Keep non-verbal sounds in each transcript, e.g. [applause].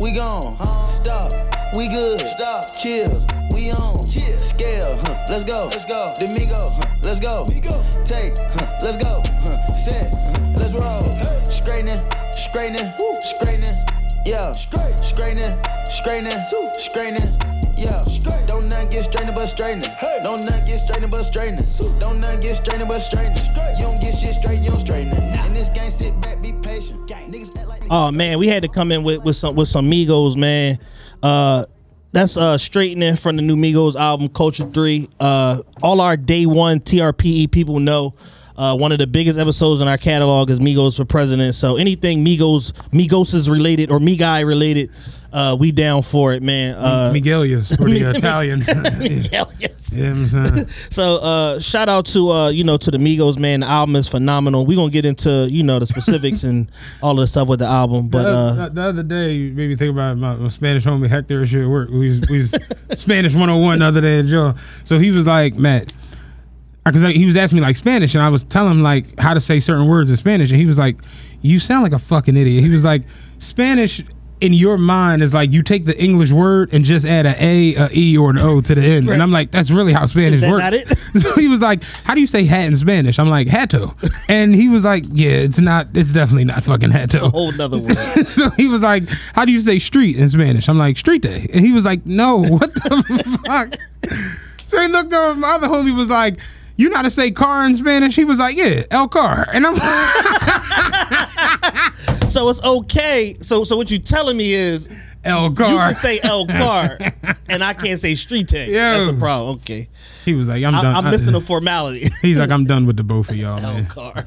we gone. Stop. We good. Stop. Chill. We on. Chill. Scale. Huh. Let's go. Let's go. Domingo. Huh. Let's go. Take. Huh. Let's go. Huh. Set. Huh. Let's roll. Straightening. Straightening. Straightening. Yeah. Straightening. Straightening. Straightening. Yeah. Don't none get straightening but straightening. Don't none get straightening but straightening. Don't none get straightening but straightening. You don't get shit straight, you don't straighten it. In this game, sit back, be Oh man, we had to come in with, with some with some Migos, man. Uh that's uh straightening from the new Migos album, Culture 3. Uh all our day one TRPE people know. Uh, one of the biggest episodes in our catalog is Migos for President. So anything Migos, Migos is related or Migai related, uh, we down for it, man. Uh, Miguelius for the [laughs] Italians. [laughs] Miguel, yes. You know what I'm saying? [laughs] So uh shout out to uh you know to the Migos man. The album is phenomenal. We're gonna get into, you know, the specifics and all of the stuff with the album. But the, uh the, the other day, you made me think about my, my Spanish homie Hector shit at work. We was, we was Spanish 101 the other day at Joe. So he was like, Matt, because he was asking me like Spanish, and I was telling him like how to say certain words in Spanish, and he was like, "You sound like a fucking idiot." He was like, "Spanish." In your mind is like you take the English word and just add a A, a E, or an O to the end, and I'm like, that's really how Spanish works. [laughs] So he was like, "How do you say hat in Spanish?" I'm like, "Hato," and he was like, "Yeah, it's not. It's definitely not fucking hato." a whole nother word. [laughs] so he was like, "How do you say street in Spanish?" I'm like, "Street day," and he was like, "No, what the [laughs] fuck?" So he looked over. My other homie was like, "You know how to say car in Spanish?" He was like, "Yeah, el car," and I'm [laughs] So it's okay. So so what you telling me is el you car. can say El Car [laughs] and I can't say Street Tag. Yeah. That's a problem. Okay. He was like, "I'm I, done." I'm I- missing the formality. [laughs] He's like, "I'm done with the both of y'all, El man." Car.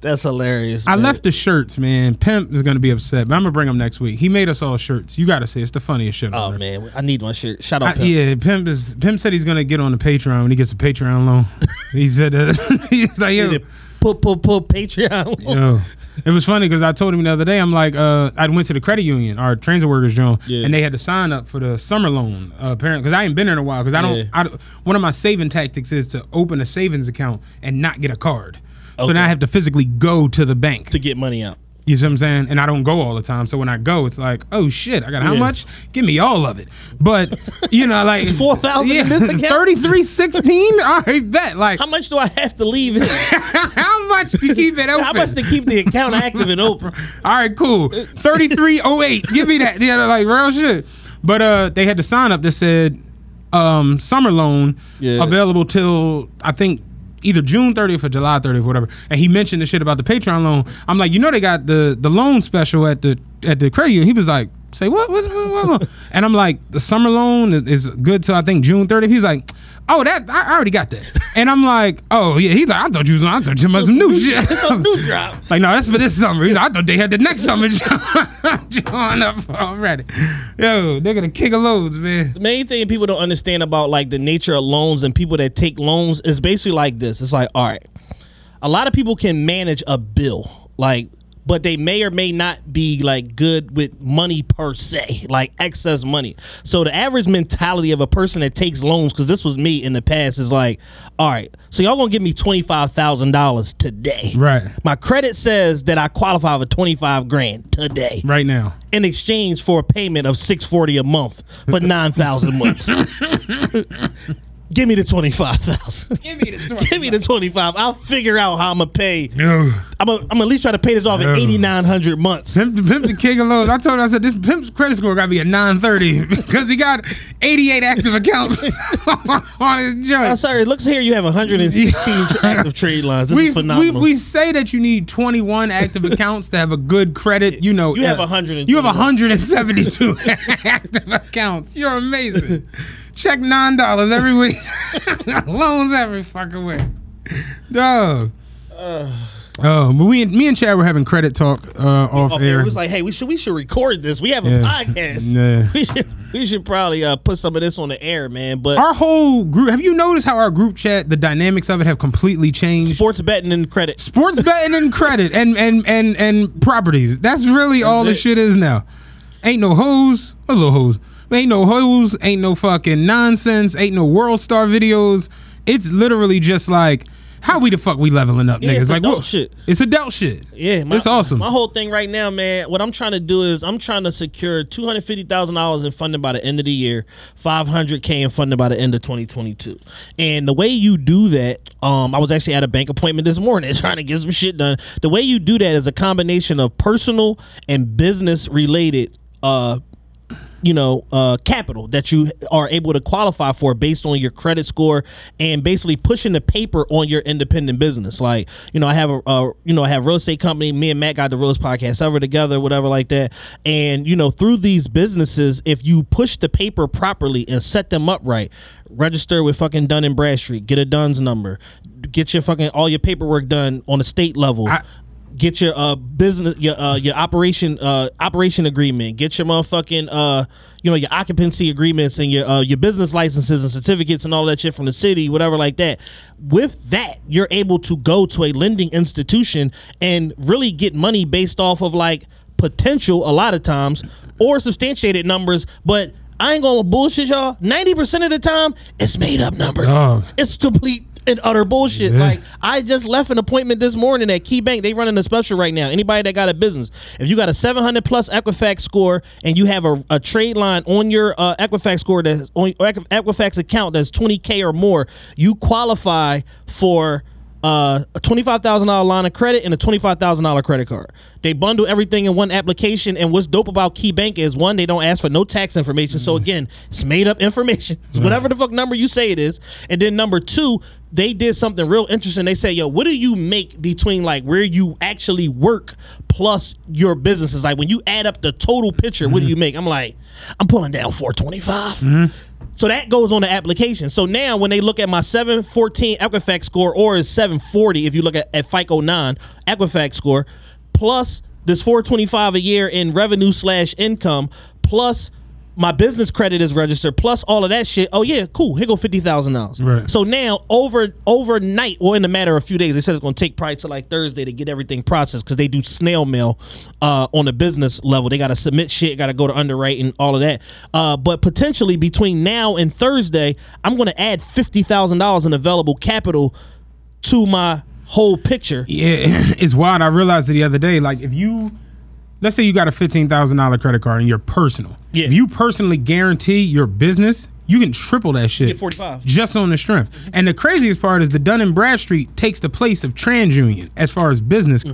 That's hilarious. I man. left the shirts, man. Pimp is gonna be upset, but I'm gonna bring him next week. He made us all shirts. You gotta say it's the funniest shit. Oh on man, I need my shirt. Shout I- out Pimp. yeah, Pimp is Pimp said he's gonna get on the Patreon when he gets a Patreon loan. [laughs] he said uh, he's like, yo, Put put put Patreon. [laughs] yo. It was funny because I told him the other day. I'm like, uh, I went to the credit union, our transit workers, John, Yeah. and they had to sign up for the summer loan. Uh, apparently, because I ain't been there in a while. Because I don't. Yeah. I, one of my saving tactics is to open a savings account and not get a card. So now I have to physically go to the bank. to get money out. You see what I'm saying? And I don't go all the time. So when I go, it's like, oh shit, I got how Yeah. much? Give me all of it. But you know, like [laughs] It's 4,000 yeah, this account? Thirty three sixteen. All right, bet. Like How much do I have to leave? in? [laughs] how much to keep it open? How much to keep the account active and open? [laughs] all right, cool. Thirty three oh eight. Give me that. Yeah, like real shit. But uh, they had the sign up that said um summer loan Yeah. available till I think. Either June 30th or July 30th, or whatever. And he mentioned the shit about the Patreon loan. I'm like, you know, they got the the loan special at the at the credit union. He was like, say what? what, what, what, what? [laughs] and I'm like, the summer loan is good till I think June 30th. He's like, oh, that I already got that. And I'm like, oh yeah. He's like, I thought you was I thought you was some new shit. A new drop. [laughs] Like, no, that's for this summer. He's like, I thought they had the next summer [laughs] drawn up already. Yo, they're gonna kick a loads, man. The main thing people don't understand about like the nature of loans and people that take loans is basically like this. It's like, all right, a lot of people can manage a bill, like, but they may or may not be like good with money per se, [laughs] like excess money. So the average mentality of a person that takes loans, because this was me in the past, is like, all right, so y'all gonna give me twenty five thousand dollars today, Right. My credit says that I qualify for twenty five grand today Right now. in exchange for a payment of six forty a month for nine thousand months. [laughs] Give me the twenty five thousand. Give me the [laughs] Give me the twenty five. I'll figure out how I'm gonna pay. No. I'm gonna, I'm at least try to pay this off in eighty nine hundred months. Pimp, pimp the king of lows. I told him, I said, this pimp's credit score got to be a 930 because [laughs] he got 88 active accounts [laughs] on his I'm joint. sorry. It looks here you have 116 active trade lines. This We, is phenomenal. we say that you need 21 active accounts to have a good credit. You know, You have uh, 121. You have 172 active accounts. You're amazing. Check nine dollars every week. [laughs] Loans every fucking week. Dog. Uh, but we, me and Chad were having credit talk uh, off, Off air. it was like, hey, we should we should record this. We have a Yeah. podcast. Yeah. [laughs] We should we should probably uh, put some of this on the air, man. But our whole group. Have you noticed how our group chat, the dynamics of it, have completely changed? sports betting and credit. Sports betting and credit and and and and properties. That's really all the shit is now. Ain't no hoes. What little hoes? Ain't no hoes. Ain't no fucking nonsense. Ain't no world star videos. It's literally just like how we the fuck we leveling up, Yeah, niggas. it's like adult what- shit. It's adult shit. Yeah, my, it's awesome. My whole thing right now, man. What I'm trying to do is I'm trying to secure two hundred fifty thousand dollars in funding by the end of the year, five hundred k in funding by the end of 2022. And the way you do that, um, I was actually at a bank appointment this morning [laughs] trying to get some shit done. The way you do that is a combination of personal and business related. Uh, you know, uh, capital that you are able to qualify for based on your credit score and basically pushing the paper on your independent business. Like, you know, I have a, uh, you know, I have a real estate company. Me and Matt got the Realest Podcast ever together, whatever like that. And you know, through these businesses, if you push the paper properly and set them up right, register with fucking Dun and Bradstreet, get a Duns number, get your fucking all your paperwork done on a state level I- get your uh business your uh your operation uh operation agreement get your motherfucking uh you know your occupancy agreements and your uh your business licenses and certificates and all that shit from the city whatever like that with that you're able to go to a lending institution and really get money based off of like potential a lot of times or substantiated numbers but I ain't gonna bullshit y'all. Ninety percent of the time, it's made up numbers. Dog. It's complete and utter bullshit. Yeah. Like I just left an appointment this morning at Key Bank. They running a special right now. Anybody that got a business, if you got a 700 plus Equifax score and you have a, a trade line on your uh, Equifax score that's on your Equifax account that's 20k or more, you qualify for. Uh, a twenty-five thousand dollar line of credit and a twenty-five thousand dollar credit card. They bundle everything in one application. And what's dope about Key Bank is one, they don't ask for no tax information. So mm-hmm. again, it's made up information. [laughs] It's whatever the fuck number you say it is. And then number two, they did something real interesting. They say, yo, what do you make between like where you actually work plus your businesses? Like when you add up the total picture, what do mm-hmm. you make? I'm like, I'm pulling down 425. Mm-hmm. So that goes on the application. So now when they look at my 714 Equifax score or is 740 if you look at, at FICO 9 Equifax score plus this 425 a year in revenue slash income plus my business credit is registered plus all of that shit. Oh yeah, cool. Here go fifty thousand dollars. Right. So now over overnight, or in a matter of a few days, they said it's going to take probably to like Thursday to get everything processed because they do snail mail uh, on the business level. They got to submit shit, got to go to underwriting, all of that. Uh, but potentially between now and Thursday, I'm going to add fifty thousand dollars in available capital to my whole picture. Yeah, [laughs] it's wild. I realized it the other day. Like, if you, let's say you got a fifteen thousand dollar credit card and you're personal. Yeah. If you personally guarantee your business, you can triple that shit. Get 45. just on the strength. And the craziest part is the Dun and Bradstreet takes the place of TransUnion as far as business Mm-hmm.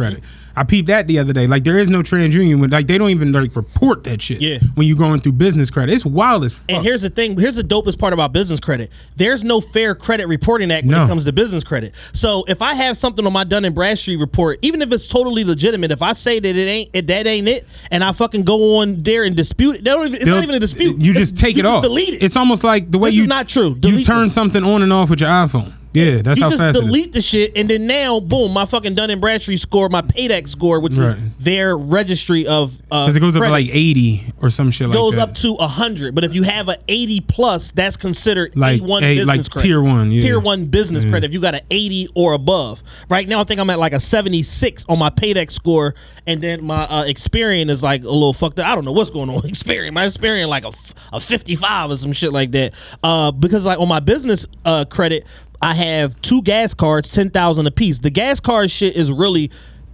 I peeped that the other day. Like, there is no TransUnion. When, like, they don't even like report that shit. Yeah. When you're going through business credit, it's wild as fuck. And here's the thing. Here's the dopest part about business credit. There's no fair credit reporting act when No. it comes to business credit. So if I have something on my Dun and Bradstreet report, even if it's totally legitimate, if I say that it ain't it, that ain't it, and I fucking go on there and dispute it, don't even, it's They'll- not even a dispute. You It's- just take you it off. Delete it. It's almost like the way This you not true. you turn this. something on and off with your iPhone. Yeah, that's you how just fast it is. delete the shit, and then now, boom, my fucking Dun and Bradstreet score, my Paydex score, which Right. is their registry of uh, Because it goes up to like 80 or some shit goes like that. up to 100 but if you have a 80 plus that's considered Like, A1 business like credit tier one, yeah. tier 1 business Yeah. credit if you got an 80 or above right now i think i'm at like a 76 on my paydex score and then my uh, experian is like a little fucked up i don't know what's going on with [laughs] experian my experian like a, a 55 or some shit like that uh, because like on my business uh, credit i have two gas cards 10000 a piece the gas card shit is really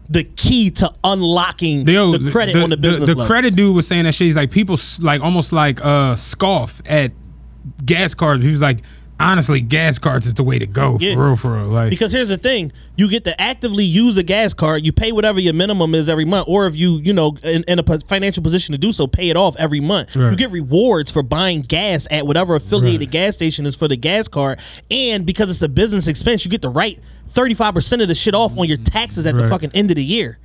the key to unlocking Yo, the credit on the business The, level. credit dude was saying that shit. He's like people like almost like uh scoff at gas cards. He was like, honestly, gas cards is the way to go Yeah. for real, for real. Like Because here's the thing: you get to actively use a gas card. You pay whatever your minimum is every month, or if you, you know, in, in a financial position to do so, pay it off every month. Right. You get rewards for buying gas at whatever affiliated Right. gas station is for the gas card, and because it's a business expense, you get to write thirty five percent of the shit off on your taxes at the fucking end of the year.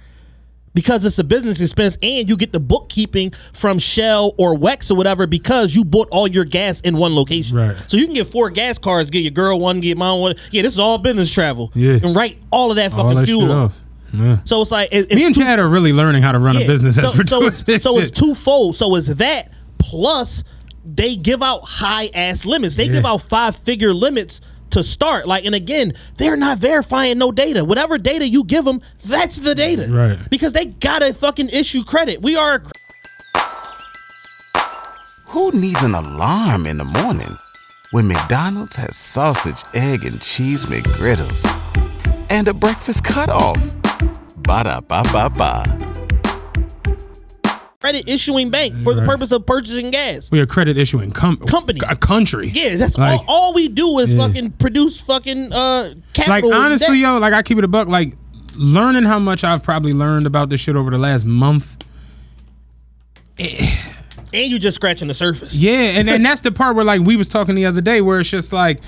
Because it's a business expense, and you get the bookkeeping from Shell or Wex or whatever, because you bought all your gas in one location. Right. So you can get four gas cards, get your girl one, get mine one. Yeah, this is all business travel. Yeah. And write all of that fucking that fuel off. off. So it's like it, it's Me and two- Chad are really learning how to run a yeah. business So, so it's, so it's twofold. So it's that plus they give out high ass limits. They give out five figure limits to start. Like, and again, they're not verifying no data. Whatever data you give them, that's the data. Right. Because they gotta fucking issue credit. We are. a cr- Who needs an alarm in the morning when McDonald's has sausage, egg, and cheese McGriddles and a breakfast cutoff? Ba da ba ba ba. Credit issuing bank for the purpose of purchasing gas. we are credit issuing com- Company. a country. Yeah, that's Like- all, all we do is Yeah. fucking produce fucking uh Like honestly, yo, like I keep it a buck. Like learning how much I've probably learned about this shit over the last month. and you just scratching the surface. Yeah, and, and that's the part where like we was talking the other day where it's just like,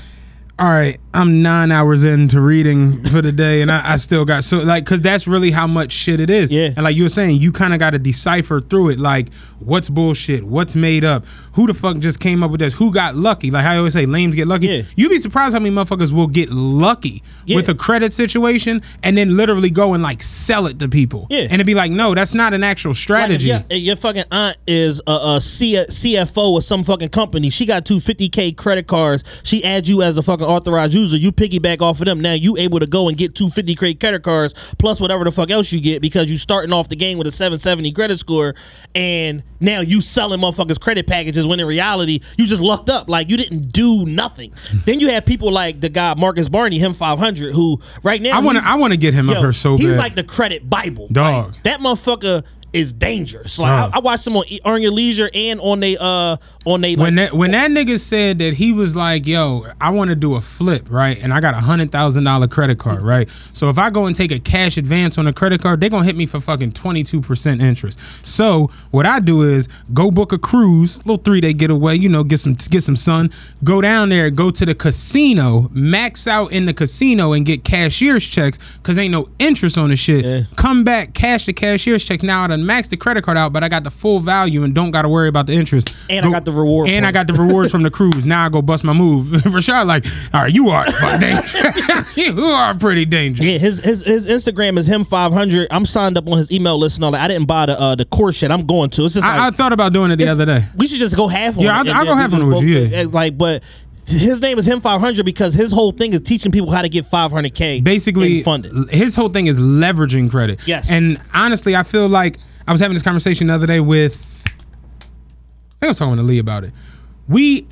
all right, I'm nine hours into reading for the day, and I, I still got so like because that's really how much shit it is. Yeah. and like you were saying, you kind of got to decipher through it, like what's bullshit, what's made up, who the fuck just came up with this, who got lucky. Like I always say, lames get lucky. Yeah. You'd be surprised how many motherfuckers will get lucky Yeah. with a credit situation and then literally go and like sell it to people. Yeah. and it'd be like, no, that's not an actual Like strategy. your, your fucking aunt is a, a C, CFO of some fucking company. She got two 50K credit cards. She adds you as a fucking authorized user. You piggyback off of them. Now you able to go and get two 50K credit cards plus whatever the fuck else you get because you starting off the game with a 770 credit score and now you selling motherfuckers credit packages when in reality you just lucked up. Like you didn't do nothing. then you have people like the guy Marcus Barney, him 500, who right now I want to, I want to get him up here so he's bad. like the credit bible, Dog. Like, that motherfucker is dangerous. Like Dog. I, I watched him on Earn Your Leisure and on they uh on they like, when that when that nigga said that he was like, "Yo, I want to do a flip, right?" And I got a hundred thousand dollar credit card, right? So if I go and take a cash advance on a credit card, they're gonna hit me for fucking twenty two percent interest. So what I do is go book a cruise, little three day getaway, you know, get some get some sun, go down there, go to the casino, max out in the casino, and get cashier's checks because ain't no interest on the shit. Yeah. Come back, cash the cashier's checks. Now I maxed the credit card out, but I got the full value and don't got to worry about the interest. And I got the reward And I got the rewards from the [laughs] cruise. Now I go bust my move. [laughs] Rashad like, all right, you are [laughs] dangerous. you are pretty dangerous. yeah, his, his his Instagram is him five hundred. I'm signed up on his email list and all that. I didn't buy the uh, the course yet. I'm going to. It's just like I, I thought about doing it the other day. We should just go half on Yeah. I'll- I'll go half on with you, yeah. Like, but his name is him five hundred because his whole thing is teaching people how to get five hundred k Basically, funded. his whole thing is leveraging credit. Yes. And honestly, I feel like I was having this conversation the other day with, I think I was talking to Lee about it. We,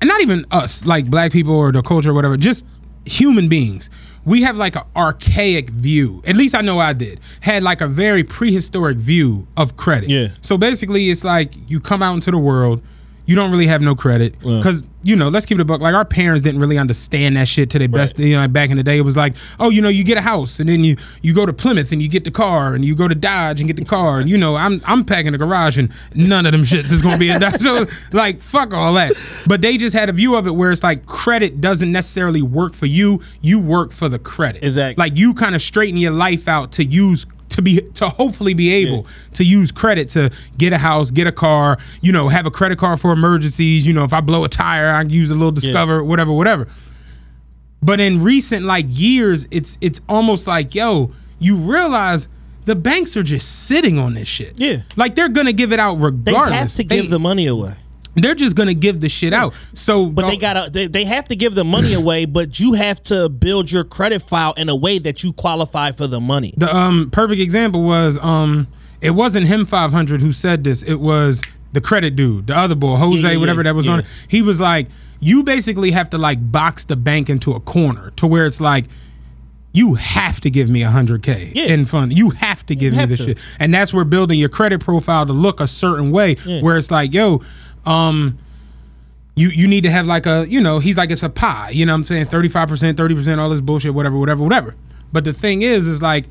and not even us, like black people or the culture or whatever, just human beings. We have like an archaic view. At least I know I did. Had like a very prehistoric view of credit. Yeah. So basically, it's like you come out into the world, you don't really have no credit because you know. Let's keep it a buck. Like our parents didn't really understand that shit to their best. You know, like back in the day, it was like, oh, you know, you get a house and then you you go to Plymouth and you get the car and you go to Dodge and get the car. And you know, I'm I'm packing a garage and none of them shits is gonna be in Dodge. [laughs] So like, fuck all that. But they just had a view of it where it's like credit doesn't necessarily work for you. You work for the credit. Exactly. Like you kind of straighten your life out to use to be to hopefully be able to use credit to get a house, get a car, you know, have a credit card for emergencies. You know, if I blow a tire, I can use a little discover, whatever, whatever. But in recent like years, it's it's almost like, yo, you realize the banks are just sitting on this shit. Yeah. Like they're gonna give it out regardless. They have to give the money away. They're just gonna give the shit out. So But they gotta they, they have to give the money [clears throat] away, but you have to build your credit file in a way that you qualify for the money. The um perfect example was um it wasn't him 500 who said this. It was the credit dude, the other boy, Jose, Yeah, yeah, whatever that was yeah. on. He was like, you basically have to like box the bank into a corner to where it's like. You have to give me a hundred k Yeah. in fund. You have to give me this to. shit, and that's where building your credit profile to look a certain way. Where it's like, yo, um, you you need to have like a you know he's like it's a pie you know what i'm saying? 35% 30% all this bullshit whatever whatever whatever. But the thing is is like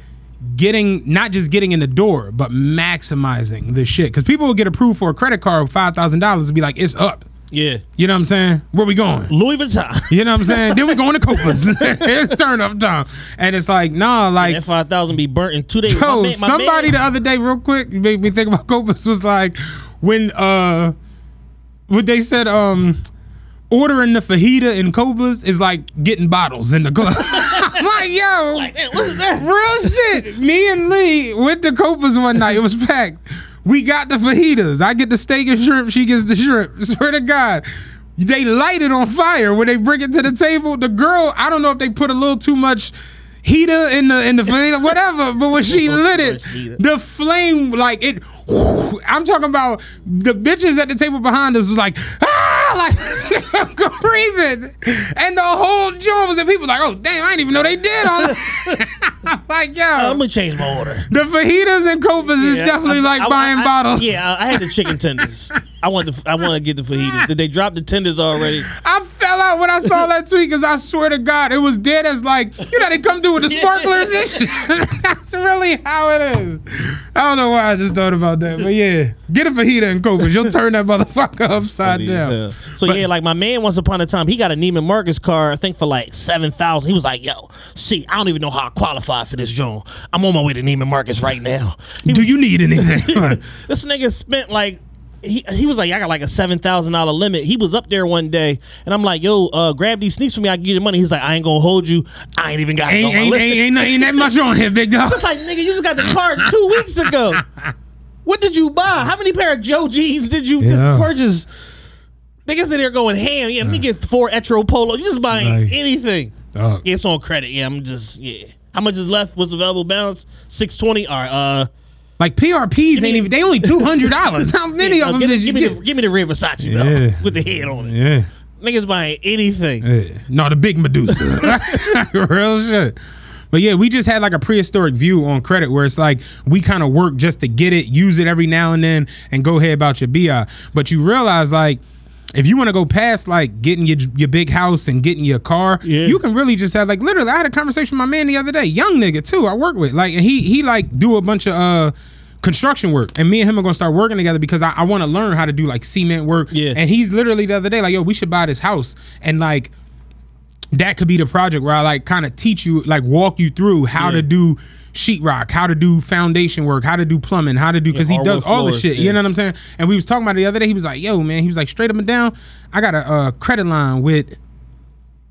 getting not just getting in the door but maximizing the shit. Because people will get approved for a credit card with $5000 and be like it's up. Yeah. you know what i'm saying? Where we going? Louis Vuitton. [laughs] you know what i'm saying? Then we going to copas. It's [laughs] [laughs] turn up time. And it's like nah like that five thousand be burnt in two days. My man- my somebody man- the other day, real quick, made me think about Copas was like when uh what they said, um ordering the fajita in Copas is like getting bottles in the club. [laughs] I'm like, yo, Like, man, what's that? real shit. Me and Lee went to Copa's one night. It was packed. We got the fajitas. I get the steak and shrimp. She gets the shrimp. [laughs] Swear to God. They light it on fire when they bring it to the table. The girl, I don't know if they put a little too much heater in the in the fajita, whatever. But when she lit it, the flame like it. I'm talking about the bitches at the table behind us was like ah, like [laughs] breathing, and the whole joint was and people like, oh damn, I didn't even know they did all. that. [laughs] I'm like yo, I'm gonna change my order. the fajitas and copas is definitely I- like I- buying I- bottles. Yeah, I I had the chicken tenders. I want the I want to get the fajitas. Did they drop the tenders already? I fell out when I saw that tweet because I swear to God, it was dead as like, you know, they come through with the [laughs] sparklers and shit. That's really how it is. I don't know why I just thought about that, but yeah, get a fajita and copas. You'll turn that motherfucker upside down. So yeah, like my man once upon a time, he got a Neiman Marcus car, I think for like seven thousand. He was like, "Yo, see, I don't even know how I qualify for this joint. I'm on my way to Neiman Marcus right now." He Do you need anything? [laughs] This nigga spent like he, he was like, I got like a seven thousand dollar limit. He was up there one day, and I'm like, Yo, uh, grab these sneaks for me. I can get you the money. He's like, I ain't gonna hold you. I ain't even got ain't, ain't, ain't, ain't, ain't that much on here, big dog. It's like, nigga, you just got the car two weeks ago. [laughs] What did you buy? How many pair of Joe jeans did you Yeah. just purchase? Niggas in there going ham. Yeah, let me get four Etro Polo. You just buying anything. Dog. Yeah, it's on credit. Yeah, I'm just yeah. How much is left? What's available balance? Six twenty. All right. Uh, Like PRPs ain't the- even, they only [laughs] $200. How many yeah, of no, them give, did me, you give, me get? the, give me the red Versace belt Yeah. with the head on it. Yeah. Niggas buying anything. Yeah. No, the big Medusa. [laughs] [laughs] Real shit. But yeah, we just had like a prehistoric view on credit where it's like we kind of work just to get it, use it every now and then, and go ahead about your BI. But you realize like if you want to go past like getting your your big house and getting your car, Yeah. you can really just have like literally. I had a conversation with my man the other day, young nigga too. I work with like and he he like do a bunch of uh construction work, and me and him are gonna start working together because I, I want to learn how to do like cement work. Yeah. and he's literally the other day like, yo, we should buy this house and like that could be the project where I like kind of teach you, like walk you through how Yeah. to do sheetrock, how to do foundation work, how to do plumbing, how to do because he does all the shit. yeah. You know what I'm saying? And we was talking about it the other day. He was like, "Yo, man," he was like, "Straight up and down, I got a uh, credit line with."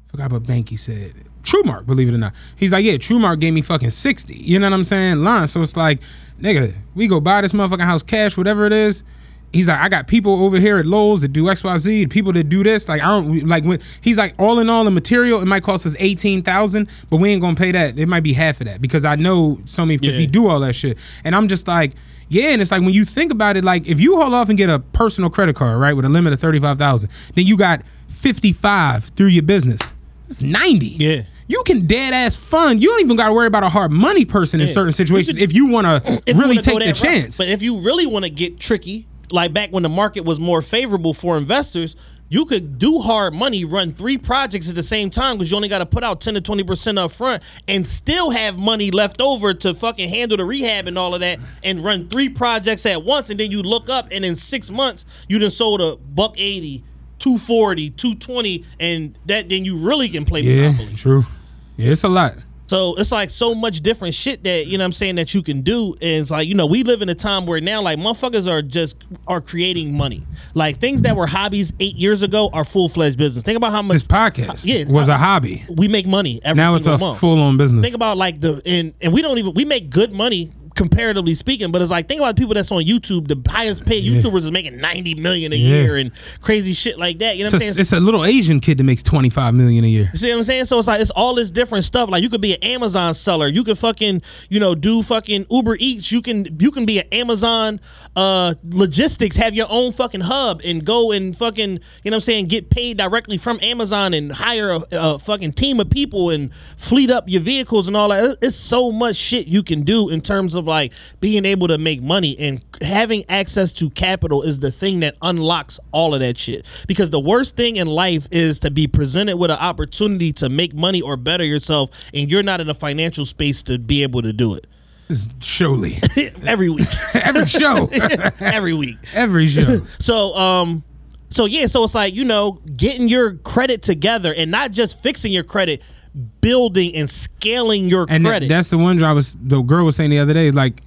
Forgot what bank he said. TrueMark, believe it or not. He's like, yeah, TrueMark gave me fucking 60. You know what I'm saying? Line. So it's like, nigga, we go buy this motherfucking house cash, whatever it is. He's like, I got people over here at Lowe's that do XYZ, people that do this. Like, I don't like when he's like, all in all, the material, it might cost us eighteen thousand, but we ain't gonna pay that. It might be half of that because I know so many because he do all that shit. And I'm just like, yeah, and it's like when you think about it, like if you haul off and get a personal credit card, right, with a limit of thirty five thousand, then you got fifty five through your business. It's ninety. Yeah. You can dead ass fund. You don't even got to worry about a hard money person in Yeah. certain situations if you want [clears throat] to really take the route. chance. But if you really want to get tricky, like back when the market was more favorable for investors, you could do hard money, run three projects at the same time because you only got to put out 10 to 20% up front and still have money left over to fucking handle the rehab and all of that and run three projects at once. And then you look up and in six months, you done sold a buck 80, 240, 220, and that then you really can play yeah, Monopoly. true. Yeah, it's a lot. So it's like so much different shit that you know what I'm saying that you can do. And it's like, you know, we live in a time where now like motherfuckers are just are creating money. Like things that were hobbies eight years ago are full fledged business. Think about how much This podcast yeah, was how- a hobby. we make money every Now it's a full on business. Think about like the and and we don't even we make good money comparatively speaking, but it's like think about the people that's on YouTube. The highest paid YouTubers is making ninety million a Yeah. year and crazy shit like that. You know it's, what I'm a, saying? it's a little Asian kid that makes twenty five million a year. You see what I'm saying? So it's like it's all this different stuff. Like you could be an Amazon seller. You could fucking you know do fucking Uber Eats. You can you can be an Amazon uh logistics. Have your own fucking hub and go and fucking you know what I'm saying get paid directly from Amazon and hire a, a fucking team of people and fleet up your vehicles and all that. It's so much shit you can do in terms of like being able to make money and having access to capital is the thing that unlocks all of that shit. Because the worst thing in life is to be presented with an opportunity to make money or better yourself, and you're not in a financial space to be able to do it. Surely [laughs] [laughs] [laughs] every week, every show, every week. every show. So, um, so yeah, so it's like you know, getting your credit together and not just fixing your credit, building and scaling your And that- credit. that's the one I was the girl was saying the other day. Like,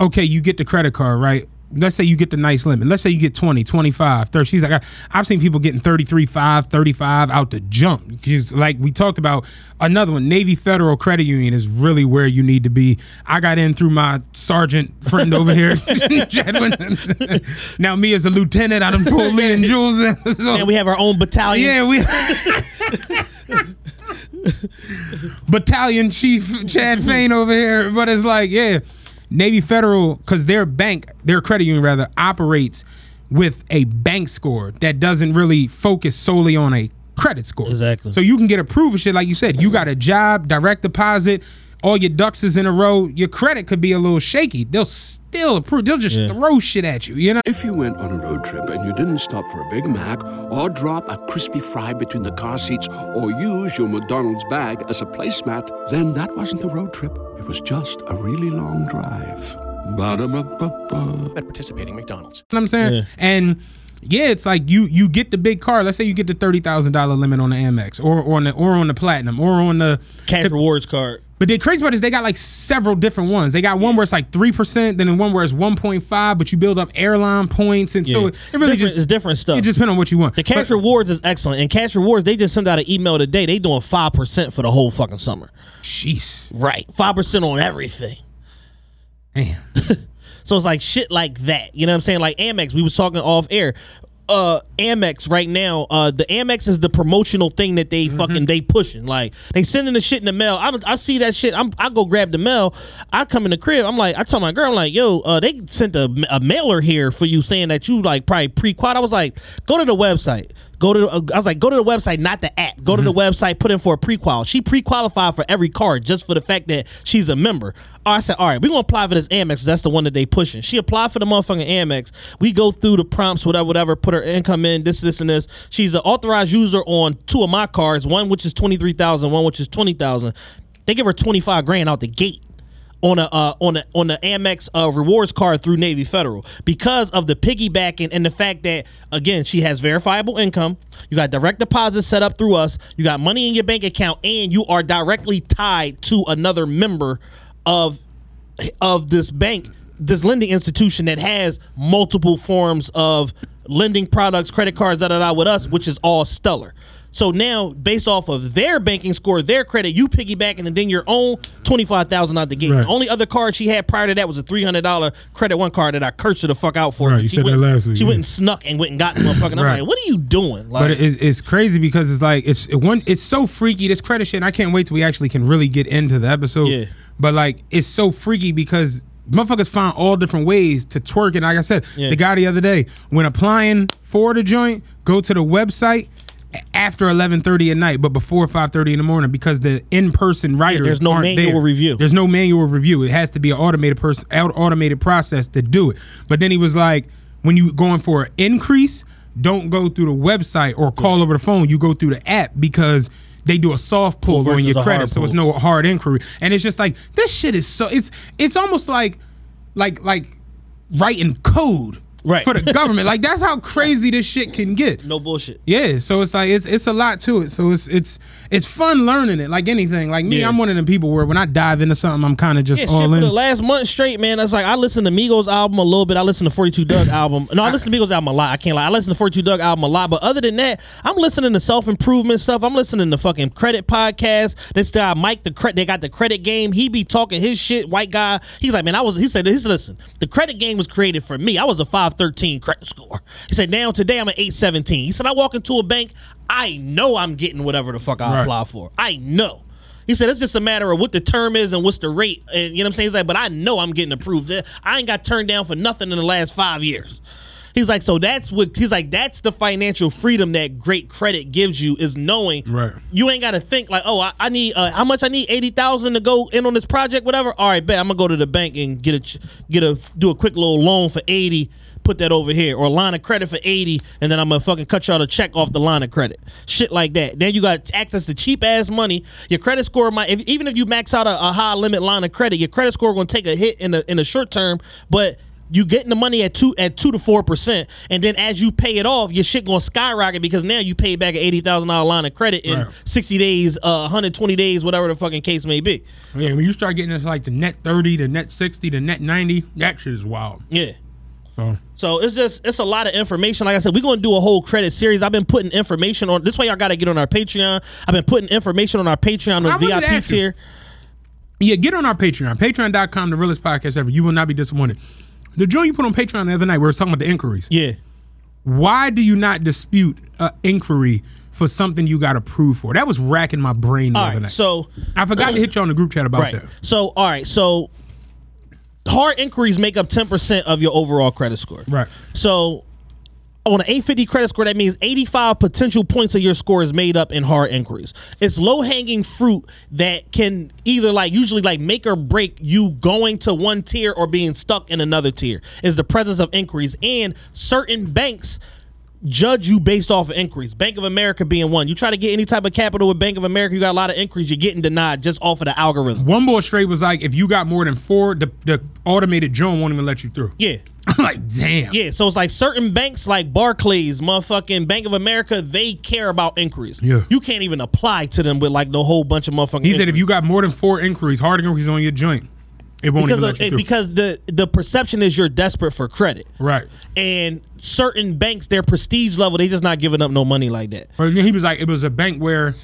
okay, you get the credit card, right? let's say you get the nice limit. Let's say you get 20, 25, 30. She's like, I've seen people getting 33, 5, 35 out the jump. She's like, we talked about another one. Navy Federal Credit Union is really where you need to be. I got in through my sergeant friend over here, Jedwin. [laughs] [laughs] now, me as a lieutenant, I done pulled Lee and Jules. in. [laughs] So, And we have our own battalion. yeah, we. [laughs] Battalion Chief Chad Fain over here, but it's like, yeah, Navy Federal, because their bank, their credit union rather, operates with a bank score that doesn't really focus solely on a credit score. Exactly. So you can get approved for shit like you said. You got a job, direct deposit, all your ducks is in a row. Your credit could be a little shaky. They'll still approve. They'll just throw shit at you. You know. If you went on a road trip and you didn't stop for a Big Mac or drop a crispy fry between the car seats or use your McDonald's bag as a placemat, then that wasn't a road trip. It was just a really long drive. Ba-da-ba-ba-ba. At participating McDonald's. know what I'm saying? And yeah, it's like you you get the big car. Let's say you get the thirty thousand dollar limit on the Amex or, or on the or on the platinum or on the Cash rewards card. But the crazy part is they got like several different ones. They got one where it's like three percent, then one where it's one point five, but you build up airline points, and so Yeah. it really Different- just it's different stuff. It just depends on what you want. The cash But- rewards is excellent, and cash rewards they just send out an email today. They doing five percent for the whole fucking summer. Jeez, Right, five percent on everything. damn. [laughs] So it's like shit like that. You know what I'm saying? Like Amex, we was talking off air. Uh, Amex right now. Uh, the Amex is the promotional thing that they fucking they pushing. Like they sending the shit in the mail. I, I see that shit. I'm I go grab the mail. I come in the crib. I'm like I tell my girl I'm like yo. Uh, they sent a, a mailer here for you saying that you like probably pre quad. I was like go to the website. Go to uh, I was like go to the website, not the app. Go to the website, put in for a pre-qual. She pre-qualified for every card just for the fact that she's a member. Oh, I said, all right, we're gonna apply for this Amex. That's the one that they pushing. She applied for the motherfucking Amex. We go through the prompts, whatever, whatever. Put her income in, this, this, and this. She's an authorized user on two of my cards. One which is twenty three thousand, one which is twenty thousand. They give her twenty five grand out the gate on a uh, on a on the Amex uh, rewards card through Navy Federal because of the piggybacking and the fact that again she has verifiable income. You got direct deposit set up through us. You got money in your bank account, and you are directly tied to another member of of this bank, this lending institution that has multiple forms of lending products, credit cards, da da da with us, which is all stellar. So now, based off of their banking score, their credit, you piggybacking and then your own twenty five thousand out the gate. Right. The only other card she had prior to that was a three hundred dollar credit one card that I cursed her the fuck out for. Right, you she said that last week, She yeah. went and snuck and went and got the motherfucking. I'm Right. like, what are you doing? Like, But it's, it's crazy because it's like it's it one it's so freaky this credit shit. And I can't wait till we actually can really get into the episode. Yeah. But like it's so freaky because motherfuckers find all different ways to twerk it. Like I said, Yeah. the guy the other day when applying for the joint, go to the website after 11:30 at night, but before 5:30 in the morning because the in-person writers there's no manual there. review. There's no manual review. It has to be an automated person, out automated process to do it. But then he was like, when you going for an increase, don't go through the website or call over the phone. You go through the app because they do a soft pull Pull on your credit, so it's no hard inquiry. And it's just like this shit is so it's it's almost like like like writing code Right. for the government. like that's how [laughs] crazy this shit can get. no bullshit. Yeah, so it's like it's it's a lot to it. So it's it's it's fun learning it. Like anything. Like me, Yeah. I'm one of them people where when I dive into something, I'm kind of just Yeah, shit, all for in. the last month straight, man. It's like I listened to Migos album a little bit. I listened to 42 Dugg album. No, I listened to Migos album a lot. I can't lie. I listened to 42 Dugg album a lot. But other than that, I'm listening to self improvement stuff. I'm listening to fucking credit podcast. This guy Mike, the credit, they got the credit game. He be talking his shit. White guy. He's like, man, I was. He said, he said, listen, the credit game was created for me. I was a 513 credit score. He said, now today I'm an 817. He said, I walk into a bank. I know I'm getting whatever the fuck I Right. apply for. I know. He said it's just a matter of what the term is and what's the rate. And you know what I'm saying? He's like, but I know I'm getting approved. I ain't got turned down for nothing in the last five years. He's like, so that's what he's like, that's the financial freedom that great credit gives you is knowing Right. you ain't gotta think like, oh, I, I need uh, how much I need eighty thousand to go in on this project, whatever. All right, bet I'm gonna go to the bank and get a get a do a quick little loan for eighty. Put that over here, or a line of credit for eighty, and then I'm gonna fucking cut y'all the check off the line of credit, shit like that. Then you got access to cheap ass money. Your credit score might, if, even if you max out a, a high limit line of credit, your credit score gonna take a hit in the in the short term, but you getting the money at two at two to four percent, and then as you pay it off, your shit gonna skyrocket because now you pay back an eighty thousand dollar line of credit in Right. sixty days, uh, one hundred twenty days, whatever the fucking case may be. Yeah, when you start getting into like the net 30, the net 60, the net 90, that shit is wild. Yeah. So So it's just it's a lot of information. Like I said, we're gonna do a whole credit series. I've been putting information on this way. Y'all got to get on our Patreon. I've been putting information on our Patreon I on to VIP ask you. tier. yeah, get on our Patreon, patreon.com, the realest podcast ever. You will not be disappointed. The joint you put on Patreon the other night, we were talking about the inquiries. Yeah. Why do you not dispute an inquiry for something you got approved for? That was racking my brain the All other right. night. So I forgot to hit you on the group chat about right. that. So all right. So hard inquiries make up ten percent of your overall credit score. Right. So on an 850 credit score, that means 85 potential points of your score is made up in hard inquiries. It's low hanging fruit that can either like usually like make or break you going to one tier or being stuck in another tier. Is the presence of inquiries and certain banks judge you based off of inquiries. Bank of America being one. You try to get any type of capital with Bank of America, you got a lot of inquiries. You're getting denied just off of the algorithm. One more straight was like, if you got more than four, the, the automated joint won't even let you through. Yeah. I'm [laughs] like, damn. Yeah, so it's like certain banks like Barclays, motherfucking Bank of America, they care about inquiries. Yeah. You can't even apply to them with like the whole bunch of motherfucking He said if you got more than four inquiries, hard inquiries on your joint, it won't because of, let you through. because the the perception is you're desperate for credit. right. And certain banks, their prestige level, they just not giving up no money like that. But he was like, it was a bank where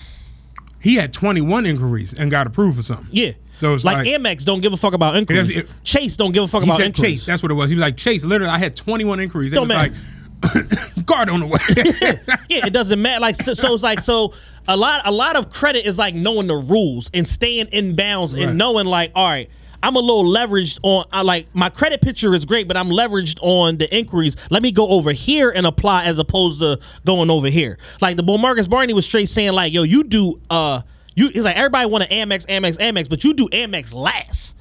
he had 21 inquiries and got approved for something. Yeah. So like, like- Amex don't give a fuck about inquiries. it- Chase don't give a fuck He about said inquiries. Chase. That's what it was. He was like, Chase, literally, I had 21 inquiries. It Don't was matter. like, [coughs] guard on the way. [laughs] yeah, it doesn't matter. Like so, so it's like so a lot a lot of credit is like knowing the rules and staying in bounds Right. and knowing like, all right, I'm a little leveraged on I like my credit picture is great, but I'm leveraged on the inquiries. Let me go over here and apply as opposed to going over here. Like the bull Marcus Barney was straight saying, like, yo, you do uh you he's like everybody want to Amex, Amex, Amex, but you do Amex last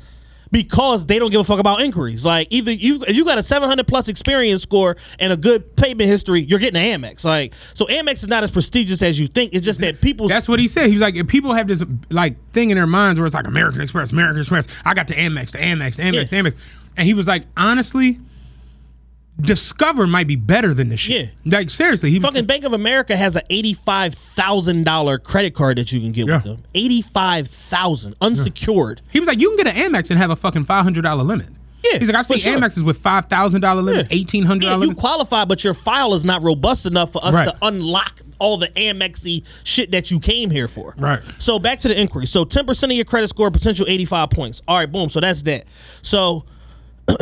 because they don't give a fuck about inquiries. Like either you if you got a 700 plus Experian score and a good payment history, you're getting an Amex. Like so Amex is not as prestigious as you think. It's just that people That's what he said. He was like, if people have this like thing in their minds where it's like American Express, American Express, I got the Amex, the Amex, the Amex, Yeah. the Amex. And he was like, honestly, Discover might be better than this shit. Yeah. Like seriously, he was fucking Bank of America has an $85,000 credit card that you can get Yeah. with them. 85,000 unsecured. he was like, you can get an Amex and have a fucking five hundred dollar limit. Yeah, He's like, I've seen sure. Amexes with five thousand dollar limits, Yeah. eighteen hundred Yeah, dollar you limits. qualify, but your file is not robust enough for us Right. to unlock all the Amexy shit that you came here for. Right. So back to the inquiry. So ten percent of your credit score, potential eighty five points. All right, boom. So that's that. So [clears throat]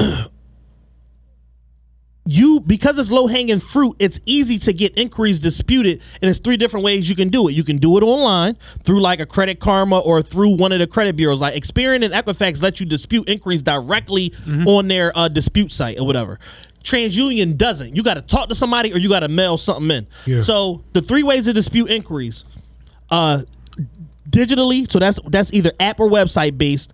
you because it's low hanging fruit, it's easy to get inquiries disputed, and it's three different ways you can do it. You can do it online through like a Credit Karma or through one of the credit bureaus. Like Experian and Equifax let you dispute inquiries directly on their uh, dispute site or whatever. TransUnion doesn't. You got to talk to somebody or you got to mail something in. Yeah. So the three ways to dispute inquiries uh digitally so that's that's either app or website based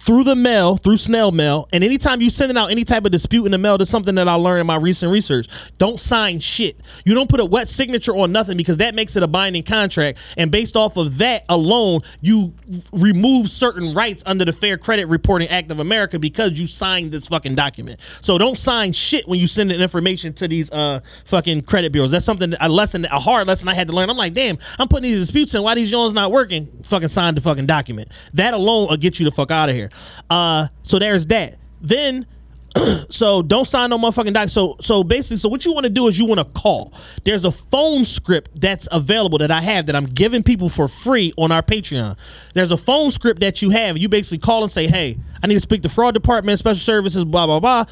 through the mail through snail mail and anytime you sending out any type of dispute in the mail that's something that i learned in my recent research. Don't sign shit. You don't put a wet signature on nothing because that makes it a binding contract and based off of that alone you remove certain rights under the fair credit reporting act of america because you signed this fucking document. So don't sign shit when you send information to these uh fucking credit bureaus. That's something a lesson a hard lesson i had to learn. I'm like damn i'm putting these disputes in. Why these jones not working? Fucking sign the fucking document. That alone will get you the fuck out of here uh so there's that then [clears throat] so don't sign no motherfucking doc. So so basically, so what you want to do is you want to call. There's a phone script that's available that I have that I'm giving people for free on our Patreon. There's a phone script that you have. You basically call and say, "Hey, I need to speak to fraud department, special services, blah blah blah."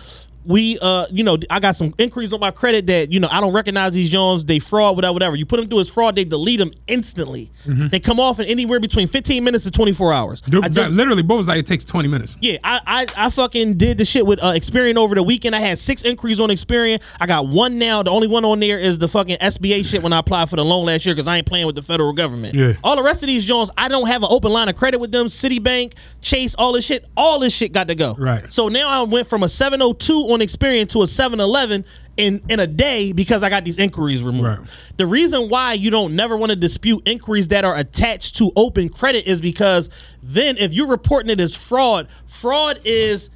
We, uh, you know, I got some inquiries on my credit that you know I don't recognize these Jones. They fraud, whatever, whatever. You put them through as fraud, they delete them instantly. They come off in anywhere between 15 minutes to 24 hours. Dude, I just- literally, Bo was like, it takes twenty minutes. yeah, I, I I fucking did the shit with uh, Experian over the weekend. I had six inquiries on Experian. I got one now. The only one on there is the fucking SBA shit when I applied for the loan last year because I ain't playing with the federal government. Yeah. All the rest of these Jones, I don't have an open line of credit with them. Citibank, Chase, all this shit, all this shit got to go. Right. So now I went from a 702 on Experian to a 711 in in a day because I got these inquiries removed. Right. The reason why you don't never want to dispute inquiries that are attached to open credit is because then if you're reporting it as fraud, fraud is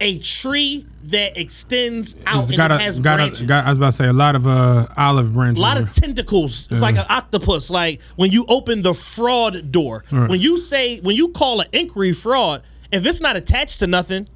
a tree that extends out and a, has got a, branches. got, I was about to say a lot of uh, olive branches. a lot of tentacles. It's like an octopus. Like when you open the fraud door. When you say when you call an inquiry fraud, if it's not attached to nothing,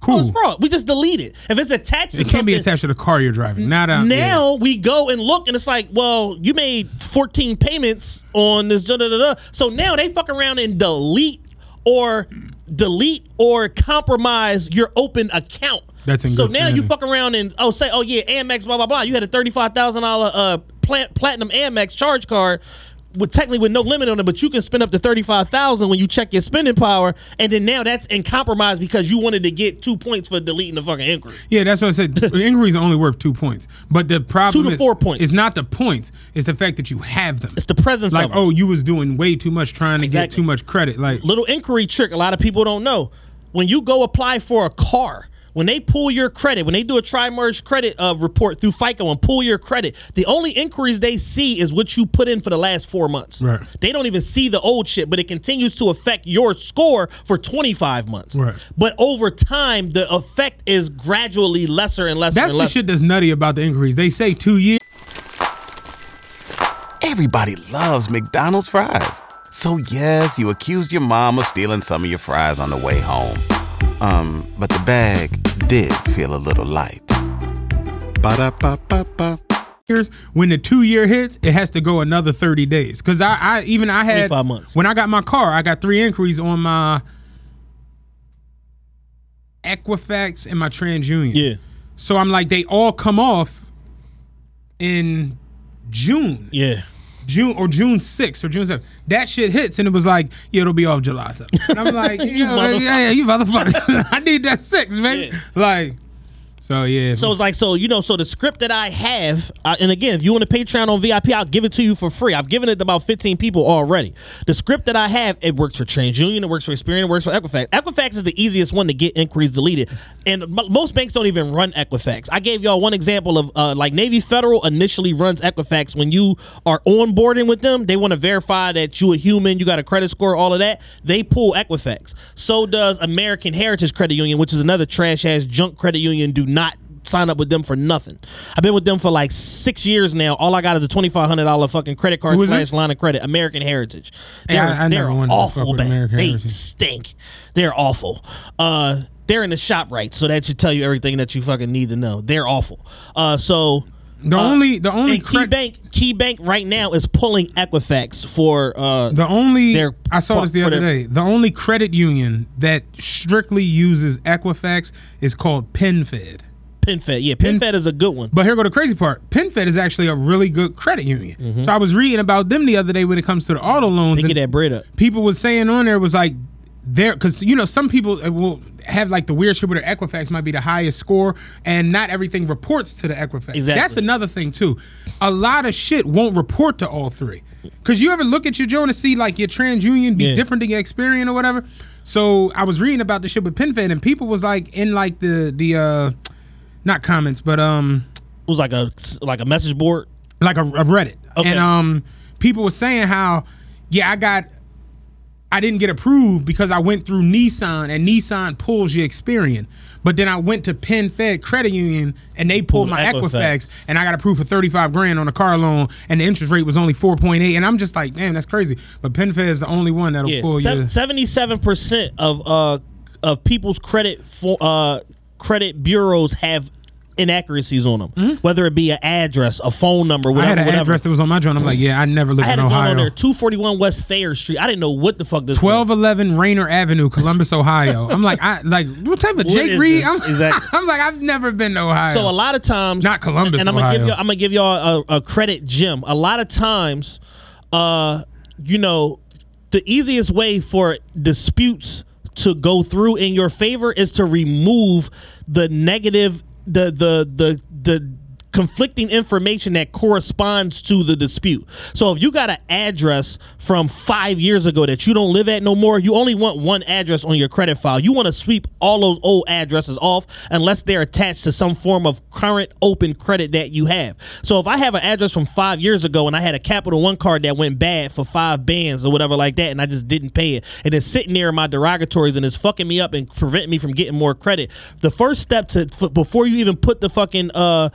Cool. Oh, it's fraud. We just delete it. If it's attached to It can't be attached to the car you're driving. Now that now we go and look and it's like, well, you made 14 payments on this da da da. So now they fuck around and delete or delete or compromise your open account. That's in so now you fuck around and oh say oh yeah Amex blah blah blah you had a thirty five thousand dollar uh plat- platinum Amex charge card with technically with no limit on it but you can spend up to thirty five thousand when you check your spending power and then now that's in compromise because you wanted to get two points for deleting the fucking inquiry. Yeah, that's what I said. The Inquiries are only worth two points, but the problem Two to is- four points. It's not the points; it's the fact that you have them. It's the presence of like, oh, you was doing way too much, trying to get too much credit. Like, little inquiry trick a lot of people don't know. When you go apply for a car, when they pull your credit, when they do a tri-merge credit uh, report through FICO and pull your credit, the only inquiries they see is what you put in for the last four months. Right. They don't even see the old shit, but it continues to affect your score for 25 months. Right. But over time, the effect is gradually lesser and lesser that's and the lesser. shit that's nutty about the inquiries. They say two years. Everybody loves McDonald's fries. So yes, you accused your mom of stealing some of your fries on the way home. Um, but the bag did feel a little light. Ba-da-ba-ba-ba. When the two year hits, it has to go another thirty days. Because I, I even I had 25 months. when I got my car, I got three inquiries on my Equifax and my TransUnion. yeah. So I'm like, they all come off in June, Yeah. June or June 6th or June 7th. That shit hits and it was like, yeah, it'll be off July 7th. And I'm like, [laughs] you yeah, yeah, you motherfucker. [laughs] I need that six, man. Yeah. Like, so yeah. So it's like, so you know, so the script that I have, uh, and again, if you want a Patreon on VIP, I'll give it to you for free. I've given it to about 15 people already. The script that I have, it works for TransUnion, it works for Experian, it works for Equifax. Equifax is the easiest one to get inquiries deleted, and m- most banks don't even run Equifax. I gave y'all one example of uh, like Navy Federal initially runs Equifax when you are onboarding with them. They want to verify that you a human, you got a credit score, all of that. They pull Equifax. So does American Heritage Credit Union, which is another trash ass junk credit union. Do not sign up with them for nothing. I've been with them for like six years now. All I got is a twenty five hundred dollar fucking credit card slash this? line of credit. American Heritage. Hey, They're, I- I they're awful bad. They stink. They're awful. Uh, they're in the shop right, so that should tell you everything that you fucking need to know. They're awful. Uh, so. the uh, only the only cre- Key Bank, Key Bank right now is pulling Equifax for uh, The only Their- I saw this the other their- day. The only credit union that strictly uses Equifax is called PenFed. PenFed. Yeah, PenFed is a good one. But here go the crazy part. PenFed is actually a really good credit union. So I was reading about them the other day when it comes to the auto loans. They and get that bread up. people was saying on there was like there because you know some people uh, will have like the weird shit where their Equifax might be the highest score, and not everything reports to the Equifax. Exactly. That's another thing too. A lot of shit won't report to all three. Cause you ever look at your joint and see like your TransUnion be Yeah. different than your Experian or whatever. So I was reading about the shit with PenFed, and people was like in like the the uh not comments, but um It was like a like a message board. like a, a Reddit, Okay. and um, people were saying how, yeah, I got, I didn't get approved because I went through Nissan and Nissan pulls your Experian, but then I went to PenFed Credit Union and they pulled my Equifax. Equifax and I got approved for thirty five grand on a car loan and the interest rate was only four point eight, and I'm just like, damn, that's crazy. But PenFed is the only one that'll Yeah, pull you. seventy-seven percent of uh of people's credit for uh credit bureaus have inaccuracies on them, whether it be an address, a phone number, Hmm? I had an whatever. address that was on my joint. I'm like, yeah, I never lived I had in a Ohio. on there, two forty-one West Thayer Street. I didn't know what the fuck this. was. Twelve eleven Rayner Avenue, Columbus, Ohio. I'm like, I like what type of What Jake Reed? I'm, [laughs] Exactly. I'm like, I've never been to Ohio. So a lot of times, Not Columbus, and I'm gonna give you, I'm gonna give y'all a, a credit gem. A lot of times, uh, you know, the easiest way for disputes to go through in your favor is to remove the negative, the the the the conflicting information that corresponds to the dispute. So if you got an address from 5 years ago that you don't live at no more, you only want one address on your credit file. You want to sweep all those old addresses off unless they're attached to some form of current open credit that you have. So if I have an address from 5 years ago and I had a Capital One card that went bad for 5 bands or whatever like that and I just didn't pay it and it's sitting there in my derogatories and it's fucking me up and preventing me from getting more credit. The first step to before you even put the fucking uh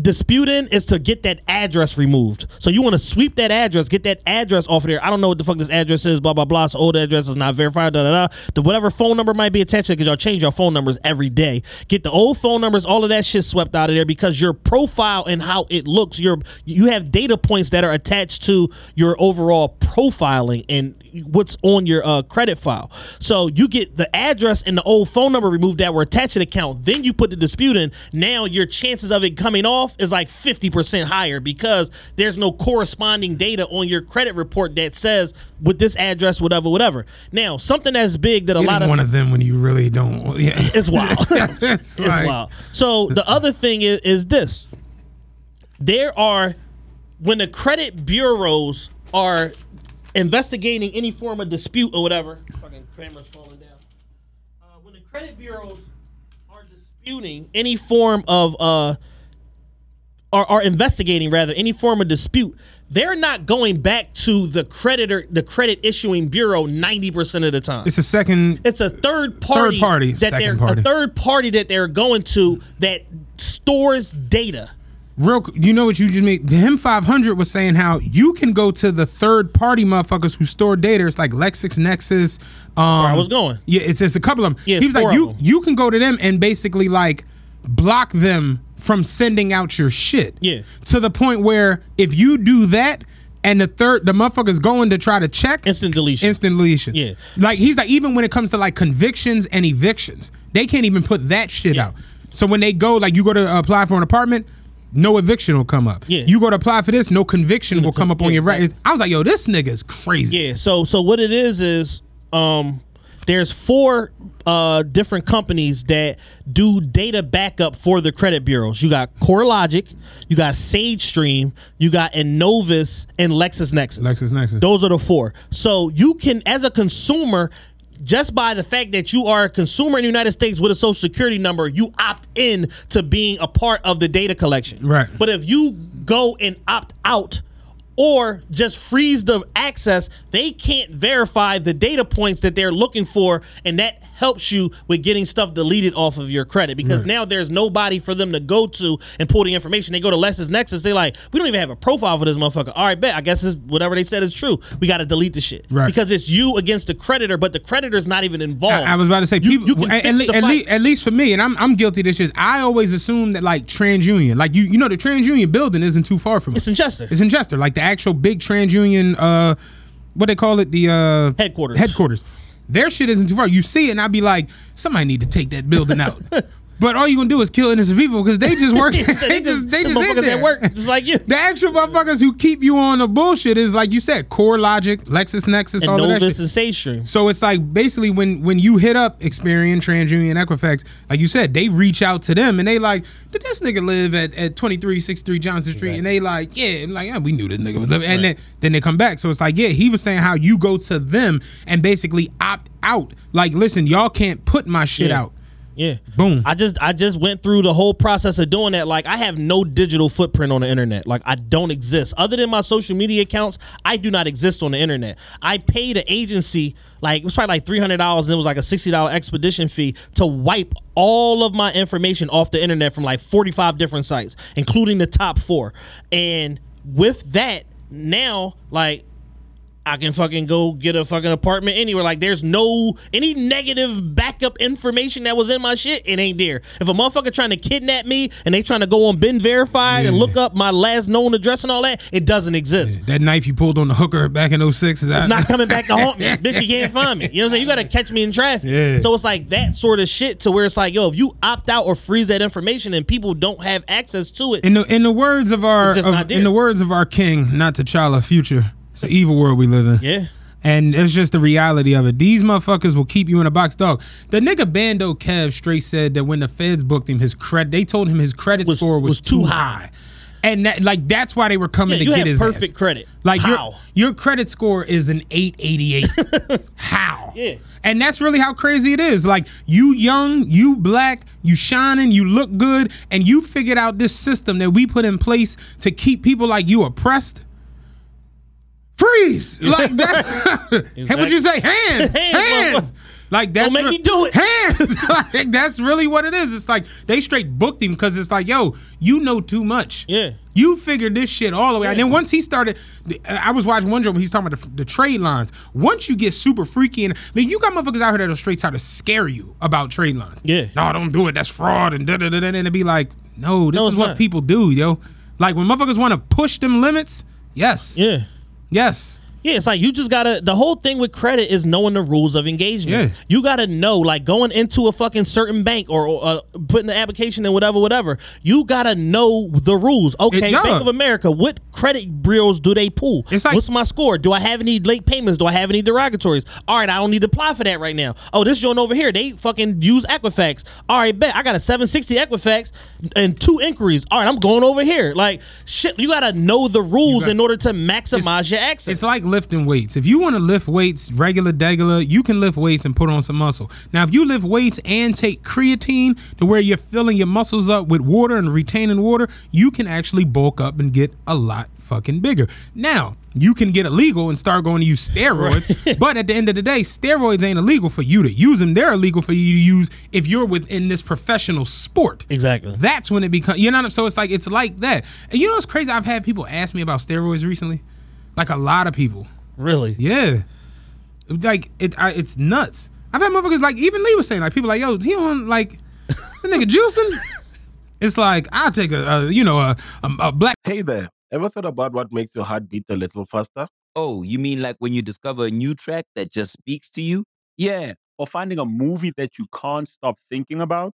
disputing is to get that address removed. So you want to sweep that address, get that address off of there. I don't know what the fuck this address is, blah blah blah. It's old address is not verified, da da da. The whatever phone number might be attached to because y'all change your phone numbers every day. Get the old phone numbers, all of that shit swept out of there because your profile and how it looks, your you have data points that are attached to your overall profiling and what's on your uh, credit file. So you get the address and the old phone number removed that were attached to the account. Then you put the dispute in. Now your chances of it coming off is like 50% higher because there's no corresponding data on your credit report that says with this address, whatever, whatever. Now, something that's big that a lot of one of them when you really don't. Yeah, [laughs] it's wild. [laughs] it's, it's like- wild. So the other thing is, is this: there are when the credit bureaus are investigating any form of dispute or whatever. Fucking camera's falling down. Uh, when the credit bureaus are disputing any form of uh, are, are investigating rather any form of dispute, they're not going back to the creditor, the credit issuing bureau, ninety percent of the time It's a second. it's a third party, Third party, that they're party. a third party that they're going to that stores data. Real, you know what you just made? Him 500 was saying how you can go to the third party motherfuckers who store data. It's like LexisNexis. Um, where I was going. Yeah, it's, it's a couple of them. Yeah, he was like, you you can go to them and basically like block them from sending out your shit. Yeah. To the point where if you do that and the third the motherfucker's going to try to check Instant deletion. instant deletion. Yeah. Like he's like even when it comes to like convictions and evictions, they can't even put that shit Yeah. out. So when they go like you go to apply for an apartment, no eviction will come up. Yeah. You go to apply for this, no conviction will come up on yeah, your right. I was like, yo, this nigga's crazy. Yeah. So so what it is is um there's four uh different companies that do data backup for the credit bureaus. You got CoreLogic, you got SageStream, you got Innovis, and LexisNexis. LexisNexis. Those are the four. So you can, as a consumer, just by the fact that you are a consumer in the United States with a social security number, you opt in to being a part of the data collection. Right. But if you go and opt out or just freeze the access, they can't verify the data points that they're looking for, and that helps you with getting stuff deleted off of your credit because now there's nobody for them to go to and pull the information. They go to LexisNexis, they're like, we don't even have a profile for this motherfucker. All right, bet. I guess it's whatever they said is true. We got to delete the shit Right. because it's you against the creditor, but the creditor's not even involved. I, I was about to say, You- people, you can at, at, the at, least, at least for me, and I'm, I'm guilty of this shit. I always assume that like TransUnion, like you, you know, the TransUnion building isn't too far from us. It's in Chester. It's in Chester, like the actual big TransUnion, uh, what they call it, the uh, Headquarters. Headquarters. Their shit isn't too far. You see it, and I'd be like, somebody need to take that building out. [laughs] but all you gonna do is kill innocent people because they just work. [laughs] they [laughs] just they the just in there. at work, just like you. [laughs] The actual motherfuckers who keep you on the bullshit is like you said, Core Logic, LexisNexis, and all of that Novus shit. and. So it's like basically when when you hit up Experian, TransUnion, Equifax, like you said, they reach out to them and they like, did this nigga live at, at 2363 Johnson Street? And they like, yeah, and like, yeah, we knew this nigga was living. And then, then they come back. So it's like, yeah, he was saying how you go to them and basically opt out. Like, listen, y'all can't put my shit Yeah. out. Yeah. Boom. I just I just went through the whole process of doing that. Like I have no digital footprint on the internet. Like I don't exist. Other than my social media accounts, I do not exist on the internet. I paid an agency like it was probably like three hundred dollars and it was like a sixty dollar expedition fee to wipe all of my information off the internet from like forty five different sites, including the top four. And with that, now like I can fucking go get a fucking apartment anywhere. Like there's no any negative backup information that was in my shit. It ain't there. If a motherfucker trying to kidnap me and they trying to go on BeenVerified and look up my last known address and all that, it doesn't exist. That knife you pulled on the hooker back in 06 is It's not coming back to haunt me. [laughs] Bitch, you can't find me. You know what I'm saying? You gotta catch me in traffic. Yeah. So it's like that sort of shit to where it's like, yo, if you opt out or freeze that information and people don't have access to it, In the in the words of our of- in the words of our king, not T'Challa, Future. It's an evil world we live in. yeah. And it's just the reality of it. These motherfuckers will keep you in a box, dog. The nigga Bando Kev straight said that when the feds booked him, his credit they told him his credit Was- score was, was too high. high. And that, like that's why they were coming Yeah, to you get have his perfect ass. credit. Like How? your your credit score is an 888. [laughs] how? Yeah. And that's really how crazy it is. Like you young, you black, you shining, you look good, and you figured out this system that we put in place to keep people like you oppressed freeze [laughs] like that. Hey, what'd you say? Hands, [laughs] Hands, hands. Like that's Don't make re- me do it. Hands. [laughs] like, that's really what it is. It's like they straight booked him because it's like, yo, you know too much. Yeah. You figured this shit all the way. out. And then once he started, uh, I was watching one when he was talking about the, the trade lines. Once you get super freaky and like, you got motherfuckers out here that are straight try to scare you about trade lines. Yeah. No, don't do it. That's fraud and da da da da. And it'd be like, no, this No, is what not. people do, yo. Like when motherfuckers want to push them limits. Yes. Yeah. Yes. Yeah, it's like you just gotta. The whole thing with credit is knowing the rules of engagement. Yeah. You gotta know, like going into a fucking certain bank or uh, putting an application in whatever, whatever. You gotta know the rules. Okay, yeah. Bank of America, what credit bureaus do they pull? It's like- What's my score? Do I have any late payments? Do I have any derogatories? All right, I don't need to apply for that right now. Oh, this joint over here, they fucking use Equifax. All right, bet I got a 760 Equifax and two inquiries. All right, I'm going over here. Like shit, you gotta know the rules got- in order to maximize your access. It's like lifting weights. If you want to lift weights regular, degular, you can lift weights and put on some muscle. Now, if you lift weights and take creatine to where you're filling your muscles up with water and retaining water, you can actually bulk up and get a lot fucking bigger. Now, you can get illegal and start going to use steroids, [laughs] but at the end of the day, steroids ain't illegal for you to use them. They're illegal for you to use if you're within this professional sport. Exactly. That's when it becomes, you know what I'm So it's like, it's like that. And you know what's crazy? I've had people ask me about steroids recently. Like a lot of people. Really? Yeah, like it. I, it's nuts. I've had motherfuckers like even Lee was saying like people like yo he on like the nigga juicing. [laughs] It's like I'll take a, a you know a, a, a black Hey there, ever thought about what makes your heart beat a little faster? Oh, you mean like when you discover a new track that just speaks to you? Yeah, or finding a movie that you can't stop thinking about.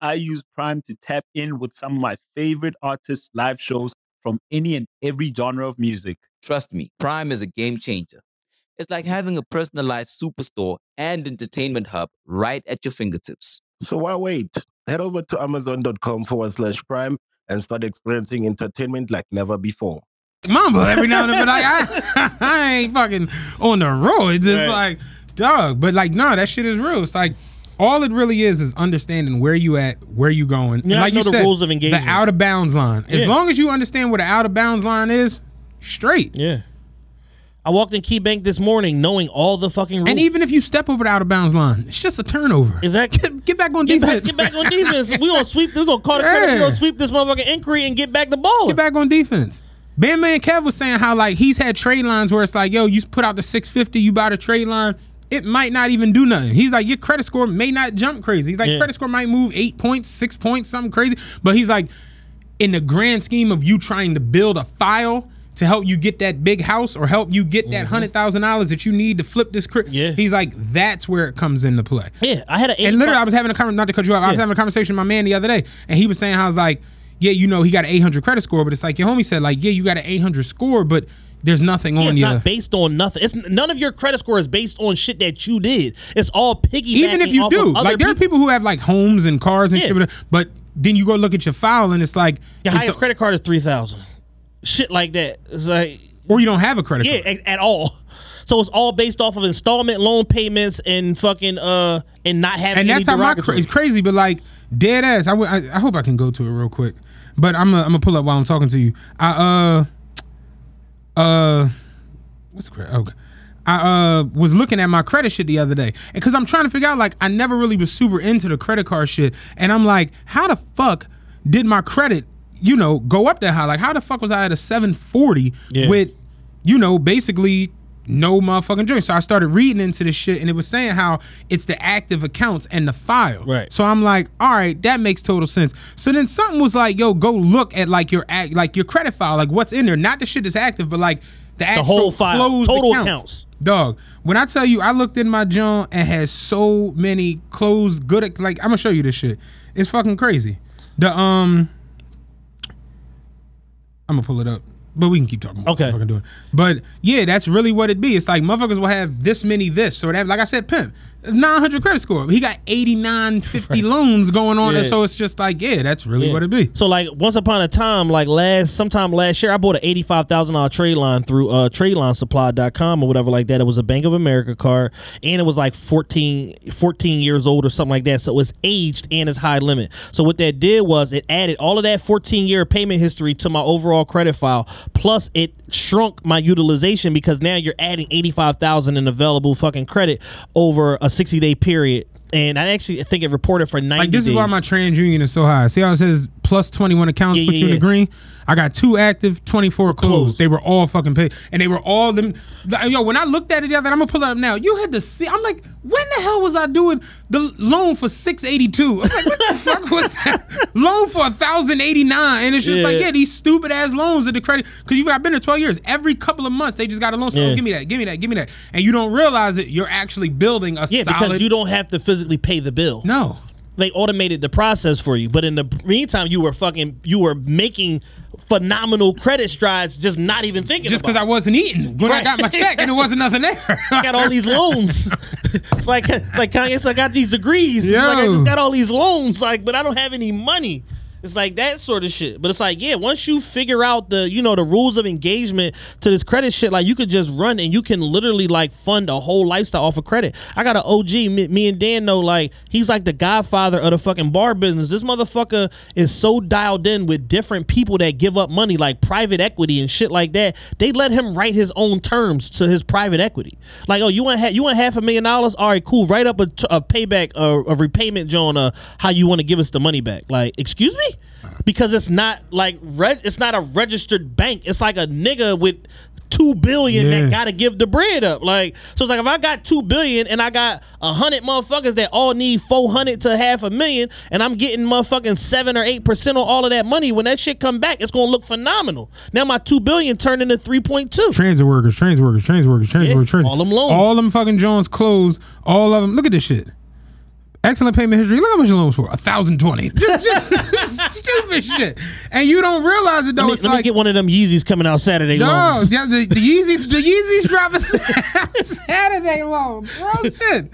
I use Prime to tap in with some of my favorite artists' live shows from any and every genre of music. Trust me, Prime is a game changer. It's like having a personalized superstore and entertainment hub right at your fingertips. So why wait? Head over to amazon.com forward slash prime and start experiencing entertainment like never before. mamba every now and then. But like I, [laughs] [laughs] I ain't fucking on the road. It's just like dog. But like nah, that shit is real. It's like. All it really is is understanding where you at, where you going. And Yeah, like know you the said, rules of engagement. The out of bounds line. As Yeah. long as you understand where the out of bounds line is, straight. Yeah. I walked in Key Bank this morning knowing all the fucking rules. And even if you step over the out of bounds line, it's just a turnover. Is that- get, get back on get defense? back, get back on defense. [laughs] we gonna sweep. We gonna call the Yeah. gonna sweep this motherfucking inquiry and get back the ball. Get back on defense. Bandman Kev was saying how like he's had trade lines where it's like, yo, you put out the 650, you buy the trade line, it might not even do nothing. He's like, your credit score may not jump crazy. He's like, Yeah. credit score might move eight points, six points, something crazy. But he's like, in the grand scheme of you trying to build a file to help you get that big house or help you get that hundred thousand dollars that you need to flip this crib. Mm-hmm. Yeah. He's like, that's where it comes into play. Yeah, I had an. And literally, I was having a conversation, not to cut you off, I was having a conversation with my man the other day, and he was saying how I was like, yeah, you know, he got an 800 credit score, but it's like your homie said, like, yeah, you got an 800 score, but there's nothing Yeah, on it's you. not based on nothing. It's none of your credit score is based on shit that you did. It's all piggybacking. Even if you do, like, there are people who have like homes and cars and Yeah. shit, but- then you go look at your file and it's like, Your it's highest a- credit card is three thousand. Shit like that. It's like or you don't have a credit yeah, card. at all. So it's all based off of installment loan payments and fucking uh and not having and any that's how my cra- it's crazy, but like dead ass. I, w- I I hope I can go to it real quick, but I'm gonna I'm gonna pull up while I'm talking to you. I uh uh what's credit? Okay. I uh was looking at my credit shit the other day, because I'm trying to figure out like I never really was super into the credit card shit, and I'm like, how the fuck did my credit, you know, go up that high? Like, how the fuck was I at a 740 Yeah. with, you know, basically no motherfucking joint. So I started reading into this shit, and it was saying how it's the active accounts and the file. Right. So I'm like, all right, that makes total sense. So then something was like, yo, go look at like your act, like your credit file, like what's in there, not the shit that's active, but like the actual whole file, closed total accounts. accounts. Dog, when I tell you, I looked in my joint and had so many closed good. Like I'm gonna show you this shit. It's fucking crazy. The um, I'm gonna pull it up. But we can keep talking. About Okay. Fucking doing. But yeah, that's really what it be. It's like motherfuckers will have this many this. So that, like I said, pimp. 900 credit score. He got 89, [laughs] 50 loans going on. And so it's just like, yeah, that's really Yeah. what it be. So like once upon a time, like last sometime last year, I bought an eighty five thousand dollar trade line through uh tradelinesupply.com or whatever like that. It was a Bank of America card and it was like 14, 14 years old or something like that. So it's aged and it's high limit. So what that did was it added all of that 14 year payment history to my overall credit file. Plus it shrunk my utilization because now you're adding eighty five thousand in available fucking credit over a sixty day period. And I actually think it reported for ninety Like this days. is why my TransUnion is so high. See how it says plus 21 accounts Yeah, put yeah, you in the green? I got two active, 24 closed. Closed. They were all fucking paid. And they were all them. the- Yo, when I looked at it the other, I'm gonna pull it up now. You had to see. I'm like, when the hell was I doing the loan for 682? I'm like, what the fuck was [laughs] that? Loan for 1089. And it's just like, Yeah. yeah, these stupid ass loans at the credit. Cause you've I've been there 12 years. Every couple of months, they just got a loan. So, oh, Yeah. oh, give me that, give me that, give me that. And you don't realize it. You're actually building a Yeah, solid. because you don't have to physically pay the bill. no. They automated the process for you. But in the meantime, you were fucking you were making phenomenal credit strides, just not even thinking just because I wasn't eating when I got my check and there wasn't nothing there. [laughs] I got all these loans. [laughs] it's like like Kanye said, I got these degrees. It's like I just got all these loans, like, but I don't have any money. It's like that sort of shit. But it's like, yeah, once you figure out the, you know, the rules of engagement to this credit shit, like you could just run and you can literally like fund a whole lifestyle off of credit. I got an OG, me, me and Dan know, like, he's like the godfather of the fucking bar business. This motherfucker is so dialed in with different people that give up money, like private equity and shit like that. They let him write his own terms to his private equity. Like, oh, you want ha- you want half a million dollars? All right, cool. Write up a, t- a payback, a, a repayment, John, uh, how you want to give us the money back. Like, excuse me? Because it's not like reg- it's not a registered bank. It's like a nigga with two billion Yeah. that gotta give the bread up. Like, so it's like if I got two billion and I got a hundred motherfuckers that all need four hundred to half a million, and I'm getting motherfucking seven or eight percent on all of that money. When that shit come back, it's gonna look phenomenal. Now my two billion turned into three point two. transit workers, transit workers, transit workers, transit Yeah, workers, transit. all them loans. All them fucking Jones closed. All of them. Look at this shit. Excellent payment history. Look how much your loans for. A thousand twenty. [laughs] Just, just [laughs] stupid shit. And you don't realize it though. Let me, it's let me get one of them Yeezys coming out Saturday. no, loans. yeah, the, the Yeezys, the [laughs] Yeezys drop a Saturday loans, bro. Shit.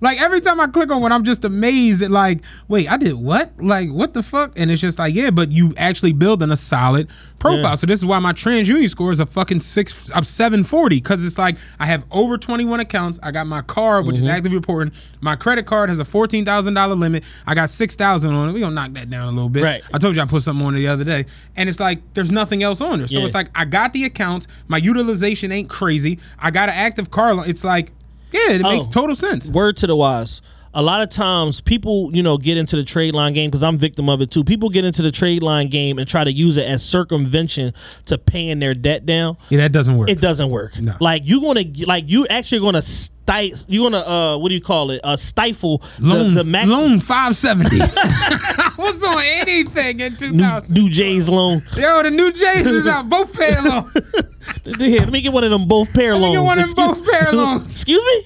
Like every time I click on one, I'm just amazed at like, wait, I did what? Like, what the fuck? And it's just like, yeah, but you actually building a solid profile. So this is why my TransUnion score is a fucking six, I'm 740 because it's like I have over 21 accounts. I got my card, which is mm-hmm. actively reporting. My credit card has a fourteen thousand dollar limit. I got six thousand on it. We gonna knock that down a little bit. Right. I told you I put something on it the other day, and it's like there's nothing else on there. So Yeah. it's like I got the accounts. My utilization ain't crazy. I got an active car. loan. It's like, yeah, it makes Oh. total sense. word to the wise. A lot of times, people, you know, get into the trade line game because I'm victim of it too. People get into the trade line game and try to use it as circumvention to paying their debt down. Yeah, that doesn't work. It doesn't work. No. Like you're gonna like you actually gonna stifle. You gonna uh what do you call it? Uh, stifle loan, the, the max loan five seventy. [laughs] What's on anything in two new, thousand? new J's loan. Yo, the new Jays is out. Both pay loan. [laughs] Here, let me get one of them both pair me loans. get one of them Excuse- both pair loans. [laughs] Excuse me.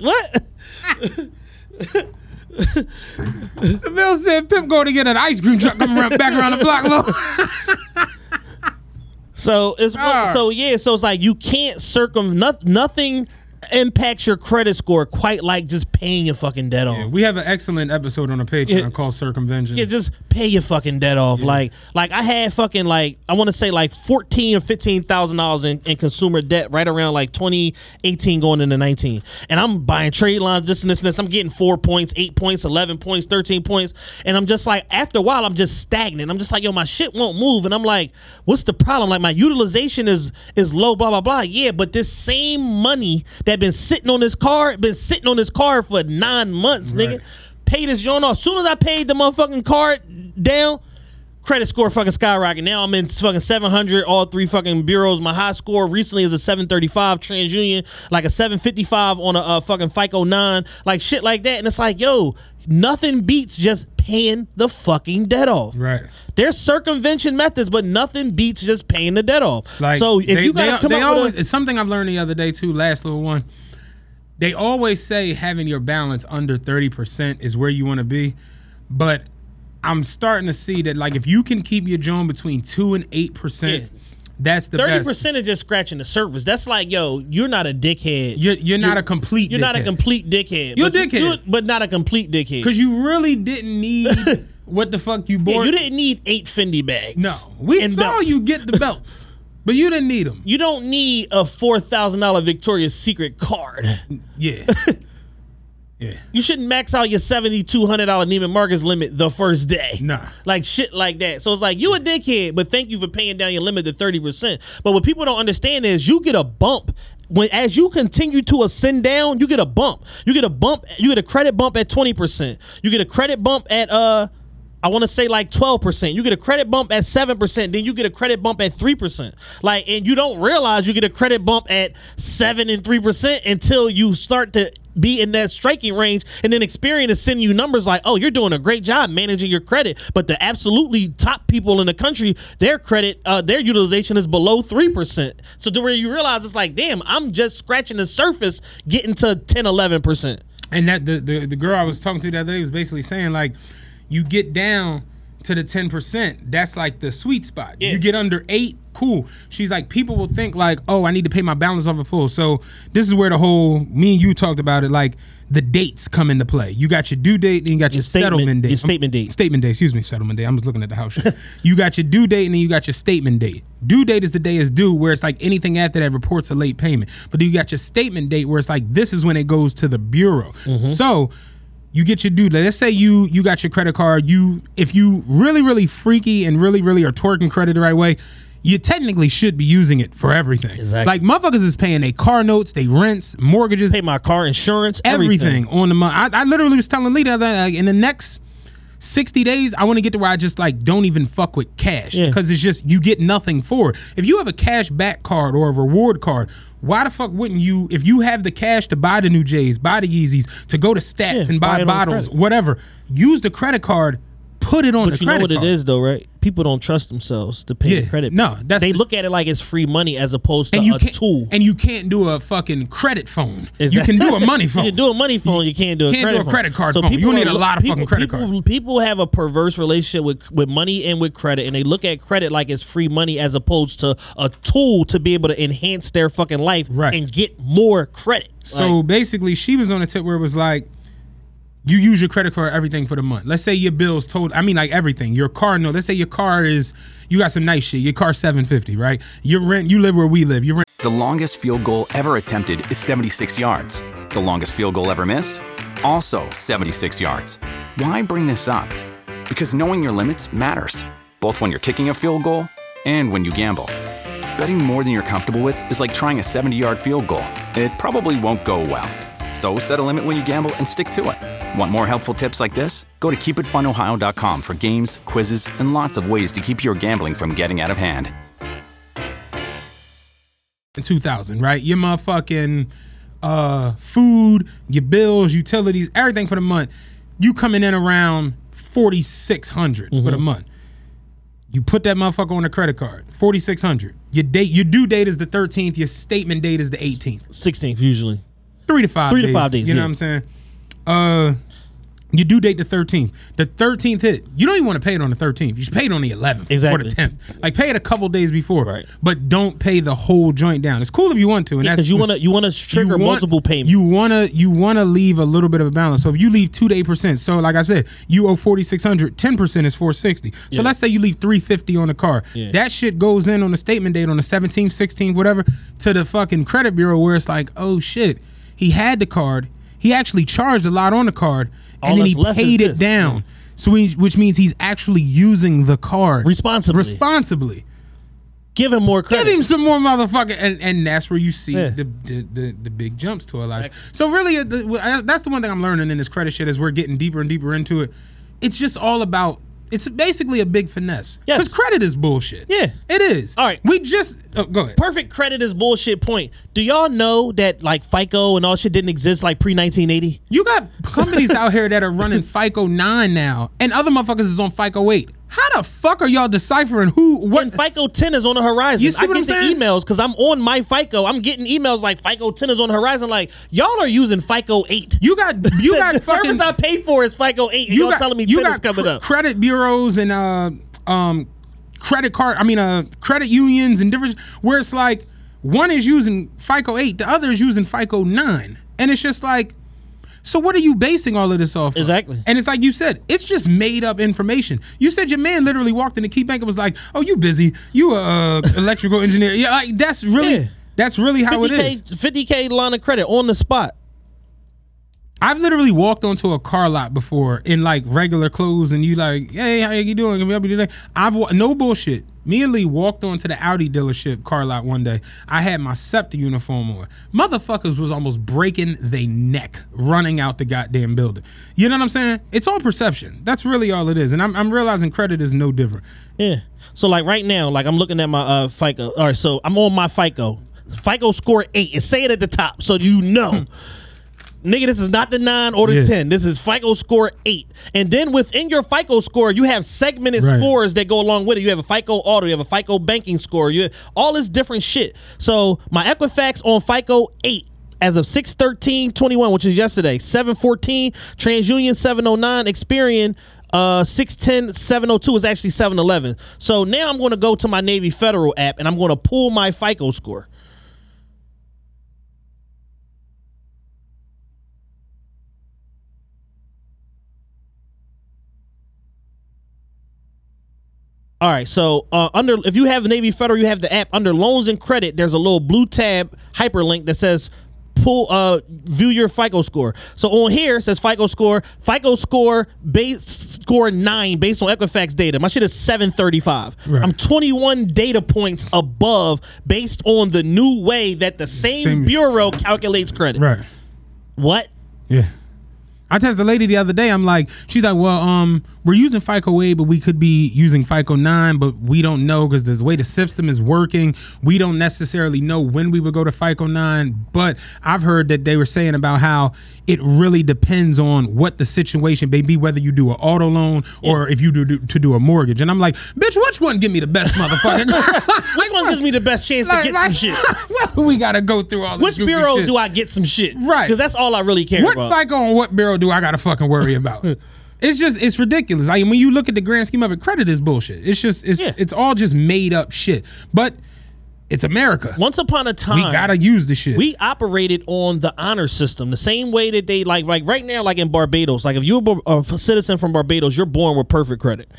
[laughs] what? [laughs] Bill said Pimp going to get an ice cream truck coming around, back around the block. So it's Ah. so yeah. So it's like you can't circum not, nothing impacts your credit score quite like just paying your fucking debt off. we have an excellent episode on the Patreon Yeah. called Circumvention. Yeah, just pay your fucking debt off. Like, like I had fucking like I want to say like fourteen or fifteen thousand dollars in, in consumer debt right around like twenty eighteen going into nineteen, and I'm buying trade lines, this and this and this. I'm getting four points, eight points, eleven points, thirteen points, and I'm just like after a while I'm just stagnant. I'm just like yo, my shit won't move, and I'm like, what's the problem? Like my utilization is is low, blah blah blah. Yeah, but this same money that been sitting on this card, been sitting on this card for nine months, nigga Right. pay this joint off. As soon as I paid the motherfucking card down, credit score fucking skyrocket. Now I'm in fucking 700, all three fucking bureaus. My high score recently is a 735 TransUnion, like a 755 on a uh, fucking FICO 9, like shit like that. And it's like, yo, nothing beats just paying the fucking debt off. Right. There's circumvention methods, but nothing beats just paying the debt off. Like, so if they- you gotta they, come they up always, with a, it's something I've learned the other day too. Last little one. They always say having your balance under thirty percent is where you want to be, but I'm starting to see that like if you can keep your joint between two and eight percent, That's the Thirty best. percent is just scratching the surface. That's like, yo, you're not a dickhead. You're, you're not a complete. You're not a dickhead. complete dickhead. You're a but dickhead. you- but not a complete dickhead. Because you really didn't need [laughs] what the fuck you Yeah, bought. you didn't need eight Fendi bags. No, we saw belts. you get the belts, [laughs] but you didn't need them. You don't need a four thousand dollar Victoria's Secret card. Yeah, [laughs] yeah. You shouldn't max out your seventy two hundred dollar Neiman Marcus limit the first day. Nah. like shit like that. So it's like you a dickhead, but thank you for paying down your limit to thirty percent. But what people don't understand is you get a bump when as you continue to ascend down. You get a bump. You get a bump. You get a credit bump at twenty percent. You get a credit bump at uh. I want to say like 12%. You get a credit bump at 7%, then you get a credit bump at 3%. Like and you don't realize you get a credit bump at 7 and 3% until you start to be in that striking range and then Experian is sending you numbers like, "Oh, you're doing a great job managing your credit." But the absolutely top people in the country, their credit uh their utilization is below 3%. So to where you realize it's like, "Damn, I'm just scratching the surface getting to 10 11%." And that the, the the girl I was talking to the other day was basically saying like, you get down to the ten percent, that's like the sweet spot. Yeah. You get under eight, cool. She's like, people will think like, oh, I need to pay my balance off in full. So this is where the whole me and you talked about it, like the dates come into play. You got your due date, and you got your, statement- settlement date. your statement date. Statement date, excuse me, settlement date. I'm just looking at the house. [laughs] you got your due date, and then you got your statement date. Due date is the day is due, where it's like anything after that reports a late payment. But then you got your statement date, where it's like this is when it goes to the bureau. Mm-hmm. So you get your due. Let's say you you got your credit card. You if you really really freaky and really really are twerking credit the right way, you technically should be using it for everything. Exactly. Like motherfuckers is paying their car notes, they rents, mortgages, Pay my car insurance, everything, everything. on the month. I, I literally was telling Lee that like in the next. 60 days, I want to get to where I just like don't even fuck with cash Yeah. because it's just you get nothing for it. If you have a cash back card or a reward card, why the fuck wouldn't you, if you have the cash to buy the new J's, buy the Yeezys, to go to Stats Yeah, and buy buy bottles, whatever, use the credit card, put it on But the you know credit what it card. is though, right? People don't trust themselves to pay Yeah. the credit. No, that's they the- look at it like it's free money as opposed to And you a tool. and you can't do a fucking credit phone. You can do a money phone. [laughs] You can do a money phone. You can't do a can't do credit a phone. credit card phone. You need are a lot of people, fucking credit people, cards. People have a perverse relationship with with money and with credit, and they look at credit like it's free money as opposed to a tool to be able to enhance their fucking life Right. and get more credit. So Like, basically, she was on a tip where it was like, you use your credit for everything for the month. Let's say your bills told, I mean, like everything. Your car, no. Let's say your car is, you got some nice shit. Your car seven fifty, right? Your rent, you live where we live. Your rent The longest field goal ever attempted is 76 yards. The longest field goal ever missed? Also 76 yards. Why bring this up? Because knowing your limits matters, both when you're kicking a field goal and when you gamble. Betting more than you're comfortable with is like trying a 70 yard field goal. It probably won't go well. So set a limit when you gamble and stick to it. Want more helpful tips like this? Go to keepitfunohio.com for games, quizzes, and lots of ways to keep your gambling from getting out of hand. in two thousand, right? Your motherfucking uh, food, your bills, utilities, everything for the month. You coming in around 4600 for Mm-hmm. the month. You put that motherfucker on a credit card, forty six hundred. Your date, your due date is the thirteenth. Your statement date is the eighteenth. 16th usually. Three to five Three to five days, You know what I'm saying? Uh you do date the 13th. The 13th hit. You don't even want to pay it on the 13th. You should pay it on the 11th or the 10th. Like pay it a couple days before. Right. But don't pay the whole joint down. It's cool if you want to, and that's Because you want to you want to trigger want- multiple payments. You wanna you wanna leave a little bit of a balance. So if you leave two to eight percent, so like I said, you owe 4,600. 10 percent is four sixty. So Yeah. let's say you leave three fifty on the car. Yeah. That shit goes in on the statement date on the seventeenth, sixteenth, whatever, to the fucking credit bureau where it's like, oh shit, he had the card. He actually charged a lot on the card, All and then he paid it this. down. So we, which means he's actually using the card Responsibly. Responsibly. Give him more credit. Give him some more motherfucker, and and that's where you see Yeah. the, the the the big jumps to Elijah. So really, uh, the, that's the one thing I'm learning in this credit shit as we're getting deeper and deeper into it. It's just all about. It's basically a big finesse. Yes. Because credit is bullshit. Yeah. It is. All right. We just oh, go ahead. Perfect credit is bullshit. Point. Do y'all know that like FICO and all shit didn't exist like pre 1980? You got companies [laughs] out here that are running FICO nine now, and other motherfuckers is on FICO eight. How the fuck are y'all deciphering who what? And FICO 10 is on the horizon. You see what I get I'm the saying? emails because I'm on my FICO. I'm getting emails like FICO 10 is on the horizon. Like y'all are using FICO 8. You got you [laughs] got the fucking. service I pay for is FICO 8. And y'all telling me 10 is coming cr- up. Credit bureaus and uh um credit card. I mean, uh, credit unions and different where it's like one is using FICO eight, the other is using FICO nine, and it's just like. So what are you basing all of this off? of? Exactly. And it's like you said, it's just made up information. You said your man literally walked in the key bank and was like, "Oh, you busy? You a uh, [laughs] electrical engineer? Yeah, like that's really Yeah. that's really how it is." 50K, 50K line of credit on the spot. I've literally walked onto a car lot before in like regular clothes, and you like, "Hey, how are you doing? Can we help you today?" I've no bullshit. Me and Lee walked onto the Audi dealership car lot one day. I had my SEPTA uniform on. Motherfuckers was almost breaking their neck running out the goddamn building. You know what I'm saying? It's all perception. That's really all it is. And I'm, I'm realizing credit is no different. Yeah. So like right now, like I'm looking at my uh FICO. All right, so I'm on my FICO. FICO score eight. It's say it at the top, so you know. [laughs] Nigga, this is not the nine or the Yeah. ten. This is FICO score eight. And then within your FICO score, you have segmented Right. scores that go along with it. You have a FICO auto, you have a FICO banking score, you all this different shit. So my Equifax on FICO eight as of 61321, which is yesterday, 714, TransUnion 709, Experian uh 610 702 is actually 711. So now I'm going to go to my Navy Federal app and I'm going to pull my FICO score. All right, so uh, under if you have Navy Federal, you have the app under loans and credit. There's a little blue tab hyperlink that says pull uh view your FICO score. So on here it says FICO score, FICO score base score nine based on Equifax data. My shit is seven thirty five. Right. I'm twenty one data points above based on the new way that the same, Same- bureau calculates credit. Right. What? Yeah. I texted the lady the other day. I'm like, she's like, well, um, we're using FICO 8, but we could be using FICO 9, but we don't know because the way the system is working, we don't necessarily know when we would go to FICO 9. But I've heard that they were saying about how it really depends on what the situation may be, whether you do an auto loan or if you do, do to do a mortgage. And I'm like, bitch, which one give me the best motherfucker? [laughs] Which one gives me the best chance to get like- some shit? [laughs] we gotta go through all this Which bureau shit. do I get some shit? Right. Because that's all I really care what about. What FICO and what bureau do I gotta fucking worry [laughs] about? it's just it's ridiculous. I mean, when you look at the grand scheme of it, credit is bullshit. It's just it's Yeah. it's all just made up shit. But it's America. Once upon a time, we gotta use the shit. we operated on the honor system the same way that they like like right now like in barbados like if you're a, a citizen from barbados you're born with perfect credit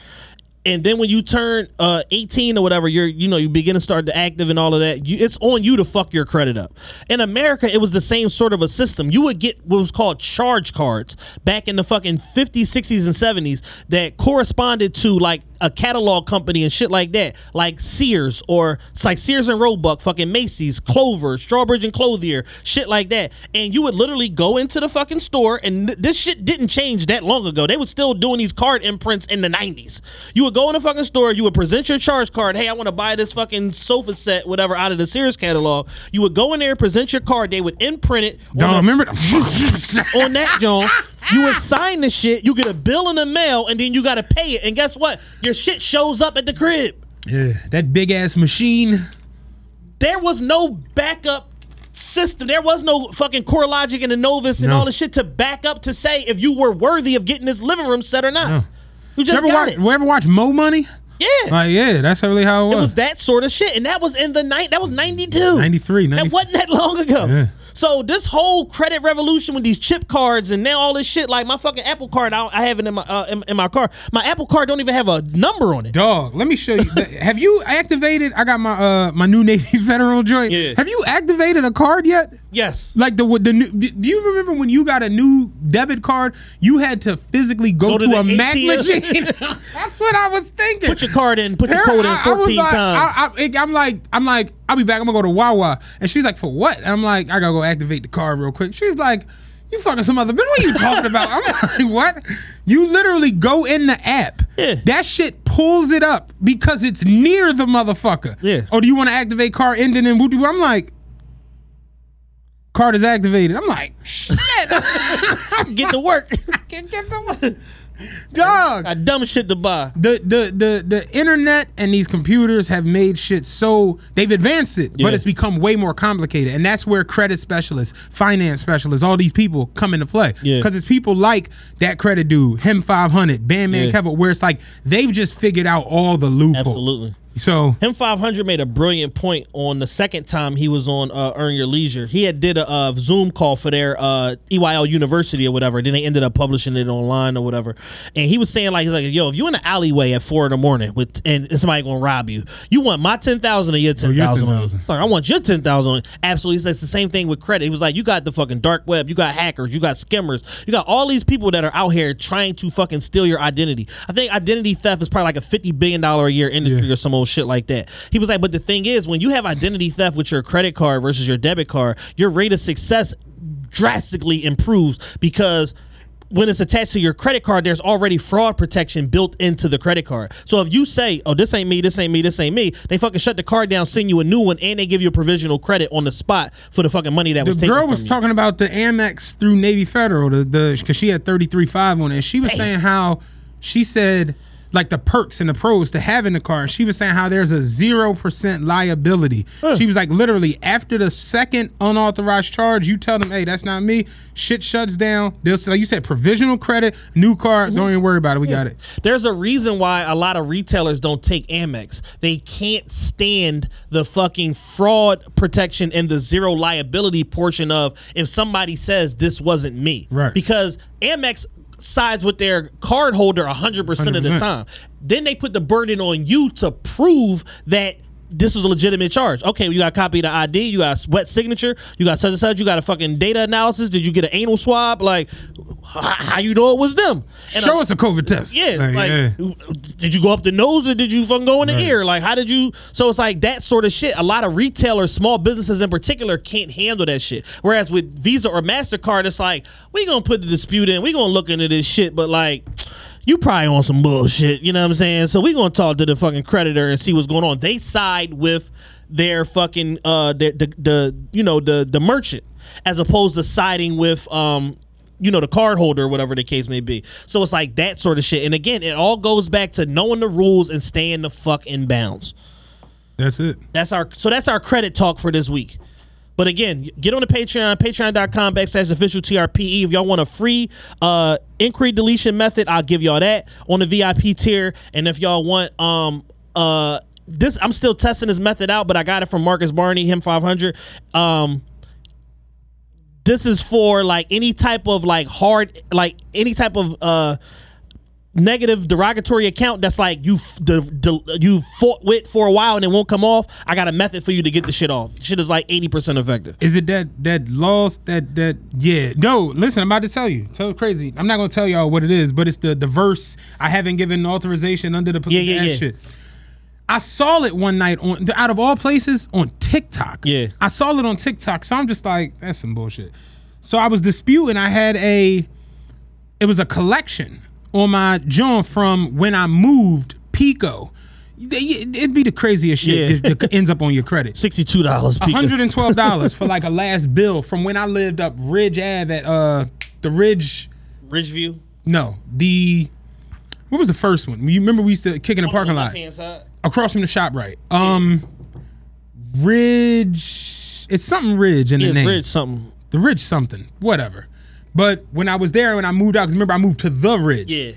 and then when you turn uh 18 or whatever you're you know you begin to start to active and all of that you, it's on you to fuck your credit up in america it was the same sort of a system you would get what was called charge cards back in the fucking 50s 60s and 70s that corresponded to like a catalog company and shit like that like sears or it's like sears and roebuck fucking macy's clover strawbridge and clothier shit like that. And you would literally go into the fucking store and th- this shit didn't change that long ago. They were still doing these card imprints in the 90s you would go in the fucking store you would present your charge card hey i want to buy this fucking sofa set whatever out of the sears catalog. You would go in there present your card they would imprint it Don't remember the [laughs] on that John, you ah! would sign the shit, you get a bill in the mail, and then you gotta pay it. And guess what? Your shit shows up at the crib. Yeah, that big ass machine. There was no backup system. There was no fucking CoreLogic and the Novus and No. all the shit to back up to say if you were worthy of getting this living room set or not. No. You just ever got watch, it. ever watch Mo Money? Yeah. Like, yeah, that's really how it It was. was that sort of shit, and that was in the night. That was ninety two, 93, That wasn't that long ago. Yeah. So this whole credit revolution with these chip cards and now all this shit, like my fucking Apple Card, I, I have it in my uh, in, in my car. My Apple Card don't even have a number on it. Dog, let me show you. [laughs] have you activated? I got my uh my new Navy [laughs] Federal joint. Yeah. Have you activated a card yet? Yes. Like the the new. Do you remember when you got a new debit card? You had to physically go, Go to, to a Mac ATM. machine. [laughs] That's what I was thinking. Put your card in. Put your code in I- I was fourteen like- times. I, I, I'm like, I'm like, I'll be back. I'm gonna go to Wawa, and she's like, for what? And I'm like, I gotta go activate the car real quick. She's like, you fucking some other bitch. What are you talking about? I'm [laughs] like, what? You literally go in the app. Yeah. That shit pulls it up because it's near the motherfucker. Yeah. Oh, do you want to activate car ending in woo I'm like. Card is activated. I'm like, shit. [laughs] Get to work. Can't [laughs] Get- get the- Dog. Got dumb shit to buy. The, the the the internet and these computers have made shit so they've advanced it, Yeah. but it's become way more complicated. And that's where credit specialists, finance specialists, all these people come into play. Yeah. Because it's people like that credit dude, him five hundred, Bandman Yeah. Kevin, where it's like they've just figured out all the loopholes. Absolutely. So Him 500 made a brilliant point on the second time he was on uh, Earn Your Leisure. He had did a uh, Zoom call for their uh, EYL University or whatever. Then they ended up publishing it online or whatever. And he was saying like, he's like, yo, if you're in the alleyway at four in the morning with and somebody gonna rob you, you want my ten thousand or your ten your thousand? 10,000. It's like I want your ten thousand. Absolutely, he says it's the same thing with credit. He was like, you got the fucking dark web, you got hackers, you got skimmers, you got all these people that are out here trying to fucking steal your identity. I think identity theft is probably like a fifty billion dollar a year industry or some shit like that. He was like, but the thing is, when you have identity theft with your credit card versus your debit card, your rate of success drastically improves because when it's attached to your credit card, there's already fraud protection built into the credit card. So if you say, "Oh, this ain't me, this ain't me, this ain't me," they fucking shut the card down, send you a new one, and they give you a provisional credit on the spot for the fucking money that the was taken The girl was you. talking about the Amex through Navy Federal, the the because she had thirty three five on it. She was saying how she said like the perks and the pros to having the car. She was saying how there's a zero percent liability. She was like literally after the second unauthorized charge, you tell them, hey, that's not me. Shit shuts down. They'll say, like you said, provisional credit, new car. Mm-hmm. Don't even worry about it. We got it. There's a reason why a lot of retailers don't take Amex. They can't stand the fucking fraud protection and the zero liability portion of if somebody says this wasn't me. Right. Because Amex sides with their card holder 100% of the time. Then they put the burden on you to prove that this was a legitimate charge. Okay, you got a copy of the ID, you got a wet signature, you got such and such, you got a fucking data analysis. Did you get an anal swab? Like, h- how you know it was them? And Show a- us a COVID test. yeah, Like, like, yeah. did you go up the nose or did you fucking go in the ear? Like, how did you? So it's like that sort of shit. A lot of retailers, small businesses in particular, can't handle that shit. Whereas with Visa or Mastercard, it's like we gonna put the dispute in, we gonna look into this shit, but like. You probably on some bullshit, you know what I'm saying? So we gonna talk to the fucking creditor and see what's going on. They side with their fucking uh the the, the you know the the merchant as opposed to siding with um you know the card holder or whatever the case may be. So it's like that sort of shit. And again, it all goes back to knowing the rules and staying the fuck in bounds. That's it. That's our so that's our credit talk for this week. But again, get on the Patreon, patreon.com backslash official TRPE. If y'all want a free uh inquiry deletion method, I'll give y'all that on the VIP tier. And if y'all want um uh this I'm still testing this method out, but I got it from Marcus Barney, him 500. Um this is for like any type of like hard like any type of uh negative derogatory account that's like you f- the, you fought with for a while and it won't come off i got a method for you to get the shit off shit is like 80% effective Is it that that lost that that yeah? No, listen, I'm about to tell you. Tell crazy. I'm not gonna tell y'all what it is, but it's the the verse. I haven't given authorization under the Yeah, yeah, yeah. shit. I saw it one night on out of all places on TikTok. Yeah. I saw it on TikTok, so I'm just like, that's some bullshit. So I was disputing. I had a, it was a collection on my John from when I moved PECO. It'd be the craziest shit Yeah. that, that ends up on your credit. [laughs] $62 hundred and twelve dollars [laughs] for like a last bill from when I lived up Ridge Ave at uh the Ridge. ridgeview No, the what was the first one? You remember we used to kick in the parking lot across from the shop, right? Um, Ridge. It's something Ridge in Yeah, the it's name. ridge something The Ridge something, whatever. But when I was there, when I moved out, because remember I moved to the Ridge. yeah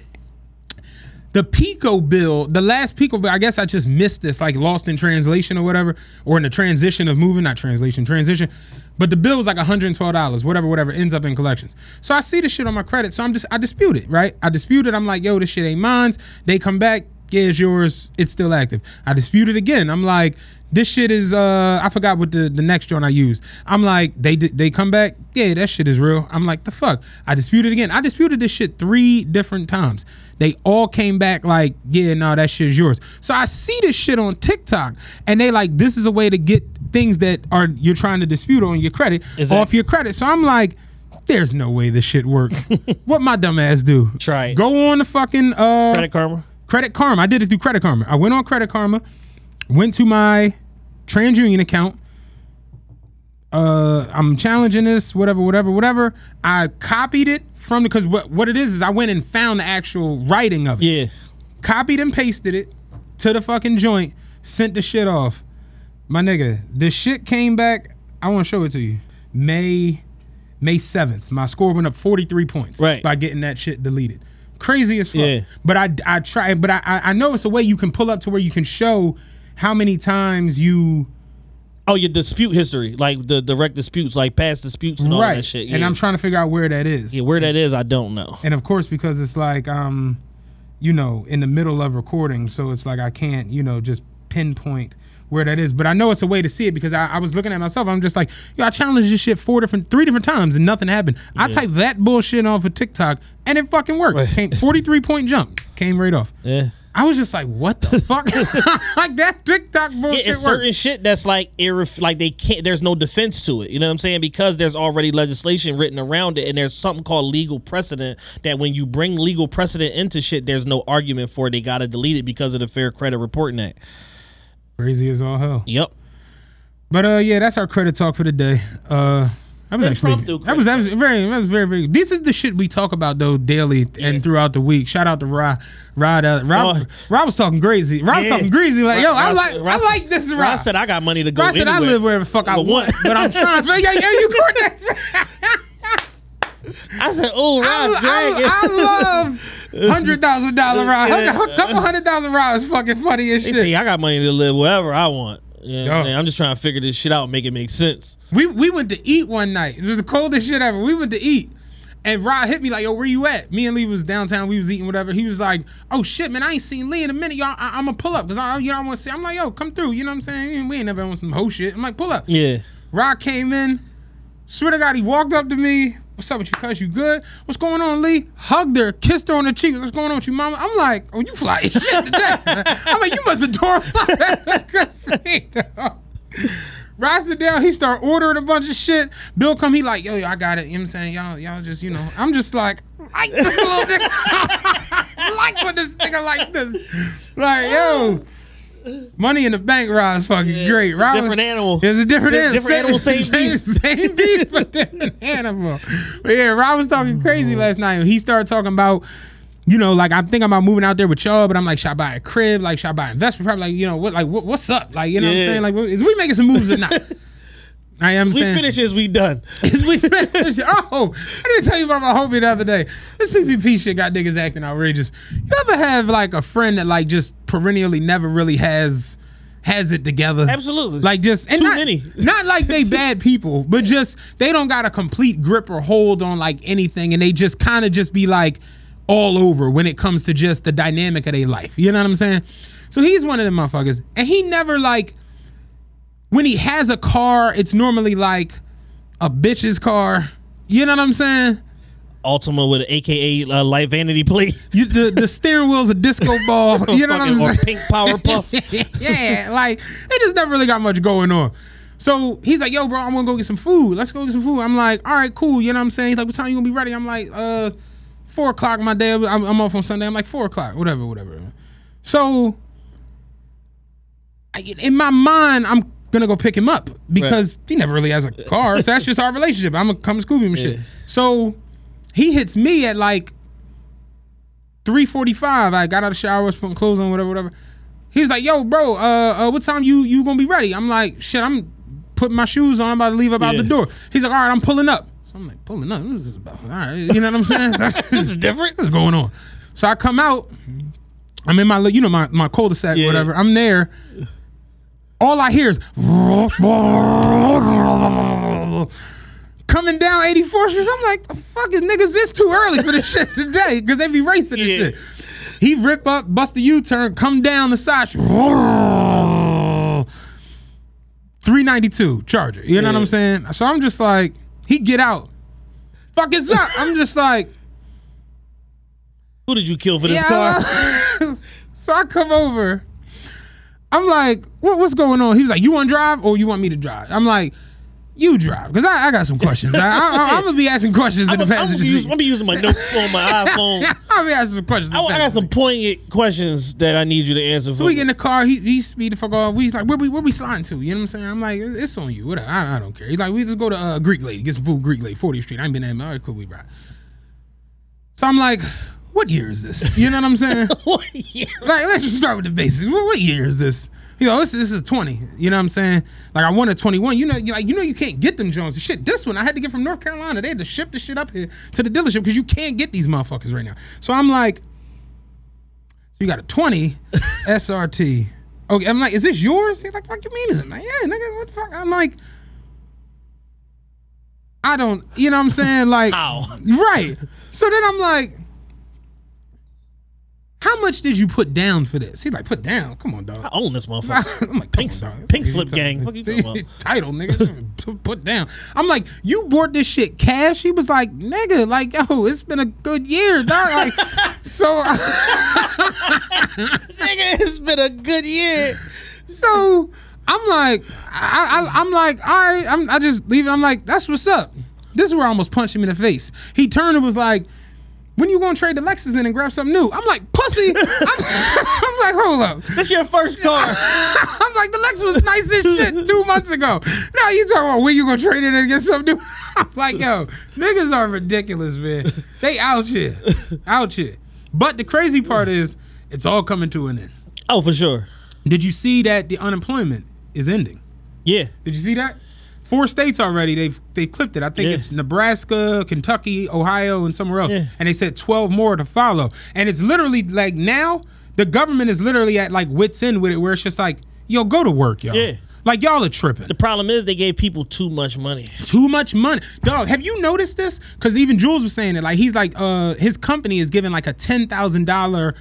The PECO bill, the last PECO bill, I guess I just missed this, like lost in translation or whatever, or in the transition of moving, not translation, transition. But the bill was like $112, whatever, whatever, ends up in collections. So I see the shit on my credit. So I'm just, I dispute it, right? I dispute it. I'm like, yo, this shit ain't mine. They come back, yeah, it's yours. It's still active. I dispute it again. I'm like, this shit is, uh, I forgot what the, the next joint I used. I'm like, they they come back, yeah, that shit is real. I'm like, the fuck? I dispute it again. I disputed this shit three different times. They all came back like, yeah, no, that shit is yours. So I see this shit on TikTok, and they like, this is a way to get things that are you're trying to dispute on your credit Exactly. off your credit. So I'm like, there's no way this shit works. [laughs] what my dumb ass do? Try it. Go on the fucking uh credit karma Credit Karma. I did it through Credit Karma. I went on Credit Karma, went to my TransUnion account, uh, I'm challenging this, whatever, whatever, whatever. I copied it from because what what it is is I went and found the actual writing of it. Yeah. Copied and pasted it to the fucking joint, sent the shit off. My nigga, the shit came back. I want to show it to you. May May 7th. My score went up 43 points Right. by getting that shit deleted. Crazy as fuck. Yeah. But I I try but I I I know it's a way you can pull up to where you can show how many times you Oh, your dispute history, like the direct disputes, like past disputes and all right. that shit. And. I'm trying to figure out where that is. Yeah, where that is, I don't know. And of course, because it's like, um, you know, in the middle of recording, so it's like I can't, you know, just pinpoint where that is. But I know it's a way to see it because I, I was looking at myself. I'm just like, yo, I challenged this shit four different, three different times, and nothing happened. I typed that bullshit off of TikTok, and it fucking worked. Came 43 point jump, came right off. Yeah. I was just like, what the fuck? [laughs] [laughs] like that TikTok Yeah, bullshit worked. certain shit that's like irref- like they can't. There's no defense to it. You know what I'm saying? Because there's already legislation written around it, and there's something called legal precedent. That when you bring legal precedent into shit, there's no argument for it. They gotta delete it because of the Fair Credit Reporting Act. Crazy as all hell. Yep. But uh, yeah, that's our credit talk for the day. Uh, that was actually that was, that was very that was very very. This is the shit we talk about though daily and throughout the week. Shout out to Rod. Rod. Uh, Rod, Oh. Rod was talking crazy. Rod was talking greasy. Like yo, I Ross- like I like this. Rod. Ross said I got money to go. Rod said I live wherever the fuck I want, but I'm trying to figure. Yeah, you Cortez. [laughs] I said, "Oh, Rod, I. I, I love hundred thousand dollar Rod. A couple hundred thousand Rod is fucking funny as shit. say I got money to live wherever I want. You know what I'm, saying? I'm just trying to figure this shit out, and make it make sense. We we went to eat one night. It was the coldest shit ever. We went to eat. And Rod hit me like, yo, where you at? Me and Lee was downtown. We was eating whatever. He was like, oh shit, man, I ain't seen Lee in a minute. Y'all, I, I'm gonna pull up because I, you know, I want to see. I'm like, yo, come through. You know what I'm saying? We ain't never on some hoe shit. I'm like, pull up. Yeah. Rod came in. Swear to God, he walked up to me. What's up with you, cuz? You good? What's going on, Lee? Hugged her, kissed her on the cheek. What's going on with you, mama? I'm like, oh, you fly shit today. I'm like, you must adore casino. Rod sit down, he start ordering a bunch of shit. Bill come, he like, yo, yo, I got it. You know what I'm saying? Y'all, y'all just, you know, I'm just like, like this little nigga. [laughs] like what this nigga like this. Like, yo. Money in the bank ride is fucking great. it's Rod- different animal. It's a different Di- animal. different animal, same beast. [laughs] Same beast, but different [laughs] animal. But yeah, Rob was talking mm-hmm. crazy last night. He started talking about, you know, like I'm thinking about moving out there with y'all, but I'm like, should I buy a crib? Like, should I buy investment property? Like, you know, what, like, what, what's up? Like, you know what I'm saying? Like, is we making some moves or not? [laughs] I am We saying. finish as we done. [laughs] We finish? Oh, I didn't tell you about my homie the other day. This PPP shit got niggas acting outrageous. You ever have like a friend that like just perennially never really has has it together? Absolutely. Like just and Too not, many. [laughs] not like they bad people, but just they don't got a complete grip or hold on like anything, and they just kind of just be like all over when it comes to just the dynamic of their life. You know what I'm saying? So he's one of them motherfuckers, and he never like when he has a car, it's normally like a bitch's car. You know what I'm saying? Ultima with an AKA uh, light vanity plate. [laughs] You, the the steering wheel's a disco [laughs] ball. You know what I'm saying? pink power puff. [laughs] yeah, like it just never really got much going on. So he's like, "Yo, bro, I'm gonna go get some food. Let's go get some food." I'm like, "All right, cool." You know what I'm saying? He's like, "What time you gonna be ready?" I'm like, "Uh, four o'clock. My day. I'm, I'm off on Sunday. I'm like four o'clock. Whatever, whatever." So I, in my mind, I'm gonna go pick him up because he never really has a car. so that's just our relationship. I'm gonna come to Scooby and shit. So he hits me at like 3:45. I got out of the shower, was putting clothes on, whatever, whatever. He was like, "Yo, bro, uh, uh, what time you you gonna be ready?" I'm like, "Shit, I'm putting my shoes on. I'm about to leave up out the door." He's like, "All right, I'm pulling up." So I'm like, "Pulling up? What is this about?" All right, you know what I'm saying? [laughs] [laughs] this is different. What's going on? So I come out. I'm in my, you know, my my cul-de-sac, Yeah. whatever. I'm there. All I hear is coming down 84th Street. I'm like, the fuck is niggas this too early for this [laughs] shit today? Because they be racing this Yeah. shit. He rip up, bust a U-turn, come down the side. street. 392 Charger. You know what I'm saying? So I'm just like, he get out. Fuck is up? I'm just like, Who did you kill for this yeah. car? [laughs] so I come over. I'm like, what, what's going on? He was like, you want to drive or you want me to drive? I'm like, You drive because I, I got some questions. I, I, am gonna be asking questions in the passenger seat. I'm gonna be using my notes on my [laughs] iPhone. I'll be asking some questions. I, I got some poignant questions that I need you to answer for. So we get in the car. He he speed the fuck off. We like where we where we sliding to? You know what I'm saying? I'm like it's it's on you. Whatever. I, I don't care. He's like we just go to uh, Greek Lady get some food. Greek Lady, 40th Street. I ain't been there. All right, cool. We ride. So I'm like, what year is this? You know what I'm saying? [laughs] What year? like let's just start with the basics. What, what year is this? You know, this, this is 20. You know what I'm saying? Like I wanted 21. You know, you like you know you can't get them Jones. Shit, this one I had to get from North Carolina. They had to ship the shit up here to the dealership because you can't get these motherfuckers right now. So I'm like, so you got a 20 [laughs] SRT. Okay, I'm like, is this yours? He's like, fuck you mean is it? Like, yeah, nigga, what the fuck? I'm like, I don't, you know what I'm saying? Like, How? right. So then I'm like, how much did you put down for this? He's like, put down? Come on, dog. I own this motherfucker. [laughs] I'm like, Pink, on, pink slip [laughs] gang. Fuck you talking about? [laughs] Title, nigga. Put down. I'm like, you bought this shit cash? He was like, nigga, like, yo, it's been a good year, dog. Like, so, Nigga, it's been a good year. so I'm like, I, I, I'm like, all right, I'm, I just leave it. I'm like, that's what's up. This is where I almost punched him in the face. He turned and was like, when you gonna trade the Lexus in and grab something new? I'm like, pussy. [laughs] I'm, [laughs] I'm like, hold up. That's your first car. [laughs] I'm like, the Lexus was nice as shit two months ago. Now you talking about when you gonna trade it in and get something new? I'm like, yo, niggas are ridiculous, man. They out here, out here. But the crazy part is, it's all coming to an end. Oh, for sure. Did you see that the unemployment is ending? Yeah. Did you see that? Four states already. They've they clipped it. I think Yeah. it's Nebraska, Kentucky, Ohio, and somewhere else. Yeah. And they said twelve more to follow. And it's literally like now the government is literally at like wits end with it, where it's just like, yo, go to work, y'all. Yeah. Like y'all are tripping. The problem is they gave people too much money. Too much money, dog. Have you noticed this? Because even Jules was saying it. Like he's like, uh, his company is giving like a ten thousand dollar.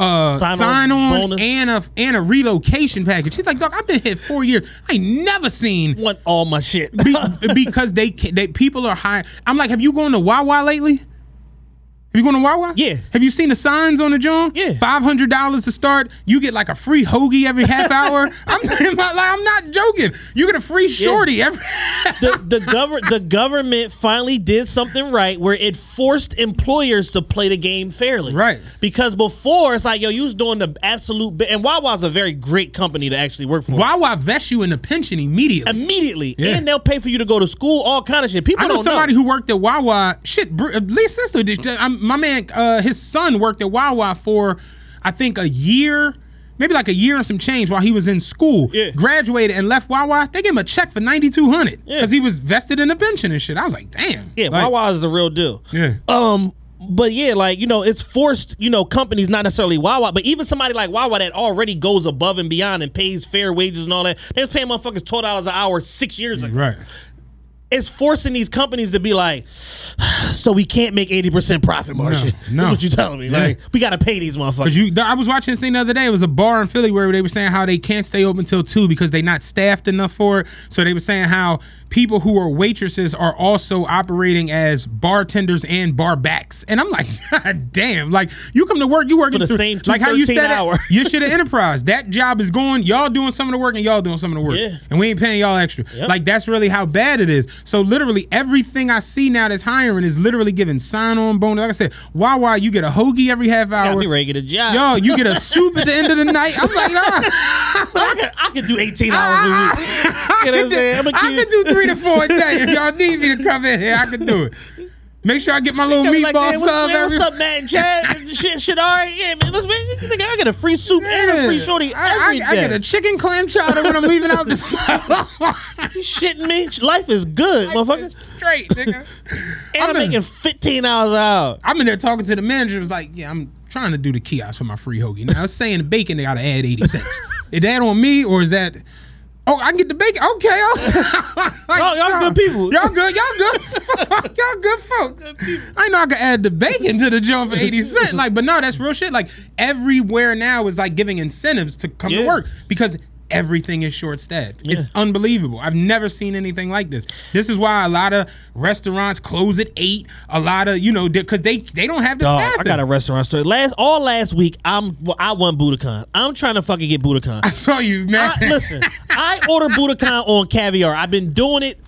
Uh, Sign-on sign on bonus. and a and a relocation package. He's like, dog, I've been here four years. I ain't never seen Want all my shit. be, [laughs] because they they people are high. I'm like, have you gone to Wawa lately? Have you gone to Wawa? Yeah. Have you seen the signs on the joint? Yeah. Five hundred dollars to start. You get like a free hoagie every half [laughs] hour. I'm not, like, I'm not joking. You get a free shorty every. [laughs] the the government the government finally did something right where it forced employers to play the game fairly. Right. Because before it's like yo, you was doing the absolute bi- and Wawa's a very great company to actually work for. Wawa vest you in the pension immediately. Immediately, Yeah. and they'll pay for you to go to school, all kind of shit. People I know somebody know. who worked at Wawa. Shit, Br- Lee's sister did. I'm, my man, uh, his son worked at Wawa for, I think, a year, maybe like a year and some change while he was in school. Yeah. Graduated and left Wawa. They gave him a check for ninety two hundred Yeah. because he was vested in the pension and shit. I was like, damn. yeah, Like, Wawa is the real deal. Yeah. Um, but yeah, like you know, it's forced. You know, companies not necessarily Wawa, but even somebody like Wawa that already goes above and beyond and pays fair wages and all that. They was paying motherfuckers twelve dollars an hour six years ago. Right. It's forcing these companies to be like, [sighs] so we can't make eighty percent profit margin. [laughs] no. That's what you telling me? Yeah. Like we got to pay these motherfuckers. You, I was watching this thing the other day. It was a bar in Philly where they were saying how they can't stay open till two because they not staffed enough for it. So they were saying how people who are waitresses are also operating as bartenders and bar backs. And I'm like, [laughs] God damn! Like you come to work, you working For the through- same like how you said hour. it. You should have enterprise. That job is going. Y'all doing some of the work and y'all doing some of the work. Yeah. And we ain't paying y'all extra. Yep. Like that's really how bad it is. So literally everything I see now that's hiring is literally giving sign on bonus. Like I said, why why you get a hoagie every half hour. got me ready to get a job. Yo, you get a soup at the end of the night. I'm like, [laughs] ah, I could, I could do eighteen hours a week. [laughs] You know what I'm saying? I'm I gonna can do three to four a day. If y'all need me to come in here, I can do it. Make sure I get my little meatball like, man, what's, sub. man, what's up, man? Chad, [laughs] shit, shit, all right, yeah, man. Let's man, nigga, I get a free soup and a free shorty I, every I, I day. get a chicken clam chowder when I'm leaving out this. [laughs] You shitting me? Life is good, motherfuckers. Straight, nigga. [laughs] And I'm, I'm in- making fifteen hours out. I'm in there talking to the manager. Was like, yeah, I'm trying to do the kiosk for my free hoagie. Now it's saying the bacon they gotta add eighty cents. is that on me or is that? Oh, I can get the bacon. Okay, okay. Oh. [laughs] Like, Y'all- y'all good people. Y'all good. Y'all good. [laughs] [laughs] y'all good folk. I know I can add the bacon to the joint for eighty cents. Like, but no, that's real shit. Like everywhere now is like giving incentives to come to work because everything is short staffed. It's unbelievable. I've never seen anything like this. This is why a lot of restaurants close at eight. A lot of you know because they they don't have the Dog, staffing. I got a restaurant story. Last all last week, I'm well, I won Budokan. I'm trying to fucking get Budokan. [laughs] I saw you, man. I, listen, I ordered Budokan on caviar. I've been doing it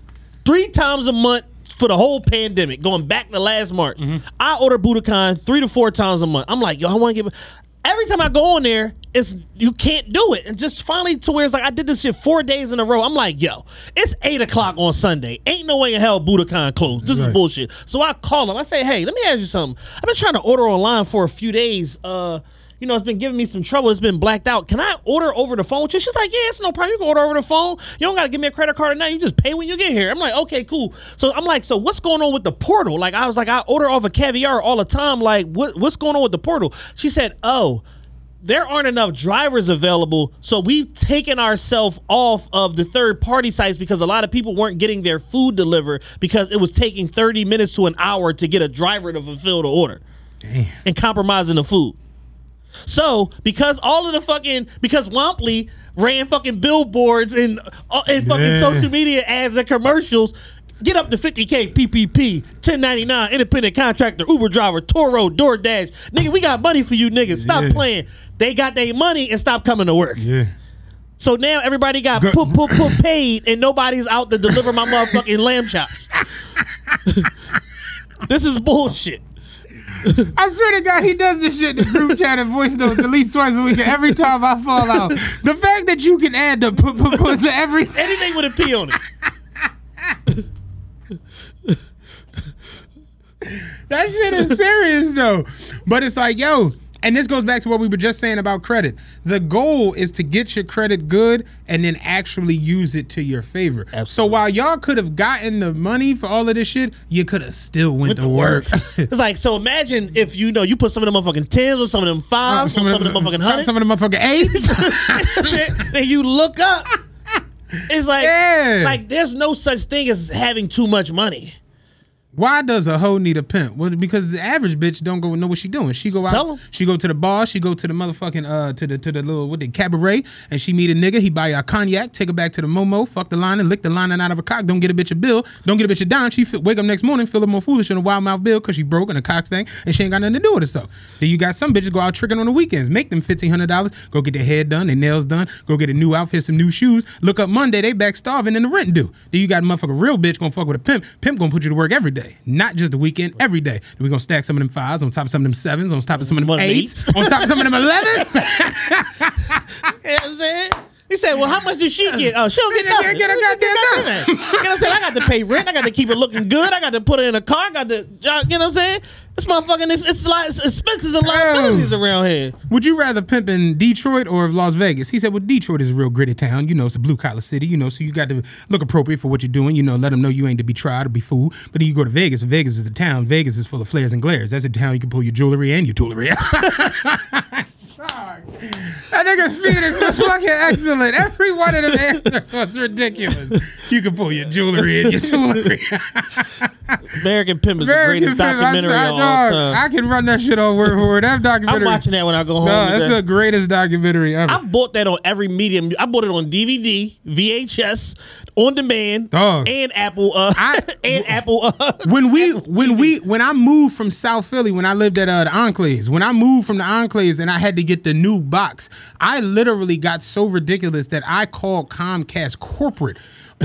three times a month for the whole pandemic, going back to last March. Mm-hmm. I order Budokan three to four times a month. I'm like, yo, I want to get. Every time I go on there, it's you can't do it, and just finally to where it's like I did this shit four days in a row. I'm like, yo, it's eight o'clock on Sunday. Ain't no way in hell Budokan closed. This is bullshit. So I call him. I say, hey, let me ask you something. I've been trying to order online for a few days. Uh, you know, it's been giving me some trouble. It's been blacked out. Can I order over the phone? She's like, yeah, it's no problem. You can order over the phone. You don't got to give me a credit card now. You just pay when you get here. I'm like, okay, cool. So I'm like, so what's going on with the portal? Like, I was like, I order off of Caviar all the time. Like, what, what's going on with the portal? She said, oh, there aren't enough drivers available, so we've taken ourselves off of the third party sites because a lot of people weren't getting their food delivered because it was taking 30 minutes to an hour to get a driver to fulfill the order and compromising the food. So, because all of the fucking because Womply ran fucking billboards and uh, and fucking Yeah. social media ads and commercials, get up to 50k PPP, 1099 independent contractor, Uber driver, Turo, DoorDash. Nigga, we got money for you niggas. Stop Yeah. playing. They got their money and stop coming to work. Yeah. So now everybody got Go- put put put paid and nobody's out to deliver my motherfucking lamb chops. [laughs] this is bullshit. I swear to God, he does this shit in the group chat and voice notes at least twice a week. Every time I fall out, the fact that you can add the put put put to every Anything with a P on it. that shit is serious though. But it's like, yo, and this goes back to what we were just saying about credit. The goal is to get your credit good and then actually use it to your favor. So while y'all could have gotten the money for all of this shit, you could have still went, to work. [laughs] It's like so. Imagine if you know you put some of them motherfucking tens or some of them fives, uh, or some of them [laughs] motherfucking hundreds, some of them motherfucking eights. [laughs] and you look up. It's like, Yeah. like there's no such thing as having too much money. Why does a hoe need a pimp? Well, because the average bitch don't go know what she doing. She go out, Tell 'em. she go to the bar, she go to the motherfucking uh to the to the little what the cabaret, and she meet a nigga. He buy her a cognac, take her back to the momo, fuck the line and lick the lining out of her cock. Don't get a bitch a bill, don't get a bitch a dime. She wake up next morning feeling more foolish than a wild mouth bill because she broke and a cock thing and she ain't got nothing to do with herself. Then you got some bitches go out tricking on the weekends, make them fifteen hundred dollars, go get their hair done, their nails done, go get a new outfit, some new shoes. Look up Monday, they back starving and the rent due. Then you got a motherfucker real bitch gonna fuck with a pimp. Pimp gonna put you to work every day, not just the weekend, every day. Then we gonna stack some of them fives on top of some of them sevens, on top of some of them One of them eights, eights. on top of some of them elevens. [laughs] You know what I'm saying? He said, "Well, how much did she get? Oh, she don't get nothing. get a She goddamn nothing. You know what I'm saying? I got to pay rent. I got to keep it looking good. I got to put it in a car. I got to, uh, you know what I'm saying? This motherfucking, it's, it's, li- it's expenses and liabilities around here. Would you rather pimp in Detroit or Las Vegas? He said, well, Detroit is a real gritty town. You know, it's a blue collar city, you know, so you got to look appropriate for what you're doing. You know, let them know you ain't to be tried or be fooled. But then you go to Vegas. Vegas is a town. Vegas is full of flares and glares. That's a town you can pull your jewelry and your jewelry. [laughs] That nigga's Phoenix was fucking excellent. Every one of them answers was ridiculous. You can pull your jewelry and your jewelry. American Pimp is the greatest good film. I- documentary I, of all dog, time. I can run that shit on word for word. That documentary. I'm documentary. watching that when I go home. No, that's today. the greatest documentary ever. I've bought that on every medium. I bought it on DVD, VHS, on demand, Dog. and Apple. Uh, [laughs] and Apple. Uh, when we when we when I moved from South Philly when I lived at uh, the Enclaves when I moved from the Enclaves and I had to get the new box I literally got so ridiculous that I called Comcast corporate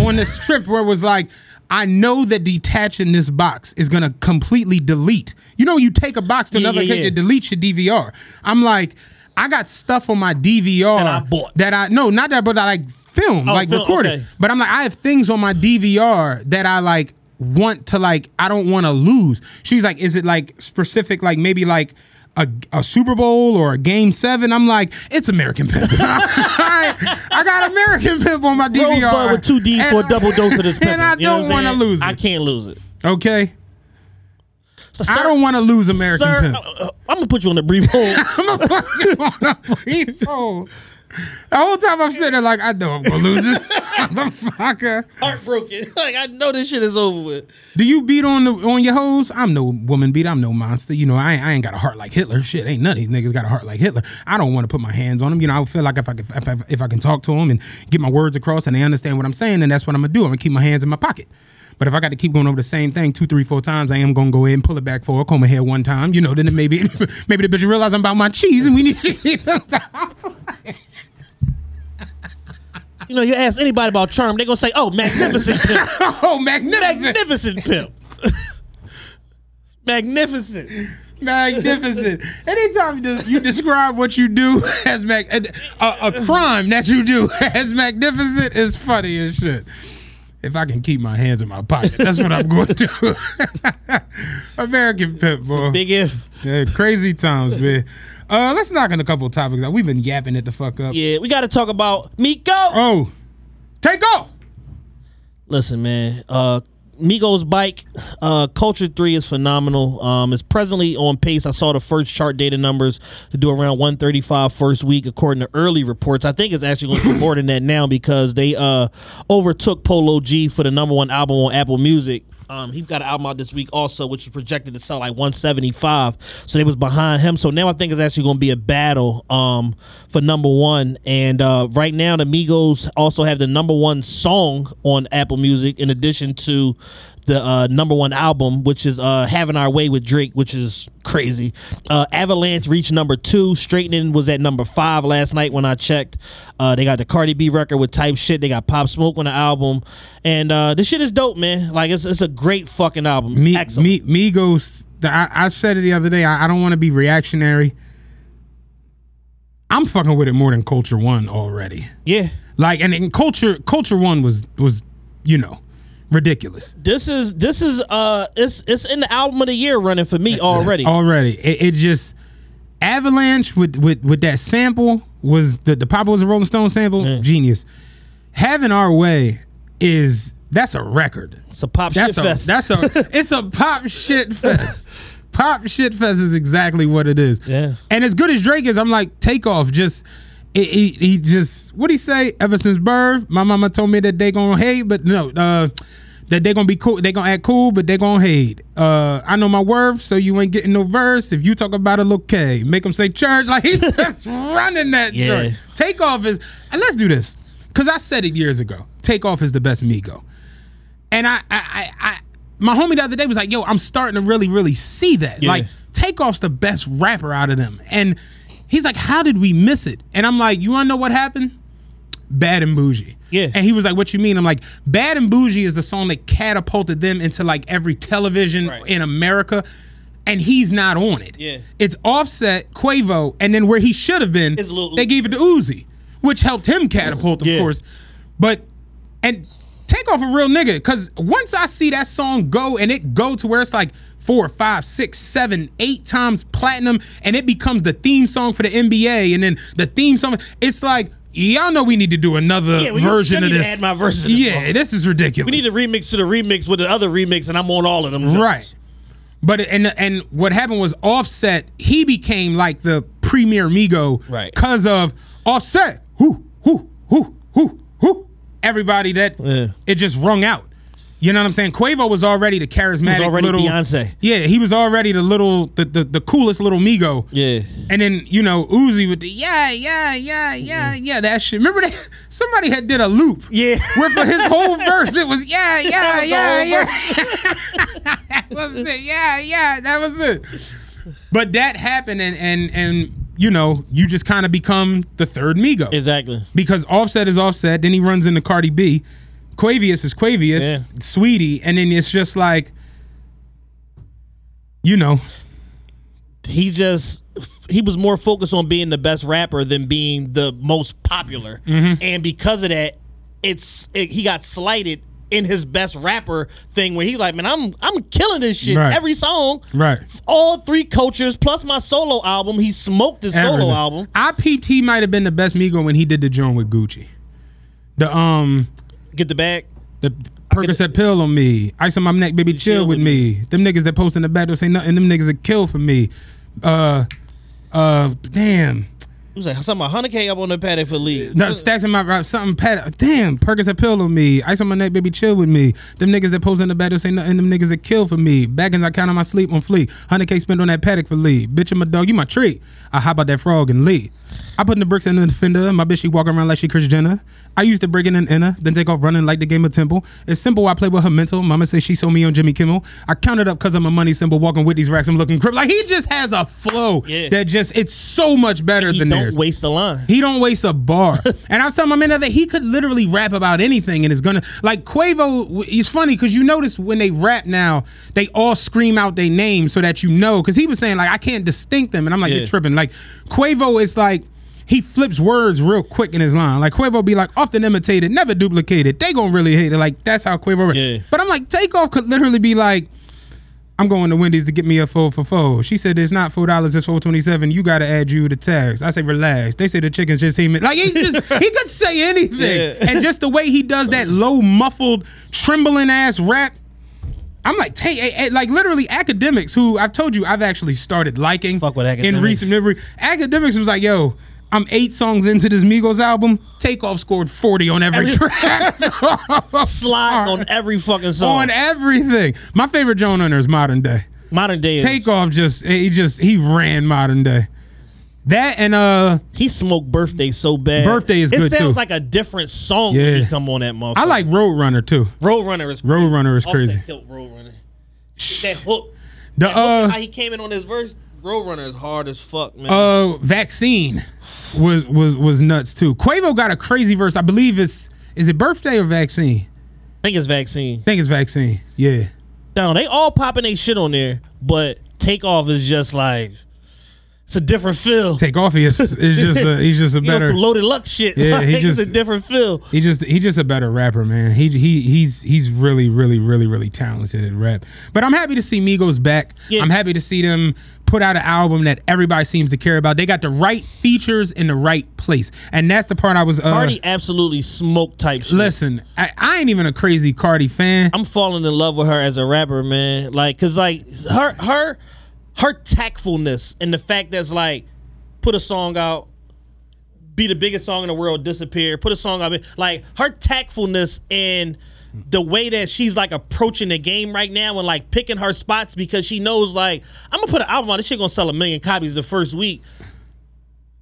on the [laughs] strip where it was like I know that detaching this box is gonna completely delete you know you take a box to Yeah, another yeah, yeah. it deletes your DVR I'm like I got stuff on my DVR That I bought. that I no not that but I like film Oh, like film, recorded okay. but I'm like, I have things on my DVR that I like want to like, I don't want to lose. She's like, is it like specific, like maybe like a, a Super Bowl or a Game Seven? I'm like, it's American Pimp. [laughs] I, got American Pimp on my DVR. Rosebudd with two D's for a double dose of this pimping. [laughs] And I You know what don't want to lose I can't lose it. Okay. So, I don't wanna lose American sir, Pimp. uh, uh, I'm gonna put you on a brief hold. [laughs] I'm gonna put you on a brief hold. The whole time I'm sitting there like, I know I'm gonna lose this motherfucker. Heartbroken. [laughs] like I know this shit is over with. Do you beat on the on your hoes? I'm no woman beat. I'm no monster. You know, I ain't, I ain't got a heart like Hitler. Shit, ain't none of these niggas got a heart like Hitler. I don't want to put my hands on them. You know, I feel like if I can, if I, if I can talk to them and get my words across and they understand what I'm saying, then that's what I'm gonna do. I'm gonna keep my hands in my pocket. But if I got to keep going over the same thing two, three, four times, I am gonna go ahead and pull it back for a comb my hair one time. You know, then it maybe [laughs] maybe the bitch realize I'm about my cheese and we need to [laughs] stop. You know, you ask anybody about charm, they're gonna say, "Oh, magnificent pimp, [laughs] oh, magnificent. magnificent pimp, [laughs] magnificent." Magnificent. Anytime you, you describe what you do as mag- a, a crime that you do [laughs] as magnificent is funny as shit. If I can keep my hands in my pocket, that's what I'm [laughs] going to do. [laughs] American Pimp, boy. Big if. Yeah, crazy times, man. Uh, let's knock on a couple of topics. We've been yapping it the fuck up. Yeah, we got to talk about Miko. Oh, take off. Listen, man. Uh, Migos back, uh, Culture Three is phenomenal. Um, it's presently on pace. I saw the first chart data numbers to do around 135 first week, according to early reports. I think it's actually going to be more than that now because they uh overtook Polo G for the number one album on Apple Music. Um, he got an album out this week also, which was projected to sell like 175. So they was behind him. So now I think it's actually going to be a battle um, for number one. And uh, right now, the Migos also have the number one song on Apple Music, in addition to the uh, number one album, which is uh, "Having Our Way" with Drake, which is crazy. Uh, Avalanche reached number two. Straightening was at number five last night when I checked. Uh, they got the Cardi B record with Type Shit. They got Pop Smoke on the album, and uh, this shit is dope, man. Like it's it's a great fucking album. It's Me, excellent. me, Migos. The, I, I said it the other day. I, I don't want to be reactionary. I'm fucking with it more than Culture One already. yeah. Like, and, and Culture Culture One was was you know ridiculous This is this is uh it's it's in the album of the year running for me [laughs] already. already. It, it just Avalanche with with with that sample was the the Papa was a Rolling Stone sample. Genius. Having our way is that's a record. It's a pop That's shit a fest. that's a [laughs] it's a pop shit fest. pop shit fest is exactly what it is. Yeah. And as good as Drake is, I'm like takeoff. Just he, he, he just what he say? Ever since birth, my mama told me that they gonna hate, but no, uh, that they gonna be cool. They gonna act cool, but they gonna hate. Uh, I know my worth, so you ain't getting no verse. If you talk about it, look K, make them say church. Like he's [laughs] just running that Yeah. joint. Takeoff is, and let's do this because I said it years ago. take off is the best Migo. And I, I, I, I, my homie the other day was like, "Yo, I'm starting to really, really see that. Yeah. Like, Takeoff's the best rapper out of them." And he's like, "How did we miss it?" And I'm like, "You wanna know what happened? Bad and Bougie." Yeah. And he was like, "What you mean?" I'm like, "Bad and Bougie is the song that catapulted them into like every television Right. in America." And he's not on it. Yeah. It's Offset, Quavo, and then where he should have been, they gave it to Uzi, which helped him catapult, of Yeah. course. But and take off a real nigga because once I see that song go and it go to where it's like four, five, six, seven, eight times platinum, and it becomes the theme song for the NBA, and then the theme song, it's like. Y'all know we need to do another Yeah, we- version y'all of need to this. add my verse this yeah, motherfucker. this is ridiculous. we need to remix to the remix with the other remix, and I'm on all of them. joints. Right. But and and what happened was Offset, he became like the premier Migo Right. because of Offset. Who, who, who, who, who. Everybody that Yeah. it just rung out. You know what I'm saying? Quavo was already the charismatic already little Beyonce. Yeah, he was already the little the, the the coolest little Migo. Yeah. And then, you know, Uzi with the yeah, yeah, yeah, yeah, yeah, that shit. Remember that [laughs] somebody had did a loop. Yeah. Where for his whole [laughs] verse it was yeah, yeah, yeah, yeah. [laughs] that was it. Yeah, yeah, that was it. But that happened and and and you know, you just kind of become the third Migo. Exactly. Because Offset is Offset, then he runs into Cardi B. Quavius is Quavius, Yeah. Saweetie, and then it's just like you know, he just he was more focused on being the best rapper than being the most popular Mm-hmm. and because of that it's it, he got slighted in his best rapper thing where he like man i'm i'm killing this shit Right. every song right. all three cultures plus my solo album he smoked his solo album I peeped he might have been the best Migo when he did the joint with Gucci. The um get the bag the Percocet pill on me, ice on my neck, baby, chill, with me. Them niggas that post in the back don't say nothing. Them niggas that kill for me. Uh, uh, damn. Was like something about 100k up on the paddock for league No, stacks in my something pat. Damn, Percocet pill on me, ice on my neck, baby, chill with me. Them niggas that post in the back don't say nothing. Them niggas that kill for me. Back as I count on my sleep on fleet. 100k spent on that paddock for lead. Bitch, I'm a dog, you my treat. I hop out that frog and leave. I put in the bricks in the fender. My bitch, she walk around like she Kris Jenner. I used to break in an inner, then take off running like the game of Temple. It's simple. I play with her mental. Mama says she saw me on Jimmy Kimmel. I counted up because I'm a money symbol, walking with these racks. I'm looking crip. Like he just has a flow Yeah. that just it's so much better He than don't theirs. waste a line. He don't waste a bar. [laughs] and I was telling my man that he could literally rap about anything and is gonna like Quavo. It's funny because you notice when they rap now, they all scream out their name so that you know. Because he was saying like I can't distinct them, and I'm like Yeah. you're tripping. Like Quavo is like. He flips words real quick in his line. Like Quavo be like, often imitated, never duplicated. They gonna really hate it. Like that's how Quavo. Yeah. But I'm like, Takeoff could literally be like, I'm going to Wendy's to get me a four for four. She said it's not four dollars, it's four twenty seven. You gotta add you the tax. I say relax. They say the chickens just in. Like he just [laughs] he could say anything. Yeah. And just the way he does that low, muffled, trembling ass rap. I'm like, hey, hey, eh, eh, hey, like literally academics who I've told you I've actually started liking Fuck with in recent memory. Academics was like, yo, I'm eight songs into this Migos album. Takeoff scored 40 on every Every- track. [laughs] Slide on every fucking song. on everything. My favorite Joan Hunter is modern day. Modern day. is- Takeoff just he just he ran modern day. That and uh He smoked birthday so bad. Birthday is it good, It sounds too. like a different song when Yeah. he come on that motherfucker. I like Roadrunner too. Roadrunner is Roadrunner is crazy. killed Roadrunner. That hook. The that hook, uh how he came in on his verse. Roadrunner is hard as fuck, man. uh vaccine was was was nuts too. Quavo got a crazy verse. I believe it's is it birthday or vaccine? I think it's vaccine. I think it's vaccine. Yeah. Down, they all popping they shit on there, but takeoff is just like it's a different feel. Take off is is [laughs] just a, he's just a You know, better some loaded luck shit. Yeah, like, he it's just- a different feel. He just he just a better rapper, man. He he he's he's really really really really talented at rap. But I'm happy to see Migos back. Yeah. I'm happy to see them put out an album that everybody seems to care about. They got the right features in the right place, and that's the part I was. Uh, Cardi absolutely smoke type shit. listen, I, I ain't even a crazy Cardi fan. I'm falling in love with her as a rapper, man. Like, cause like her her her tactfulness and the fact that's like put a song out, be the biggest song in the world, disappear, put a song out, like her tactfulness and the way that she's like approaching the game right now and like picking her spots because she knows like I'm gonna put an album out. This shit gonna sell a million copies the first week.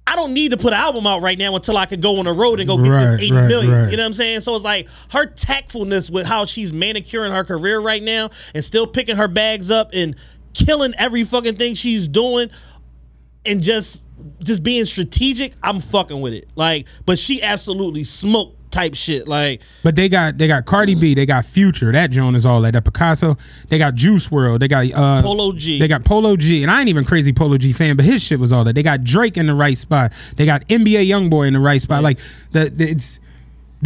I don't need to put an album out right now until I can go on the road and go get Right, this eighty right, million. right. You know what I'm saying? So it's like her tactfulness with how she's manicuring her career right now and still picking her bags up and killing every fucking thing she's doing and just just being strategic. I'm fucking with it. Like, but she absolutely smoked type shit. Like, But they got they got Cardi B, they got Future. That Joan is all that. That Picasso. They got Juice WRLD. They got uh, Polo G. They got Polo G, and I ain't even crazy Polo G fan, but his shit was all that. They got Drake in the right spot. They got NBA YoungBoy in the right spot. Like the, the it's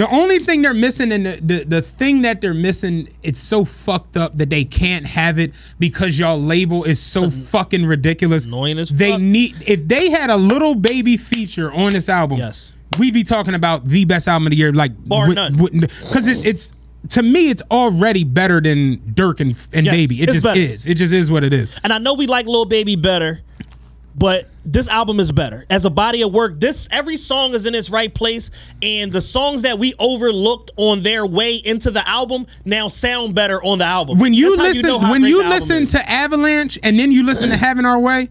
the only thing they're missing, and the, the the thing that they're missing, it's so fucked up that they can't have it because y'all label is so fucking ridiculous. annoying as They need if they had a little baby feature on this album. Yes. We'd be talking about the best album of the year, like Bar none. because it, it's to me, it's already better than Durk and, and Yes, Baby. It just better. is. It just is what it is. and I know we like Lil Baby better, but this album is better as a body of work. This every song is in its right place, and the songs that we overlooked on their way into the album now sound better on the album. When you That's listen, know when you listen to Avalanche and then you listen to Having Our Way,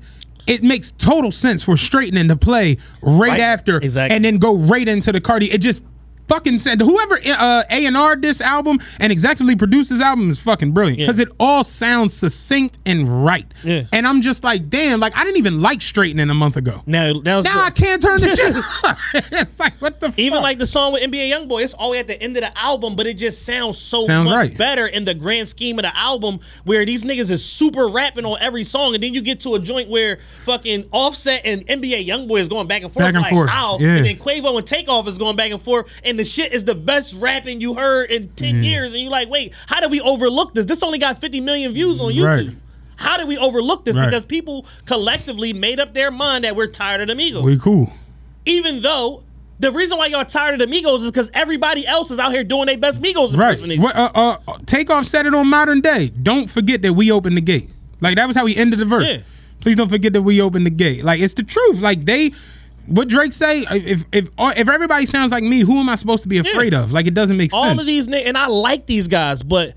it makes total sense for straightening to play right, Right. after, Exactly. and then go right into the Cardi. It just fucking said whoever uh, A and R this album and executively produced this album is fucking brilliant Yeah. because it all sounds succinct and right. Yeah. And I'm just like, damn, like I didn't even like straightening a month ago. now, now, Now. I can't turn the [laughs] shit. [laughs] it's like what the Even fuck? like the song with NBA YoungBoy, it's all at the end of the album, but it just sounds so Sounds much right. better in the grand scheme of the album, where these niggas is super rapping on every song, and then you get to a joint where fucking Offset and NBA YoungBoy is going back and forth, Back and like forth, how, yeah. and then Quavo and Takeoff is going back and forth, and the shit is the best rapping you heard in ten Mm. years, and you're like, wait, how did we overlook this? This only got 50 million views on YouTube. Right. How did we overlook this? Right. Because people collectively made up their mind that we're tired of the Migos we cool. even though the reason why y'all tired of the Migos is because everybody else is out here doing their best Migos Right. impersonation. What, uh, uh, Takeoff said it on Modern Day. Don't forget that we opened the gate. Like that was how he ended the verse. Yeah. Please don't forget that we opened the gate. Like it's the truth. Like they, what Drake say? If if if everybody sounds like me, who am I supposed to be afraid of? Like it doesn't make All sense. All of these, and I like these guys, but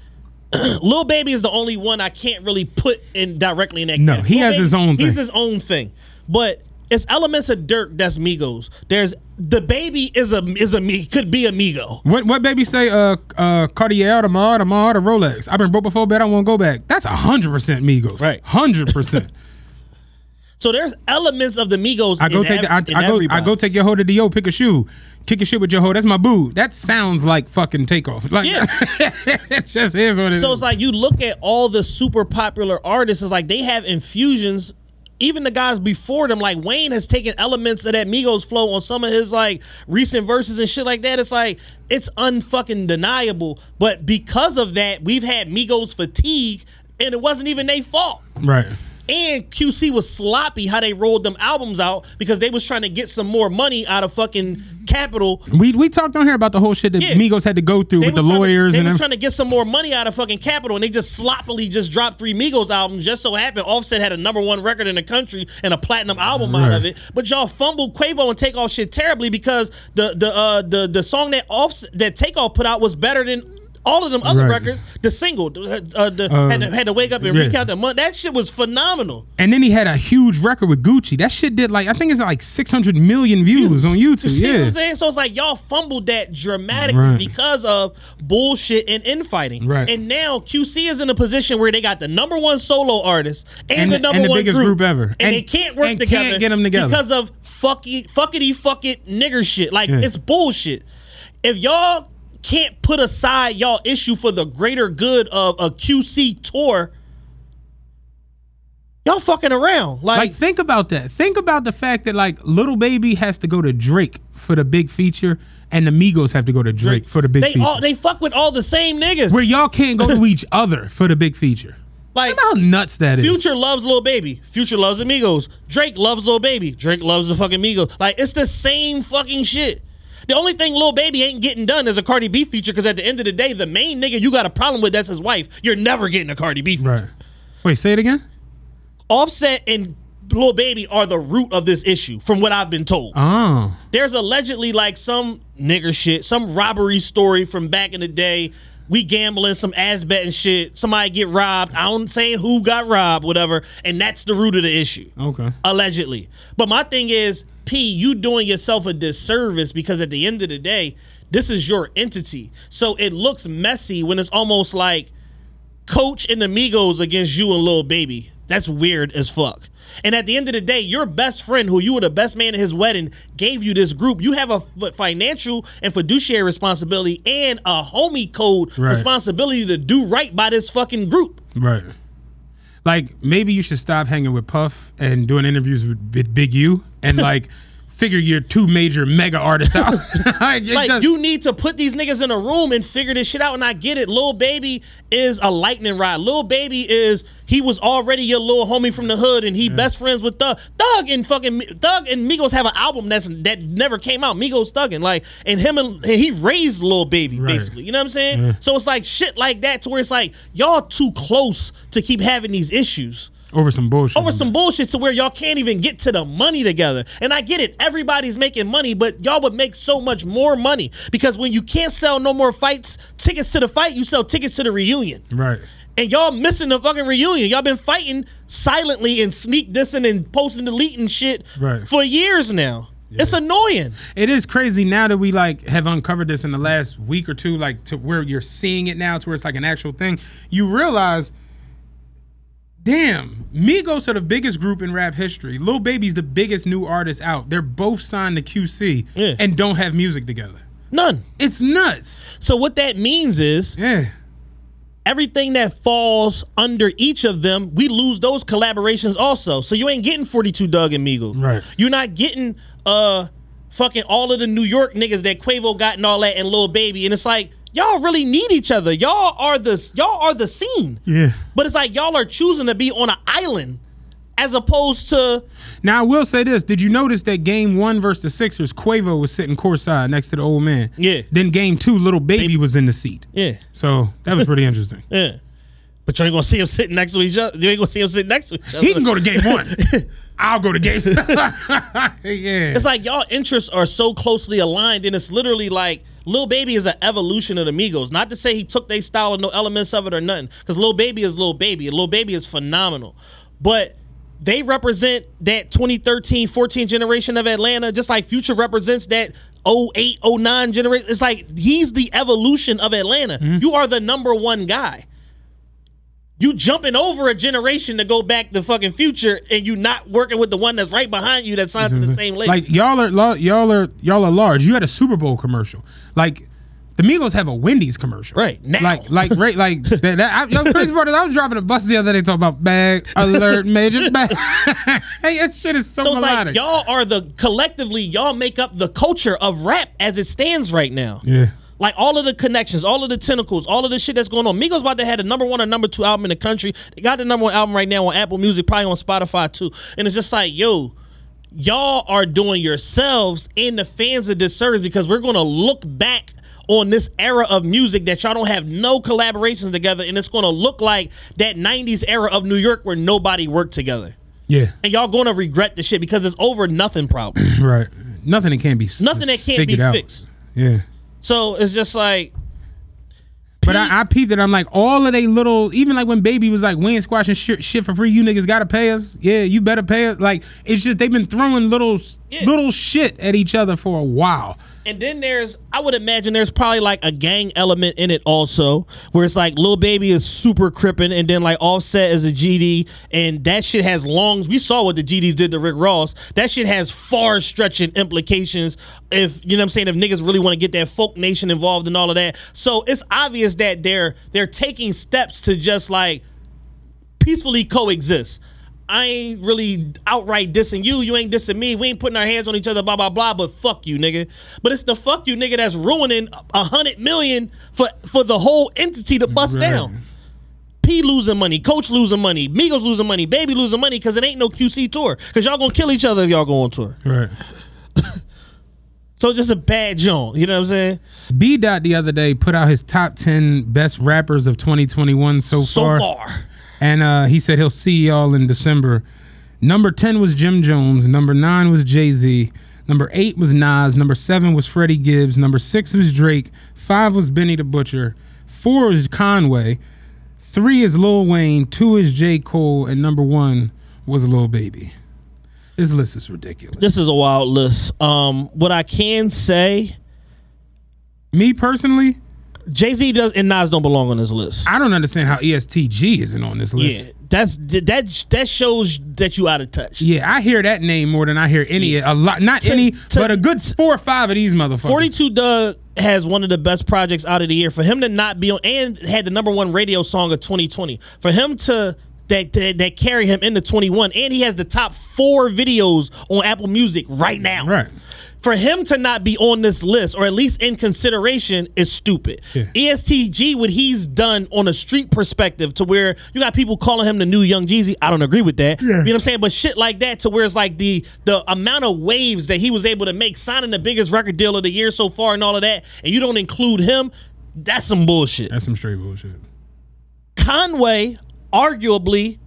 [clears throat] Lil Baby is the only one I can't really put in directly in that. No, camp. he Lil has Baby, his own He's thing. his own thing, but it's elements of Durk that's Migos. There's the baby is a is a me could be a Migo. What what baby say? Uh, uh, Cartier, the Mod, the Mod, the Rolex. I've been broke before, but I won't go back. That's hundred percent Migos. Right. Hundred percent. [laughs] So there's elements of the Migos. I go take the, I, I go I go take your hoe to the yo, pick a shoe, kick a shit with your hoe. That's my boo. That sounds like fucking takeoff. Like Yeah. [laughs] it just is what it is. So it's like you look at all the super popular artists, it's like they have infusions. Even the guys before them, like Wayne, has taken elements of that Migos flow on some of his like recent verses and shit like that. It's like it's unfucking deniable. But because of that, we've had Migos fatigue, and it wasn't even their fault. right. And QC was sloppy how they rolled them albums out because they was trying to get some more money out of fucking Capitol. We we talked on here about the whole shit that Yeah. Migos had to go through They with the trying to- lawyers they and was trying to get some more money out of fucking Capitol, and they just sloppily just dropped three Migos albums. Just so happened, Offset had a number one record in the country and a platinum album out of it. But y'all fumbled Quavo and Takeoff shit terribly because the the uh the the song that Offset that Takeoff put out was better than. All of them other Right. records, the single, uh, the, Uh, had, to, had to wake up and yeah. recount the month. That shit was phenomenal. And then he had a huge record with Gucci. That shit did like I think it's like 600 million views on YouTube. You see what. I'm saying? So it's like y'all fumbled that dramatically Right. because of bullshit and infighting. Right. And now QC is in a position where they got the number one solo artist and, And the the- number and the one biggest group ever. And, And- they can't work together. can't get 'em together. because of fucky fuckity fuck it nigger shit. Like Yeah. it's bullshit. If y'all can't put aside y'all issue for the greater good of a QC tour, y'all fucking around. Like, Like think about that. Think about the fact that like Lil Baby has to go to Drake for the big feature, and the Migos have to go to Drake, for the big they feature. all they fuck with all the same niggas. where y'all can't go to [laughs] each other for the big feature. like How nuts that is. Future loves Lil Baby. Future loves Amigos. Drake loves Lil Baby. Drake loves the fucking Migos. Like it's the same fucking shit. The only thing Lil Baby ain't getting done is a Cardi B feature because at the end of the day, the main nigga you got a problem with that's his wife. You're never getting a Cardi B feature. Right. Wait, say it again. Offset and Lil Baby are the root of this issue, from what I've been told. Oh. There's allegedly like some nigger shit, some robbery story from back in the day. We gambling, some ass betting shit. Somebody get robbed. I don't say who got robbed, whatever. And that's the root of the issue. Okay. Allegedly. But my thing is, P, you doing yourself a disservice because at the end of the day, this is your entity. So it looks messy when it's almost like Coach and Amigos against you and Lil Baby. That's weird as fuck. And at the end of the day, your best friend, who you were the best man at his wedding, gave you this group. You have a financial and fiduciary responsibility and a homie code Right. responsibility to do right by this fucking group. Right. Like maybe you should stop hanging with Puff and doing interviews with Big, Big U and [laughs] like figure your two major mega artists out. [laughs] [laughs] like, Like just- you need to put these niggas in a room and figure this shit out. And I get it. Lil Baby is a lightning rod. Lil Baby is he was already your little homie from the hood, and he best friends with Thug. Thug and fucking Thug and Migos have an album that's that never came out. Migos Thuggin' like, and him and, and he raised Lil Baby Right. basically. You know what I'm saying? So it's like shit like that to where it's like y'all too close to keep having these issues over some bullshit. over some bullshit to where y'all can't even get to the money together. And I get it, everybody's making money, but y'all would make so much more money because when you can't sell no more fights, tickets to the fight, you sell tickets to the reunion. Right. And y'all missing the fucking reunion. Y'all been fighting silently and sneak dissing and posting deleting shit Right. for years now. It's annoying. It is crazy now that we like have uncovered this in the last week or two, like to where you're seeing it now, to where it's like an actual thing. You realize, damn, Migos are the biggest group in rap history. Lil Baby's the biggest new artist out. They're both signed to QC Yeah. and don't have music together. None. It's nuts. So what that means is Yeah. everything that falls under each of them, we lose those collaborations also. So you ain't getting 42 Dugg and Migos. Right. You're not getting uh fucking all of the New York niggas that Quavo got and all that and Lil Baby. And it's like, y'all really need each other. Y'all are the y'all are the scene. Yeah. But it's like y'all are choosing to be on an island as opposed to Now I will say this: Did you notice that game one versus the Sixers, Quavo was sitting courtside next to the old man? Yeah. Then game two, little baby was in the seat. Yeah. So that was pretty interesting. [laughs] Yeah. But you ain't gonna see him sitting next to each other. You ain't gonna see him sitting next to each other. He can go to game [laughs] one. I'll go to game. [laughs] yeah. It's like y'all interests are so closely aligned, and it's literally like Lil Baby is an evolution of the Migos. Not to say he took their style and no elements of it or nothing, because Lil Baby is Lil Baby. Lil Baby is phenomenal, but they represent that 2013, 14 generation of Atlanta, just like Future represents that 08, 09 generation. It's like he's the evolution of Atlanta. Mm-hmm. You are the number one guy. You jumping over a generation to go back to fucking Future, and you not working with the one that's right behind you that signed to the mm-hmm. same label. Like y'all are y'all are y'all are large. You had a Super Bowl commercial. Like the Migos have a Wendy's commercial. Right, now. Like like right like [laughs] that. that I, crazy part is I was driving a bus the other day talking about bag alert major [laughs] bag. hey, that shit is so, So melodic. like y'all are the collectively y'all make up the culture of rap as it stands right now. yeah. Like all of the connections, all of the tentacles, all of the shit that's going on. Migos about to have the number one or number two album in the country. They got the number one album right now on Apple Music, probably on Spotify too. And it's just like, yo, y'all are doing yourselves and the fans a disservice because we're gonna look back on this era of music that y'all don't have no collaborations together, and it's gonna look like that '90s era of New York where nobody worked together. Yeah. And y'all gonna regret the shit because it's over nothing problem. [clears throat] Right. Nothing that can't be Nothing that can't be out. fixed. Yeah. So it's just like But I, I peeped it. I'm like, all of they little, even like when Baby was like, we ain't squashing shit, shit for free. You niggas gotta pay us. Yeah, you better pay us. Like, it's just they've been throwing little, little shit at each other for a while. And then there's, I would imagine there's probably like a gang element in it also, where it's like Lil Baby is super crippin', and then like Offset is a GD, and that shit has longs. We saw what the GDs did to Rick Ross. That shit has far stretching implications. If you know what I'm saying, if niggas really want to get that folk nation involved and all of that, so it's obvious that they're they're taking steps to just like peacefully coexist. I ain't really outright dissing you. You ain't dissing me. We ain't putting our hands on each other. Blah blah blah. But fuck you, nigga. But it's the fuck you, nigga, that's ruining a hundred million for for the whole entity to bust Right. down. P losing money, Coach losing money, Migos losing money, Baby losing money because it ain't no QC tour. Because y'all gonna kill each other if y'all go on tour. Right. [laughs] So just a bad joint. You know what I'm saying? B Dot the other day put out his top ten best rappers of 2021 so, So far. far. And uh, he said he'll see y'all in December. Number 10 was Jim Jones. Number 9 was Jay Z. Number 8 was Nas. Number 7 was Freddie Gibbs. Number 6 was Drake. 5 was Benny the Butcher. 4 is Conway. 3 is Lil Wayne. 2 is J. Cole. And number 1 was Lil Baby. This list is ridiculous. This is a wild list. Um, what I can say, Me personally, Jay Z does and Nas don't belong on this list. I don't understand how EST Gee isn't on this list. Yeah, that's that that shows that you out of touch. Yeah, I hear that name more than I hear any a lot not To- any, to- but a good four or five of these motherfuckers. 42 Dugg has one of the best projects out of the year. For him to not be on and had the number one radio song of 2020. For him to that, that that carry him into 21, and he has the top four videos on Apple Music right now. Right. For him to not be on this list, or at least in consideration, is stupid. Yeah. EST Gee, what he's done on a street perspective, to where you got people calling him the new Young Jeezy. I don't agree with that. You know what I'm saying? But shit like that, to where it's like the the amount of waves that he was able to make, signing the biggest record deal of the year so far, and all of that, and you don't include him, that's some bullshit. That's some straight bullshit. Conway, arguably,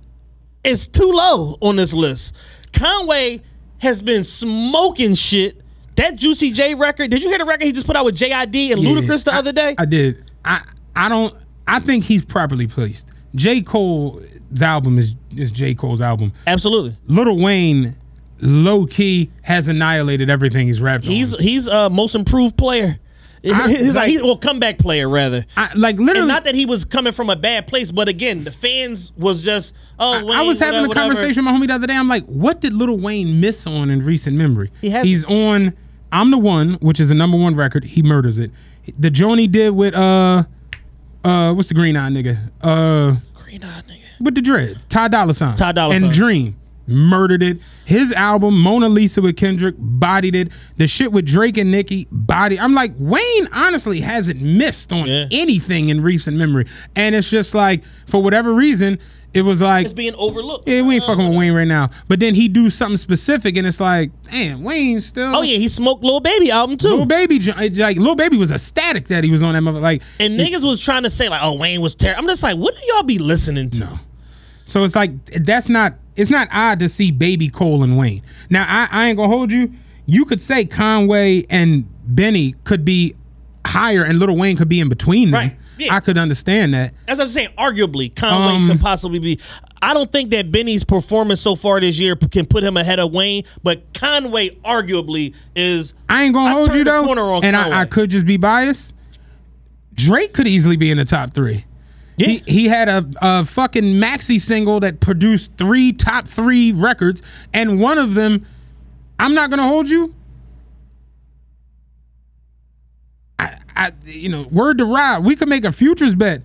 is too low on this list. Conway has been smoking shit. That Juicy J record, did you hear the record he just put out with JID and Yeah. Ludacris the other day? I did. I I don't. I think he's properly placed. J Cole's album is is J Cole's album. Absolutely. Little Wayne, low key, has annihilated everything he's rapped He's on. he's a most improved player. I- [laughs] he's like, he's well comeback player rather. I, like literally. And not that he was coming from a bad place, but again, the fans was just oh. Wayne, I was having whatever, a whatever. conversation with my homie the other day. I'm like, what did Little Wayne miss on in recent memory? He hasn't. He's on I'm the One, which is the number one record. He murders it. The joint he did with uh uh what's the green eye nigga? Uh Green Eye nigga. with the dreads. Ty Dolla Sign. Ty Dolla And Dream. Murdered it. His album, Mona Lisa with Kendrick, bodied it. The shit with Drake and Nicki, body. I'm like, Wayne honestly hasn't missed on Yeah. anything in recent memory. And it's just like, for whatever reason, it was like It's being overlooked. yeah, we ain't fucking with uh, Wayne right now. But then he do something specific, and it's like, damn, Wayne still. Oh yeah, he smoked Lil Baby album too. Lil Baby, like Lil Baby was ecstatic that he was on that mother. Like, And niggas was trying to say like, oh Wayne was terrible. I'm just like, what do y'all be listening to? so it's like that's not. It's not odd to see Baby Cole and Wayne. Now I, I ain't gonna hold you. You could say Conway and Benny could be higher, and Little Wayne could be in between them. Right, yeah. I could understand that. As I'm saying, arguably, Conway Um, could possibly be. I don't think that Benny's performance so far this year can put him ahead of Wayne, but Conway arguably is. I ain't gonna I hold you though, corner on and I, I could just be biased. Drake could easily be in the top three. He, he had a, a fucking maxi single that produced three top three records, and one of them, I'm not gonna hold you. I, you know, word to Rob, we could make a futures bet.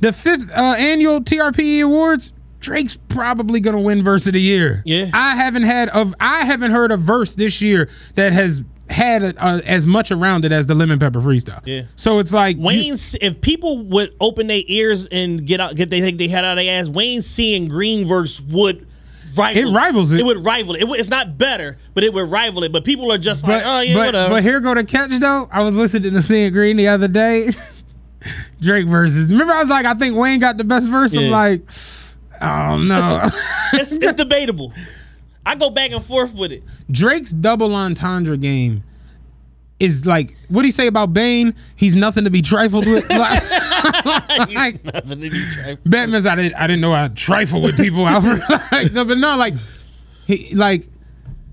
The fifth uh, annual TRPE Awards, Drake's probably gonna win verse of the year. Yeah. I haven't had of I haven't heard a verse this year that has had a, a, as much around it as the Lemon Pepper freestyle. Yeah. So it's like you- Wayne's if people would open their ears and get out get they think they had out their ass, Wayne seeing Green verse would rival It rivals it. It would rival it. it. would- It's not better, but it would rival it. But people are just like, oh yeah, but, whatever. but here go the catch though. I was listening to Seeing Green the other day. [laughs] Drake versus. Remember, I was like, I think Wayne got the best verse. I'm Yeah. like, oh no. [laughs] it's, it's debatable. I go back and forth with it. Drake's double entendre game is like what do you say about Bane? He's nothing to be trifled with. [laughs] Like, [laughs] like, Nothing to be trifled. Batman's I didn't I didn't know I trifle with people, [laughs] Alfred. like, no, but no, like he like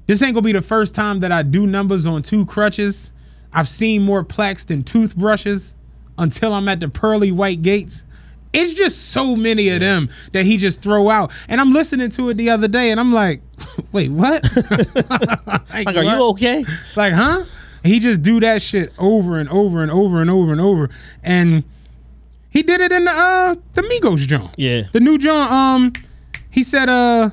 this ain't gonna be the first time that I do numbers on two crutches. I've seen more plaques than toothbrushes until I'm at the pearly white gates. It's just so many of them that he just throw out. And I'm listening to it the other day and I'm like, [laughs] wait, what? like, Like, are you okay? Like, huh? He just do that shit over and over and over and over and over. And he did it in the uh the Migos joint. Yeah. The new joint, um, he said, uh,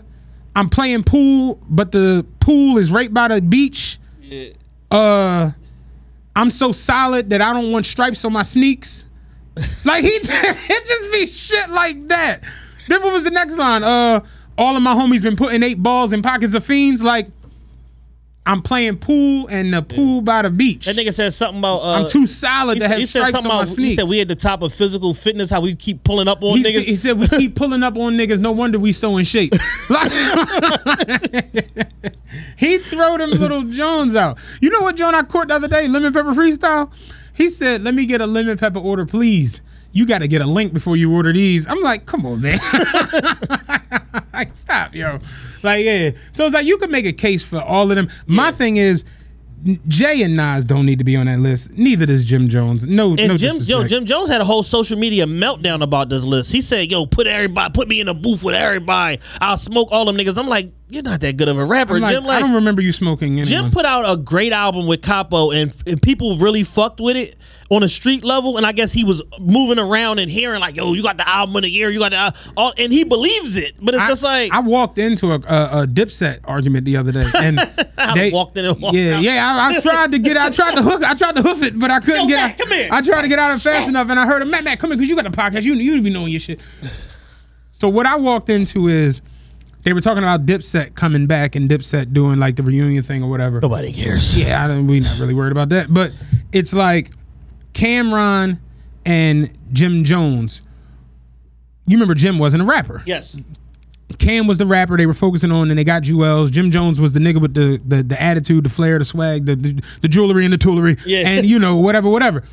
I'm playing pool, but the pool is right by the beach. Yeah. Uh I'm so solid that I don't want stripes on my sneaks. Like he [laughs] it just be shit like that. Then what was the next line? Uh all of my homies been putting eight balls in pockets of fiends. Like I'm playing pool and the pool by the beach. That nigga said something about. Uh, I'm too solid he to said- have he said stripes something on my about. He said we at the top of physical fitness. How we keep pulling up on he, niggas. he said we keep [laughs] pulling up on niggas. No wonder we so in shape. [laughs] He throw them little [laughs] Jones out. You know what John I caught the other day? Lemon pepper freestyle. He said, "Let me get a lemon pepper order, please." You got to get a link before you order these. I'm like, come on, man. like, stop, yo. [laughs] Like, yeah. So it's like you can make a case for all of them. My thing is. Jay and Nas don't need to be on that list. Neither does Jim Jones. No, And no Jim, yo. Jim Jones had a whole social media meltdown about this list. He said, "Yo, put everybody, put me in a booth with everybody. I'll smoke all them niggas." I'm like, "You're not that good of a rapper, like, Jim." I don't remember you smoking. Anyone. Jim put out a great album with Capo, and, and people really fucked with it on a street level. And I guess he was moving around and hearing like, "Yo, you got the album of the year, you got the," al-" all, and he believes it. But it's I, just like I walked into a, a, a Dipset argument the other day, and [laughs] I they walked in and walked yeah, out. yeah. I, I tried to get, I tried to hook, I tried to hoof it, but I couldn't Yo, get. Matt, out. come here. I tried to get out of it fast enough, and I heard him, Matt, Matt, come here, because you got the podcast. You you be knowing your shit. So what I walked into is they were talking about Dipset coming back and Dipset doing like the reunion thing or whatever. Nobody cares. Yeah, I don't, we not really worried about that. But it's like Cam'ron and Jim Jones. You remember Jim wasn't a rapper. Yes. Cam was the rapper they were focusing on, and they got Juelz. Jim Jones was the nigga with the the, the attitude, the flair, the swag, the, the the jewelry and the toolery, Yeah. and you know whatever, whatever.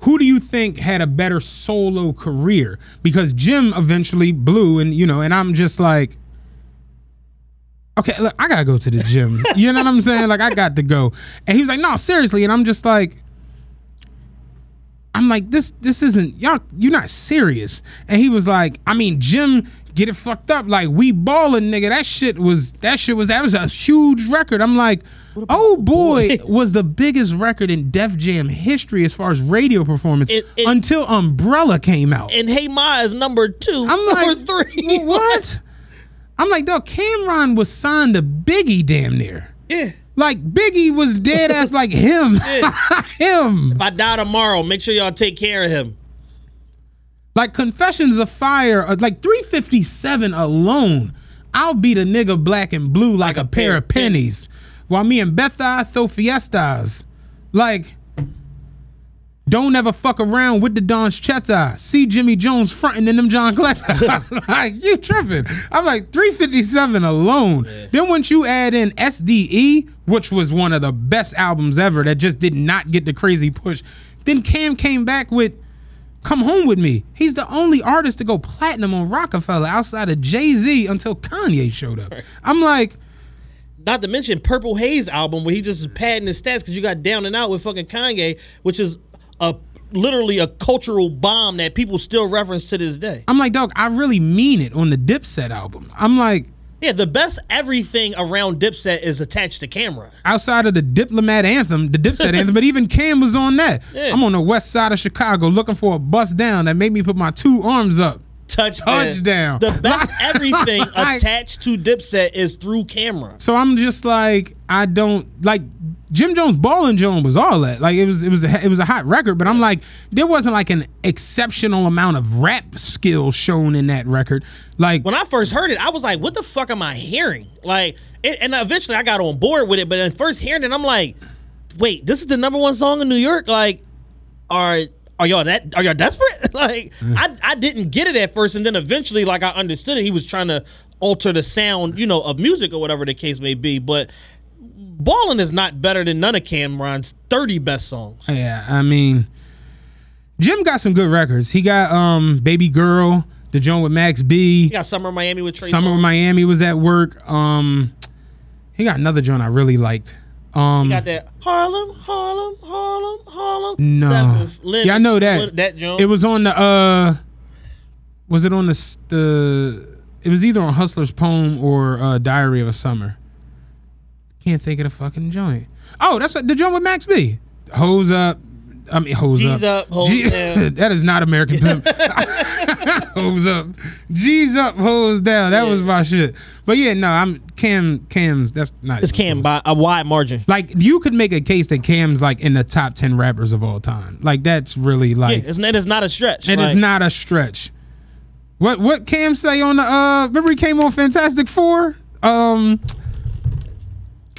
Who do you think had a better solo career? Because Jim eventually blew, and you know, and I'm just like, okay, look, I gotta go to the gym. you know what I'm saying? Like I got to go, and he was like, no, seriously, and I'm just like. I'm like, this this isn't y'all, you're not serious. And he was like, I mean, Jim, get it fucked up. Like, we balling, nigga. That shit was that shit was that was a huge record. I'm like, oh boy, was the biggest record in Def Jam history as far as radio performance until Umbrella came out. And Hey Ma is number two. I'm number like, three. What? [laughs] I'm like, dog, Cam'ron was signed to Biggie damn near. Yeah. Like Biggie was dead ass like [laughs] him. [laughs] him. If I die tomorrow, make sure y'all take care of him. Like Confessions of Fire, uh, like 357 alone, I'll beat a nigga black and blue like, a, pair, of pennies. While me and Betha throw fiestas. Like, don't ever fuck around with the Don Cheta. See Jimmy Jones fronting in them John Collector. [laughs] like, you tripping. I'm like, 357 alone. Then once you add in SDE, which was one of the best albums ever that just did not get the crazy push, then Cam came back with Come Home with Me. He's the only artist to go platinum on Roc-A-Fella outside of Jay Z until Kanye showed up. I'm like, Not to mention Purple Haze album where he just is padding his stats because you got Down and Out with fucking Kanye, which is a literally a cultural bomb that people still reference to this day. I'm like, dog, I really mean it on the Dipset album. I'm like, Yeah, the best everything around Dipset is attached to Cam'ron. outside of the Diplomat anthem, the Dipset [laughs] anthem, but even Cam was on that. Yeah. I'm on the west side of Chicago looking for a bus down that made me put my two arms up. Touchdown. Touchdown. The best [laughs] everything [laughs] Like- attached to Dipset is through Cam'ron. So I'm just like, I don't like Jim Jones Ballin' Jones was all that. Like it was it was a, it was a hot record, but I'm like, there wasn't like an exceptional amount of rap skill shown in that record. Like When I first heard it, I was like, "What the fuck am I hearing?" Like, it, and eventually I got on board with it. But then first hearing it, I'm like, "Wait, this is the number one song in New York." Like, are are y'all that are y'all desperate? [laughs] like, I I didn't get it at first, and then eventually, like, I understood it. He was trying to alter the sound, you know, of music or whatever the case may be. But Ballin' is not better than none of Cam'ron's 30 best songs. Yeah, I mean, Jim got some good records. He got um Baby Girl, the joint with Max B. He got Summer of Miami with Trey Summer of Miami was at work. Um, he got another joint I really liked. Um, He got that Harlem, Harlem, Harlem, Harlem. no, Seventh yeah, I know that. That joint. It was on the uh, was it on the the? It was either on Hustler's Poem or uh, Diary of a Summer. Can't think of the fucking joint. Oh, that's what, the joint with Max B. Hose up. I mean, hose G's up, hose G- down. [laughs] that is not American Pimp. [laughs] hose up. G's up, hose down. That was my shit. But yeah, no, I'm Cam. Cam's. That's not. It's Cam close. by a wide margin. Like you could make a case that Cam's like in the top ten rappers of all time. Like that's really like yeah, it's, it is not a stretch. and Like, it's not a stretch. What what Cam say on the uh remember he came on Fantastic Four? Um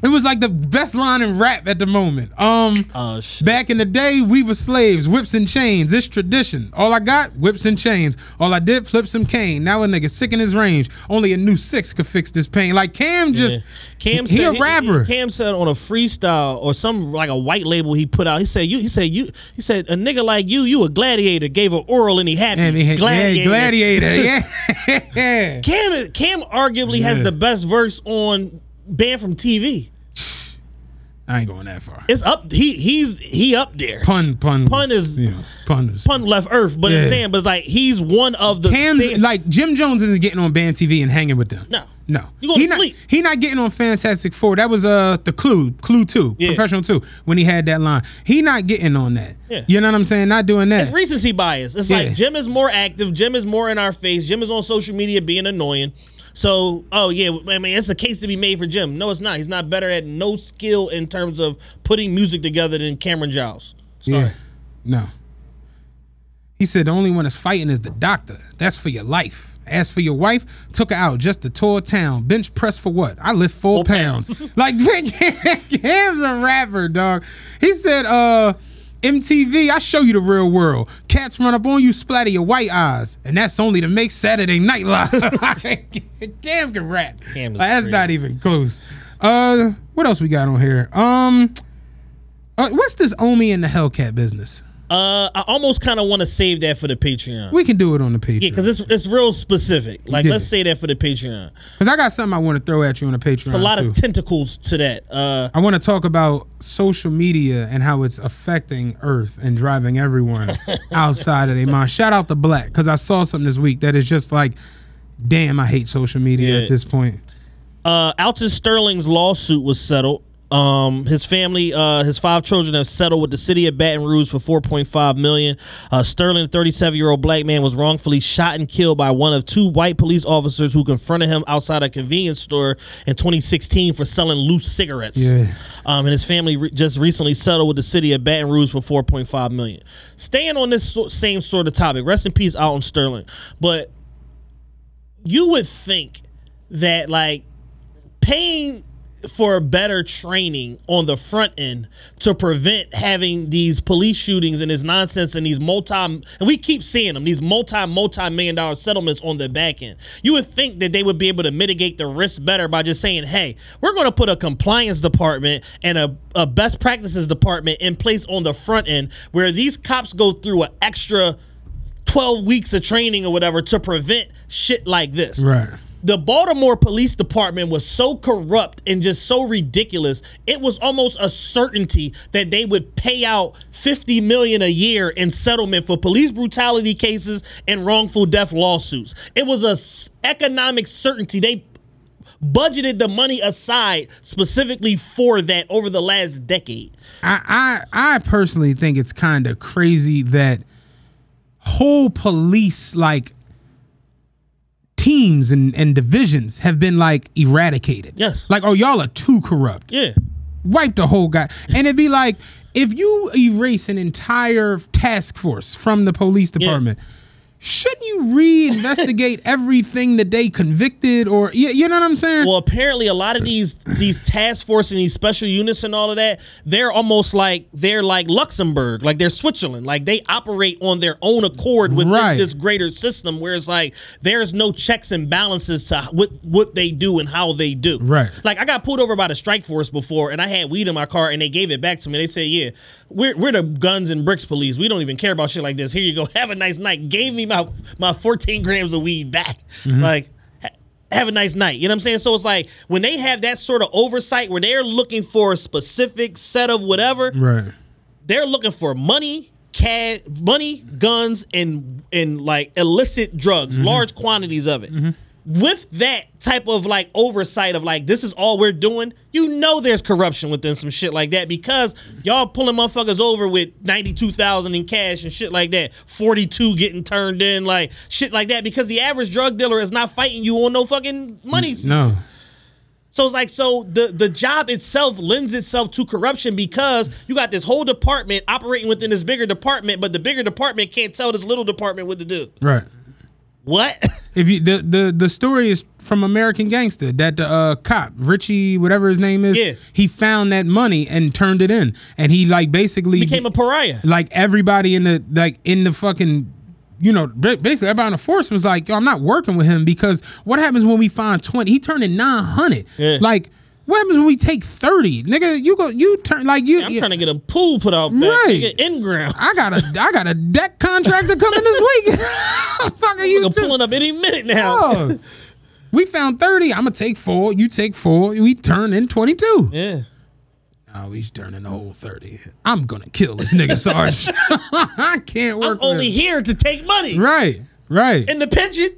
it was like the best line in rap at the moment. Um Oh back in the day, we were slaves, whips and chains. It's tradition. All I got, whips and chains. All I did, flip some cane. Now a nigga sick in his range. Only a new six could fix this pain. Like Cam just Cam he said, a rapper. Cam said on a freestyle or some like a white label he put out. He said you. He said you. He said a nigga like you, you a gladiator. Gave an oral and he happy. and he had gladiator. gladiator. [laughs] Yeah. gladiator. [laughs] Yeah. Cam Cam arguably has the best verse on Banned from TV. I ain't going that far. It's up. He he's he up there. Pun pun Pun was, is- know, pun was, Pun left Earth, but I'm saying, but it's like he's one of the stand- like Jim Jones isn't getting on band TV and hanging with them. No. No. You gonna not, sleep. He not getting on Fantastic Four. That was uh the clue, clue two, Yeah. professional two, when he had that line. He not getting on that. Yeah. You know what I'm saying? Not doing that. It's recency bias. It's Yeah. like Jim is more active. Jim is more in our face. Jim is on social media being annoying. So, oh yeah, I mean, it's a case to be made for Jim. No, it's not. He's not better at no skill in terms of putting music together than Cameron Giles. Sorry. yeah. No. He said the only one that's fighting is the doctor. That's for your life. As for your wife, took her out just to tour town. Bench press for what? I lift four, Four pounds. pounds. [laughs] like [laughs] Cam's a rapper, dog. He said, uh, MTV, I show you the real world. Cats run up on you, splatter your white eyes. And that's only to make Saturday Night Live. [laughs] Cam can rap. Cam Like, that's not even close. Uh what else we got on here? Um uh, what's this Omi and the Hellcat business? Uh, I almost kind of want to save that for the Patreon. We can do it on the Patreon. yeah, because it's it's real specific. Like, Yeah. let's say that for the Patreon. Because I got something I want to throw at you on the Patreon. It's a lot too. of tentacles to that. Uh, I want to talk about social media and how it's affecting Earth and driving everyone [laughs] outside of their mind. Shout out to Black because I saw something this week that is just like, damn, I hate social media Yeah. at this point. uh, Alton Sterling's lawsuit was settled. Um, his family, uh, his five children have settled with the city of Baton Rouge for 4.5 million. Uh, Sterling, 37 year old black man, was wrongfully shot and killed by one of two white police officers who confronted him outside a convenience store in 2016 for selling loose cigarettes. Yeah. Um, and his family re- just recently settled with the city of Baton Rouge for 4.5 million. Staying on this so- same sort of topic, rest in peace, Alton Sterling. But you would think that like paying for better training on the front end to prevent having these police shootings and this nonsense and these multi and we keep seeing them these multi multi million dollar settlements on the back end you would think that they would be able to mitigate the risk better by just saying hey we're going to put a compliance department and a, a best practices department in place on the front end where these cops go through an extra 12 weeks of training or whatever to prevent shit like this. Right. The Baltimore Police Department was so corrupt and just so ridiculous. It was almost a certainty that they would pay out 50 million a year in settlement for police brutality cases and wrongful death lawsuits. It was a s- economic certainty. They budgeted the money aside specifically for that over the last decade. I I, I personally think it's kind of crazy that whole police like teams and, and divisions have been like eradicated. Yes. Like, oh, y'all are too corrupt. Yeah. Wipe the whole guy. And it'd be like, if you erase an entire task force from the police department, shouldn't you reinvestigate [laughs] everything that they convicted or you, you know what I'm saying? Well, apparently, a lot of these these task force and these special units and all of that, they're almost like they're like Luxembourg, like they're Switzerland, like they operate on their own accord within Right. this greater system. Where it's like there's no checks and balances to what what they do and how they do. Right. Like I got pulled over by the strike force before, and I had weed in my car, and they gave it back to me. They said, "Yeah, we're we're the guns and bricks police. We don't even care about shit like this. Here you go. [laughs] Have a nice night." Gave me my my 14 grams of weed back. Mm-hmm. Like. ha- Have a nice night. You know what I'm saying? So it's like when they have that sort of oversight where they're looking for a specific set of whatever, right. they're looking for money, cash, money, guns, and and like illicit drugs, mm-hmm. large quantities of it. Mm-hmm. With that type of like oversight of like this is all we're doing, you know there's corruption within some shit like that because y'all pulling motherfuckers over with ninety two thousand in cash and shit like that, forty two getting turned in like shit like that because the average drug dealer is not fighting you on no fucking money. No. So it's like so the the job itself lends itself to corruption because you got this whole department operating within this bigger department, but the bigger department can't tell this little department what to do. Right. What? [laughs] If you the the the story is from American Gangster that the uh, cop Richie whatever his name is, Yeah. he found that money and turned it in, and he like basically Became a pariah. like everybody in the like in the fucking. You know, basically, everybody on the force was like, "Yo, I'm not working with him because what happens when we find 20? He turned in 900. Yeah. Like, what happens when we take 30? Nigga, you go, you turn like you. I'm trying to get a pool put out back, Right. nigga, in ground. I got a, I got a deck contractor coming this week. [laughs] Fuck are you two- pulling up any minute now. Oh. we found 30. I'm gonna take four. You take four. We turn in 22. Yeah. Oh, he's turning the whole 30. I'm gonna kill this nigga, [laughs] Sarge. [laughs] I can't work. I'm only here to take money. Right, right, And the pension.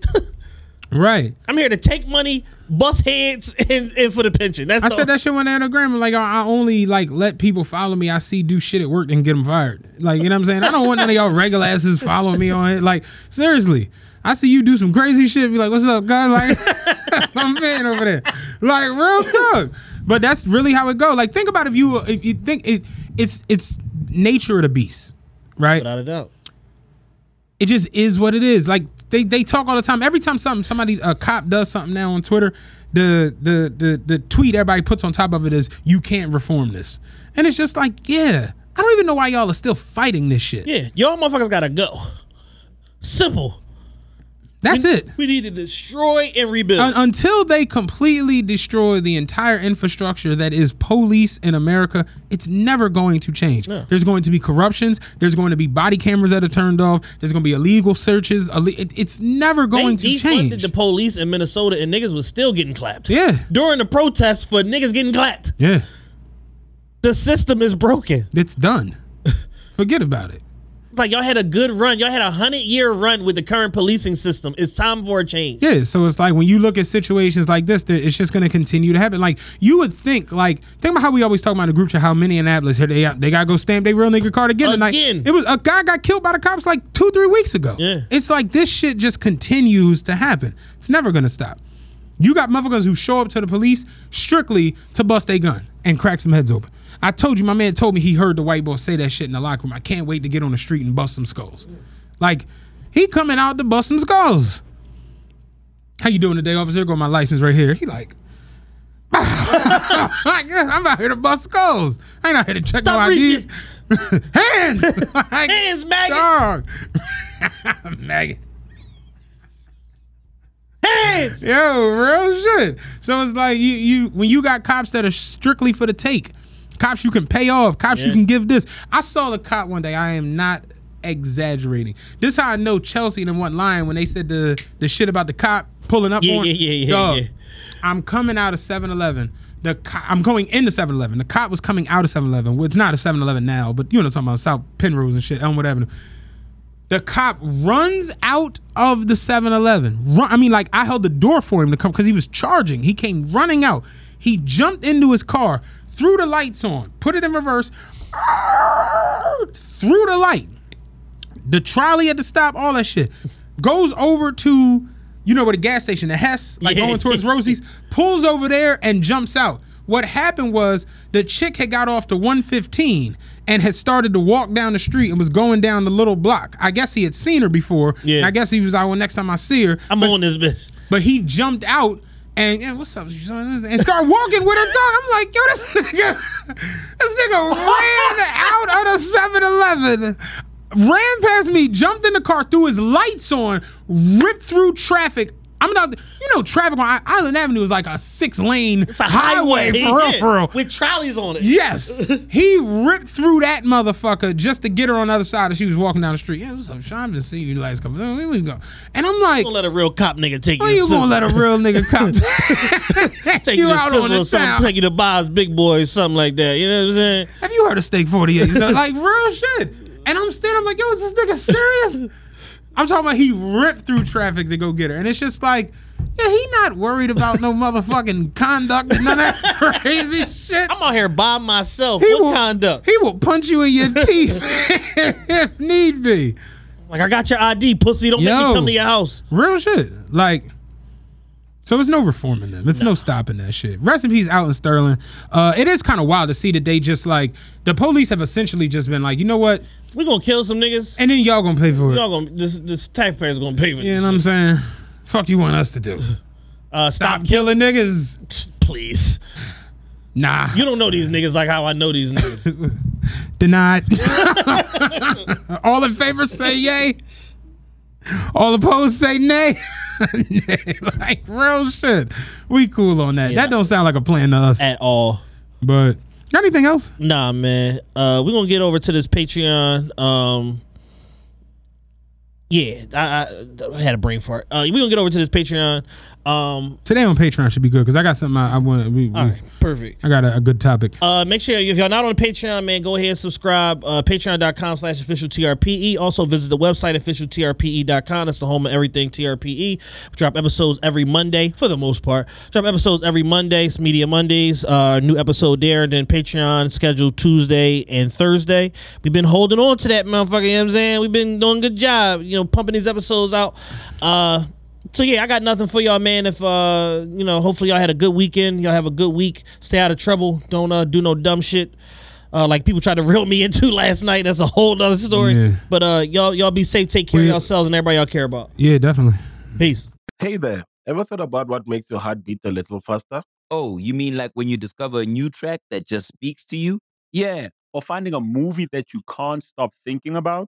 right. I'm here to take money, bust heads, and, and for the pension. That's I the, said that shit on the Anagram. Like, I I only like let people follow me. I see do shit at work and get them fired. Like, you know what I'm saying? I don't want none of y'all regular asses following me on it. Like, seriously. I see you do some crazy shit. Be like, what's up, guy? [laughs] Like, [laughs] I'm man over there. Like, real talk. But that's really how it go. Like, think about if you if you think it, it's it's nature of the beast, right? Without a doubt. It just is what it is. Like they, they talk all the time. Every time something somebody a cop does something now on Twitter, the the the the tweet everybody puts on top of it is you can't reform this. And it's just like, yeah. I don't even know why y'all are still fighting this shit. Yeah, y'all motherfuckers gotta go. Simple. That's it. We need to destroy and rebuild. Un- until they completely destroy the entire infrastructure that is police in America, it's never going to change. There's going to be corruptions. There's going to be body cameras that are turned off. There's going to be illegal it- it's never going they to change. the police in Minnesota and niggas was still getting clapped. Yeah. During the protest for niggas getting clapped. yeah, The system is broken. it's done. [laughs] Forget about it. It's like y'all had a good run. Y'all had a hundred year run with the current policing system. It's time for a change. Yeah, so it's like when you look at situations like this, it's just going to continue to happen. Like you would think, like think about how we always talk about the group chat how Minneapolis here they they got to go stamp their real nigga card again tonight. Again. It was a guy got killed by the cops like two three weeks ago. Yeah. it's like this shit just continues to happen. It's never going to stop. You got motherfuckers who show up to the police strictly to bust a gun and crack some heads open. I told you, my man told me he heard the white boy say that shit in the locker room. I can't wait to get on the street and bust some skulls. Like he coming out to bust some skulls. How you doing today, officer? Got my license right here. He like, [laughs] I'm out here to bust skulls. I ain't out here to check Stop no IDs. [laughs] Hands, [laughs] Like, Hands, maggot. dog. maggot. Hands. Yo, real shit. So it's like you you when you got cops that are strictly for the take, cops you can pay off, cops you can give this. I saw the cop one day. I am not exaggerating. This how I know Chelsea and them went lying when they said the the shit about the cop pulling up Yeah, on. yeah, yeah, yeah, Dog, yeah. I'm coming out of 7-Eleven. The co- I'm going into 7-Eleven. The cop was coming out of 7-Eleven. Well, it's not a 7-Eleven now, but you know what I'm talking about South Penrose and shit, Elmwood Avenue. The cop runs out of the 7-Eleven. Run, I mean, like I held the door for him to come because he was charging. He came running out. He jumped into his car, threw the lights on, put it in reverse, threw the light. The trolley had to stop, all that shit. Goes over to, you know, where the gas station, the Hess, like Yeah. going towards Rosie's, pulls over there and jumps out. What happened was the chick had got off to 115 and had started to walk down the street and was going down the little block. I guess he had seen her before. Yeah. I guess he was like, well, next time I see her. I'm on this bitch. But he jumped out and yeah, what's up? And started walking with her. Dog. I'm like, yo, this [laughs] nigga, this nigga ran out of the 7-Eleven, ran past me, jumped in the car, threw his lights on, ripped through traffic. I'm not, you know, traffic on Island Avenue is like a six lane It's a highway, highway, for real, yeah, for real. with trolleys on it. Yes, [laughs] he ripped through that motherfucker just to get her on the other side as she was walking down the street. Yeah, what's up, Sean? I've been seeing you the last couple. Of Here we go. And I'm like, Don't let a real cop nigga take you. you gonna let a real nigga come take [laughs] [laughs] take you, you out on or the something, town? take you to Bob's Big Boy or something like that. You know what I'm saying? Have you heard of Steak 48? He like real shit. And I'm standing, I'm like, yo, is this nigga serious? I'm talking about he ripped through traffic to go get her. And it's just like, yeah, he not worried about no [laughs] motherfucking conduct none of that [laughs] crazy shit. I'm out here by myself. He what will- conduct? He will punch you in your teeth [laughs] if need be. Like I got your ID, pussy. Don't make me come to your house. Real shit. Like, so it's no reforming them. It's no, stopping that shit. Rest in peace, Alton Sterling. Uh, it is kind of wild to see that they just like the police have essentially just been like, you know what, We gonna kill some niggas. and then y'all gonna pay for it. Y'all gonna this this taxpayers gonna pay for You know what I'm saying? Fuck you want us to do? [laughs] Uh, Stop stop, killing niggas. please. Nah. You don't know these niggas like how I know these niggas. [laughs] Denied. [laughs] All in favor say yay. All opposed say nay. [laughs] Like real shit. We cool on that. Yeah. That don't sound like a plan to us. At all. But got anything else? Nah, man. Uh, we're gonna get over to this Patreon. Um, yeah, I, I, I had a brain fart. Uh, we're gonna get over to this Patreon. Um, Today on Patreon should be good because I got something I, I want. We, we, all right, perfect. I got a, a good topic. Uh, make sure if y'all not on Patreon, man, go ahead and subscribe. Uh, Patreon.com slash official TRPE. Also visit the website officialtrpe.com. That's the home of everything TRPE. We drop episodes every Monday for the most part. Drop episodes every Monday. It's Media Mondays. Uh, new episode there. And then Patreon scheduled Tuesday and Thursday. We've been holding on to that motherfucker. You know what I'm saying? We've been doing a good job, you know, pumping these episodes out. Uh, so yeah, I got nothing for y'all, man. If uh, you know, hopefully y'all had a good weekend. Y'all have a good week. Stay out of trouble. Don't uh, do no dumb shit. Uh, like people tried to [laughs] reel me into last night. That's a whole nother story. Yeah. But uh, y'all y'all be safe. Take care We- of yourselves and everybody y'all care about. Yeah, definitely. Peace. Hey there. Ever thought about what makes your heart beat a little faster? Oh, you mean like when you discover a new track that just speaks to you? Yeah. Or finding a movie that you can't stop thinking about.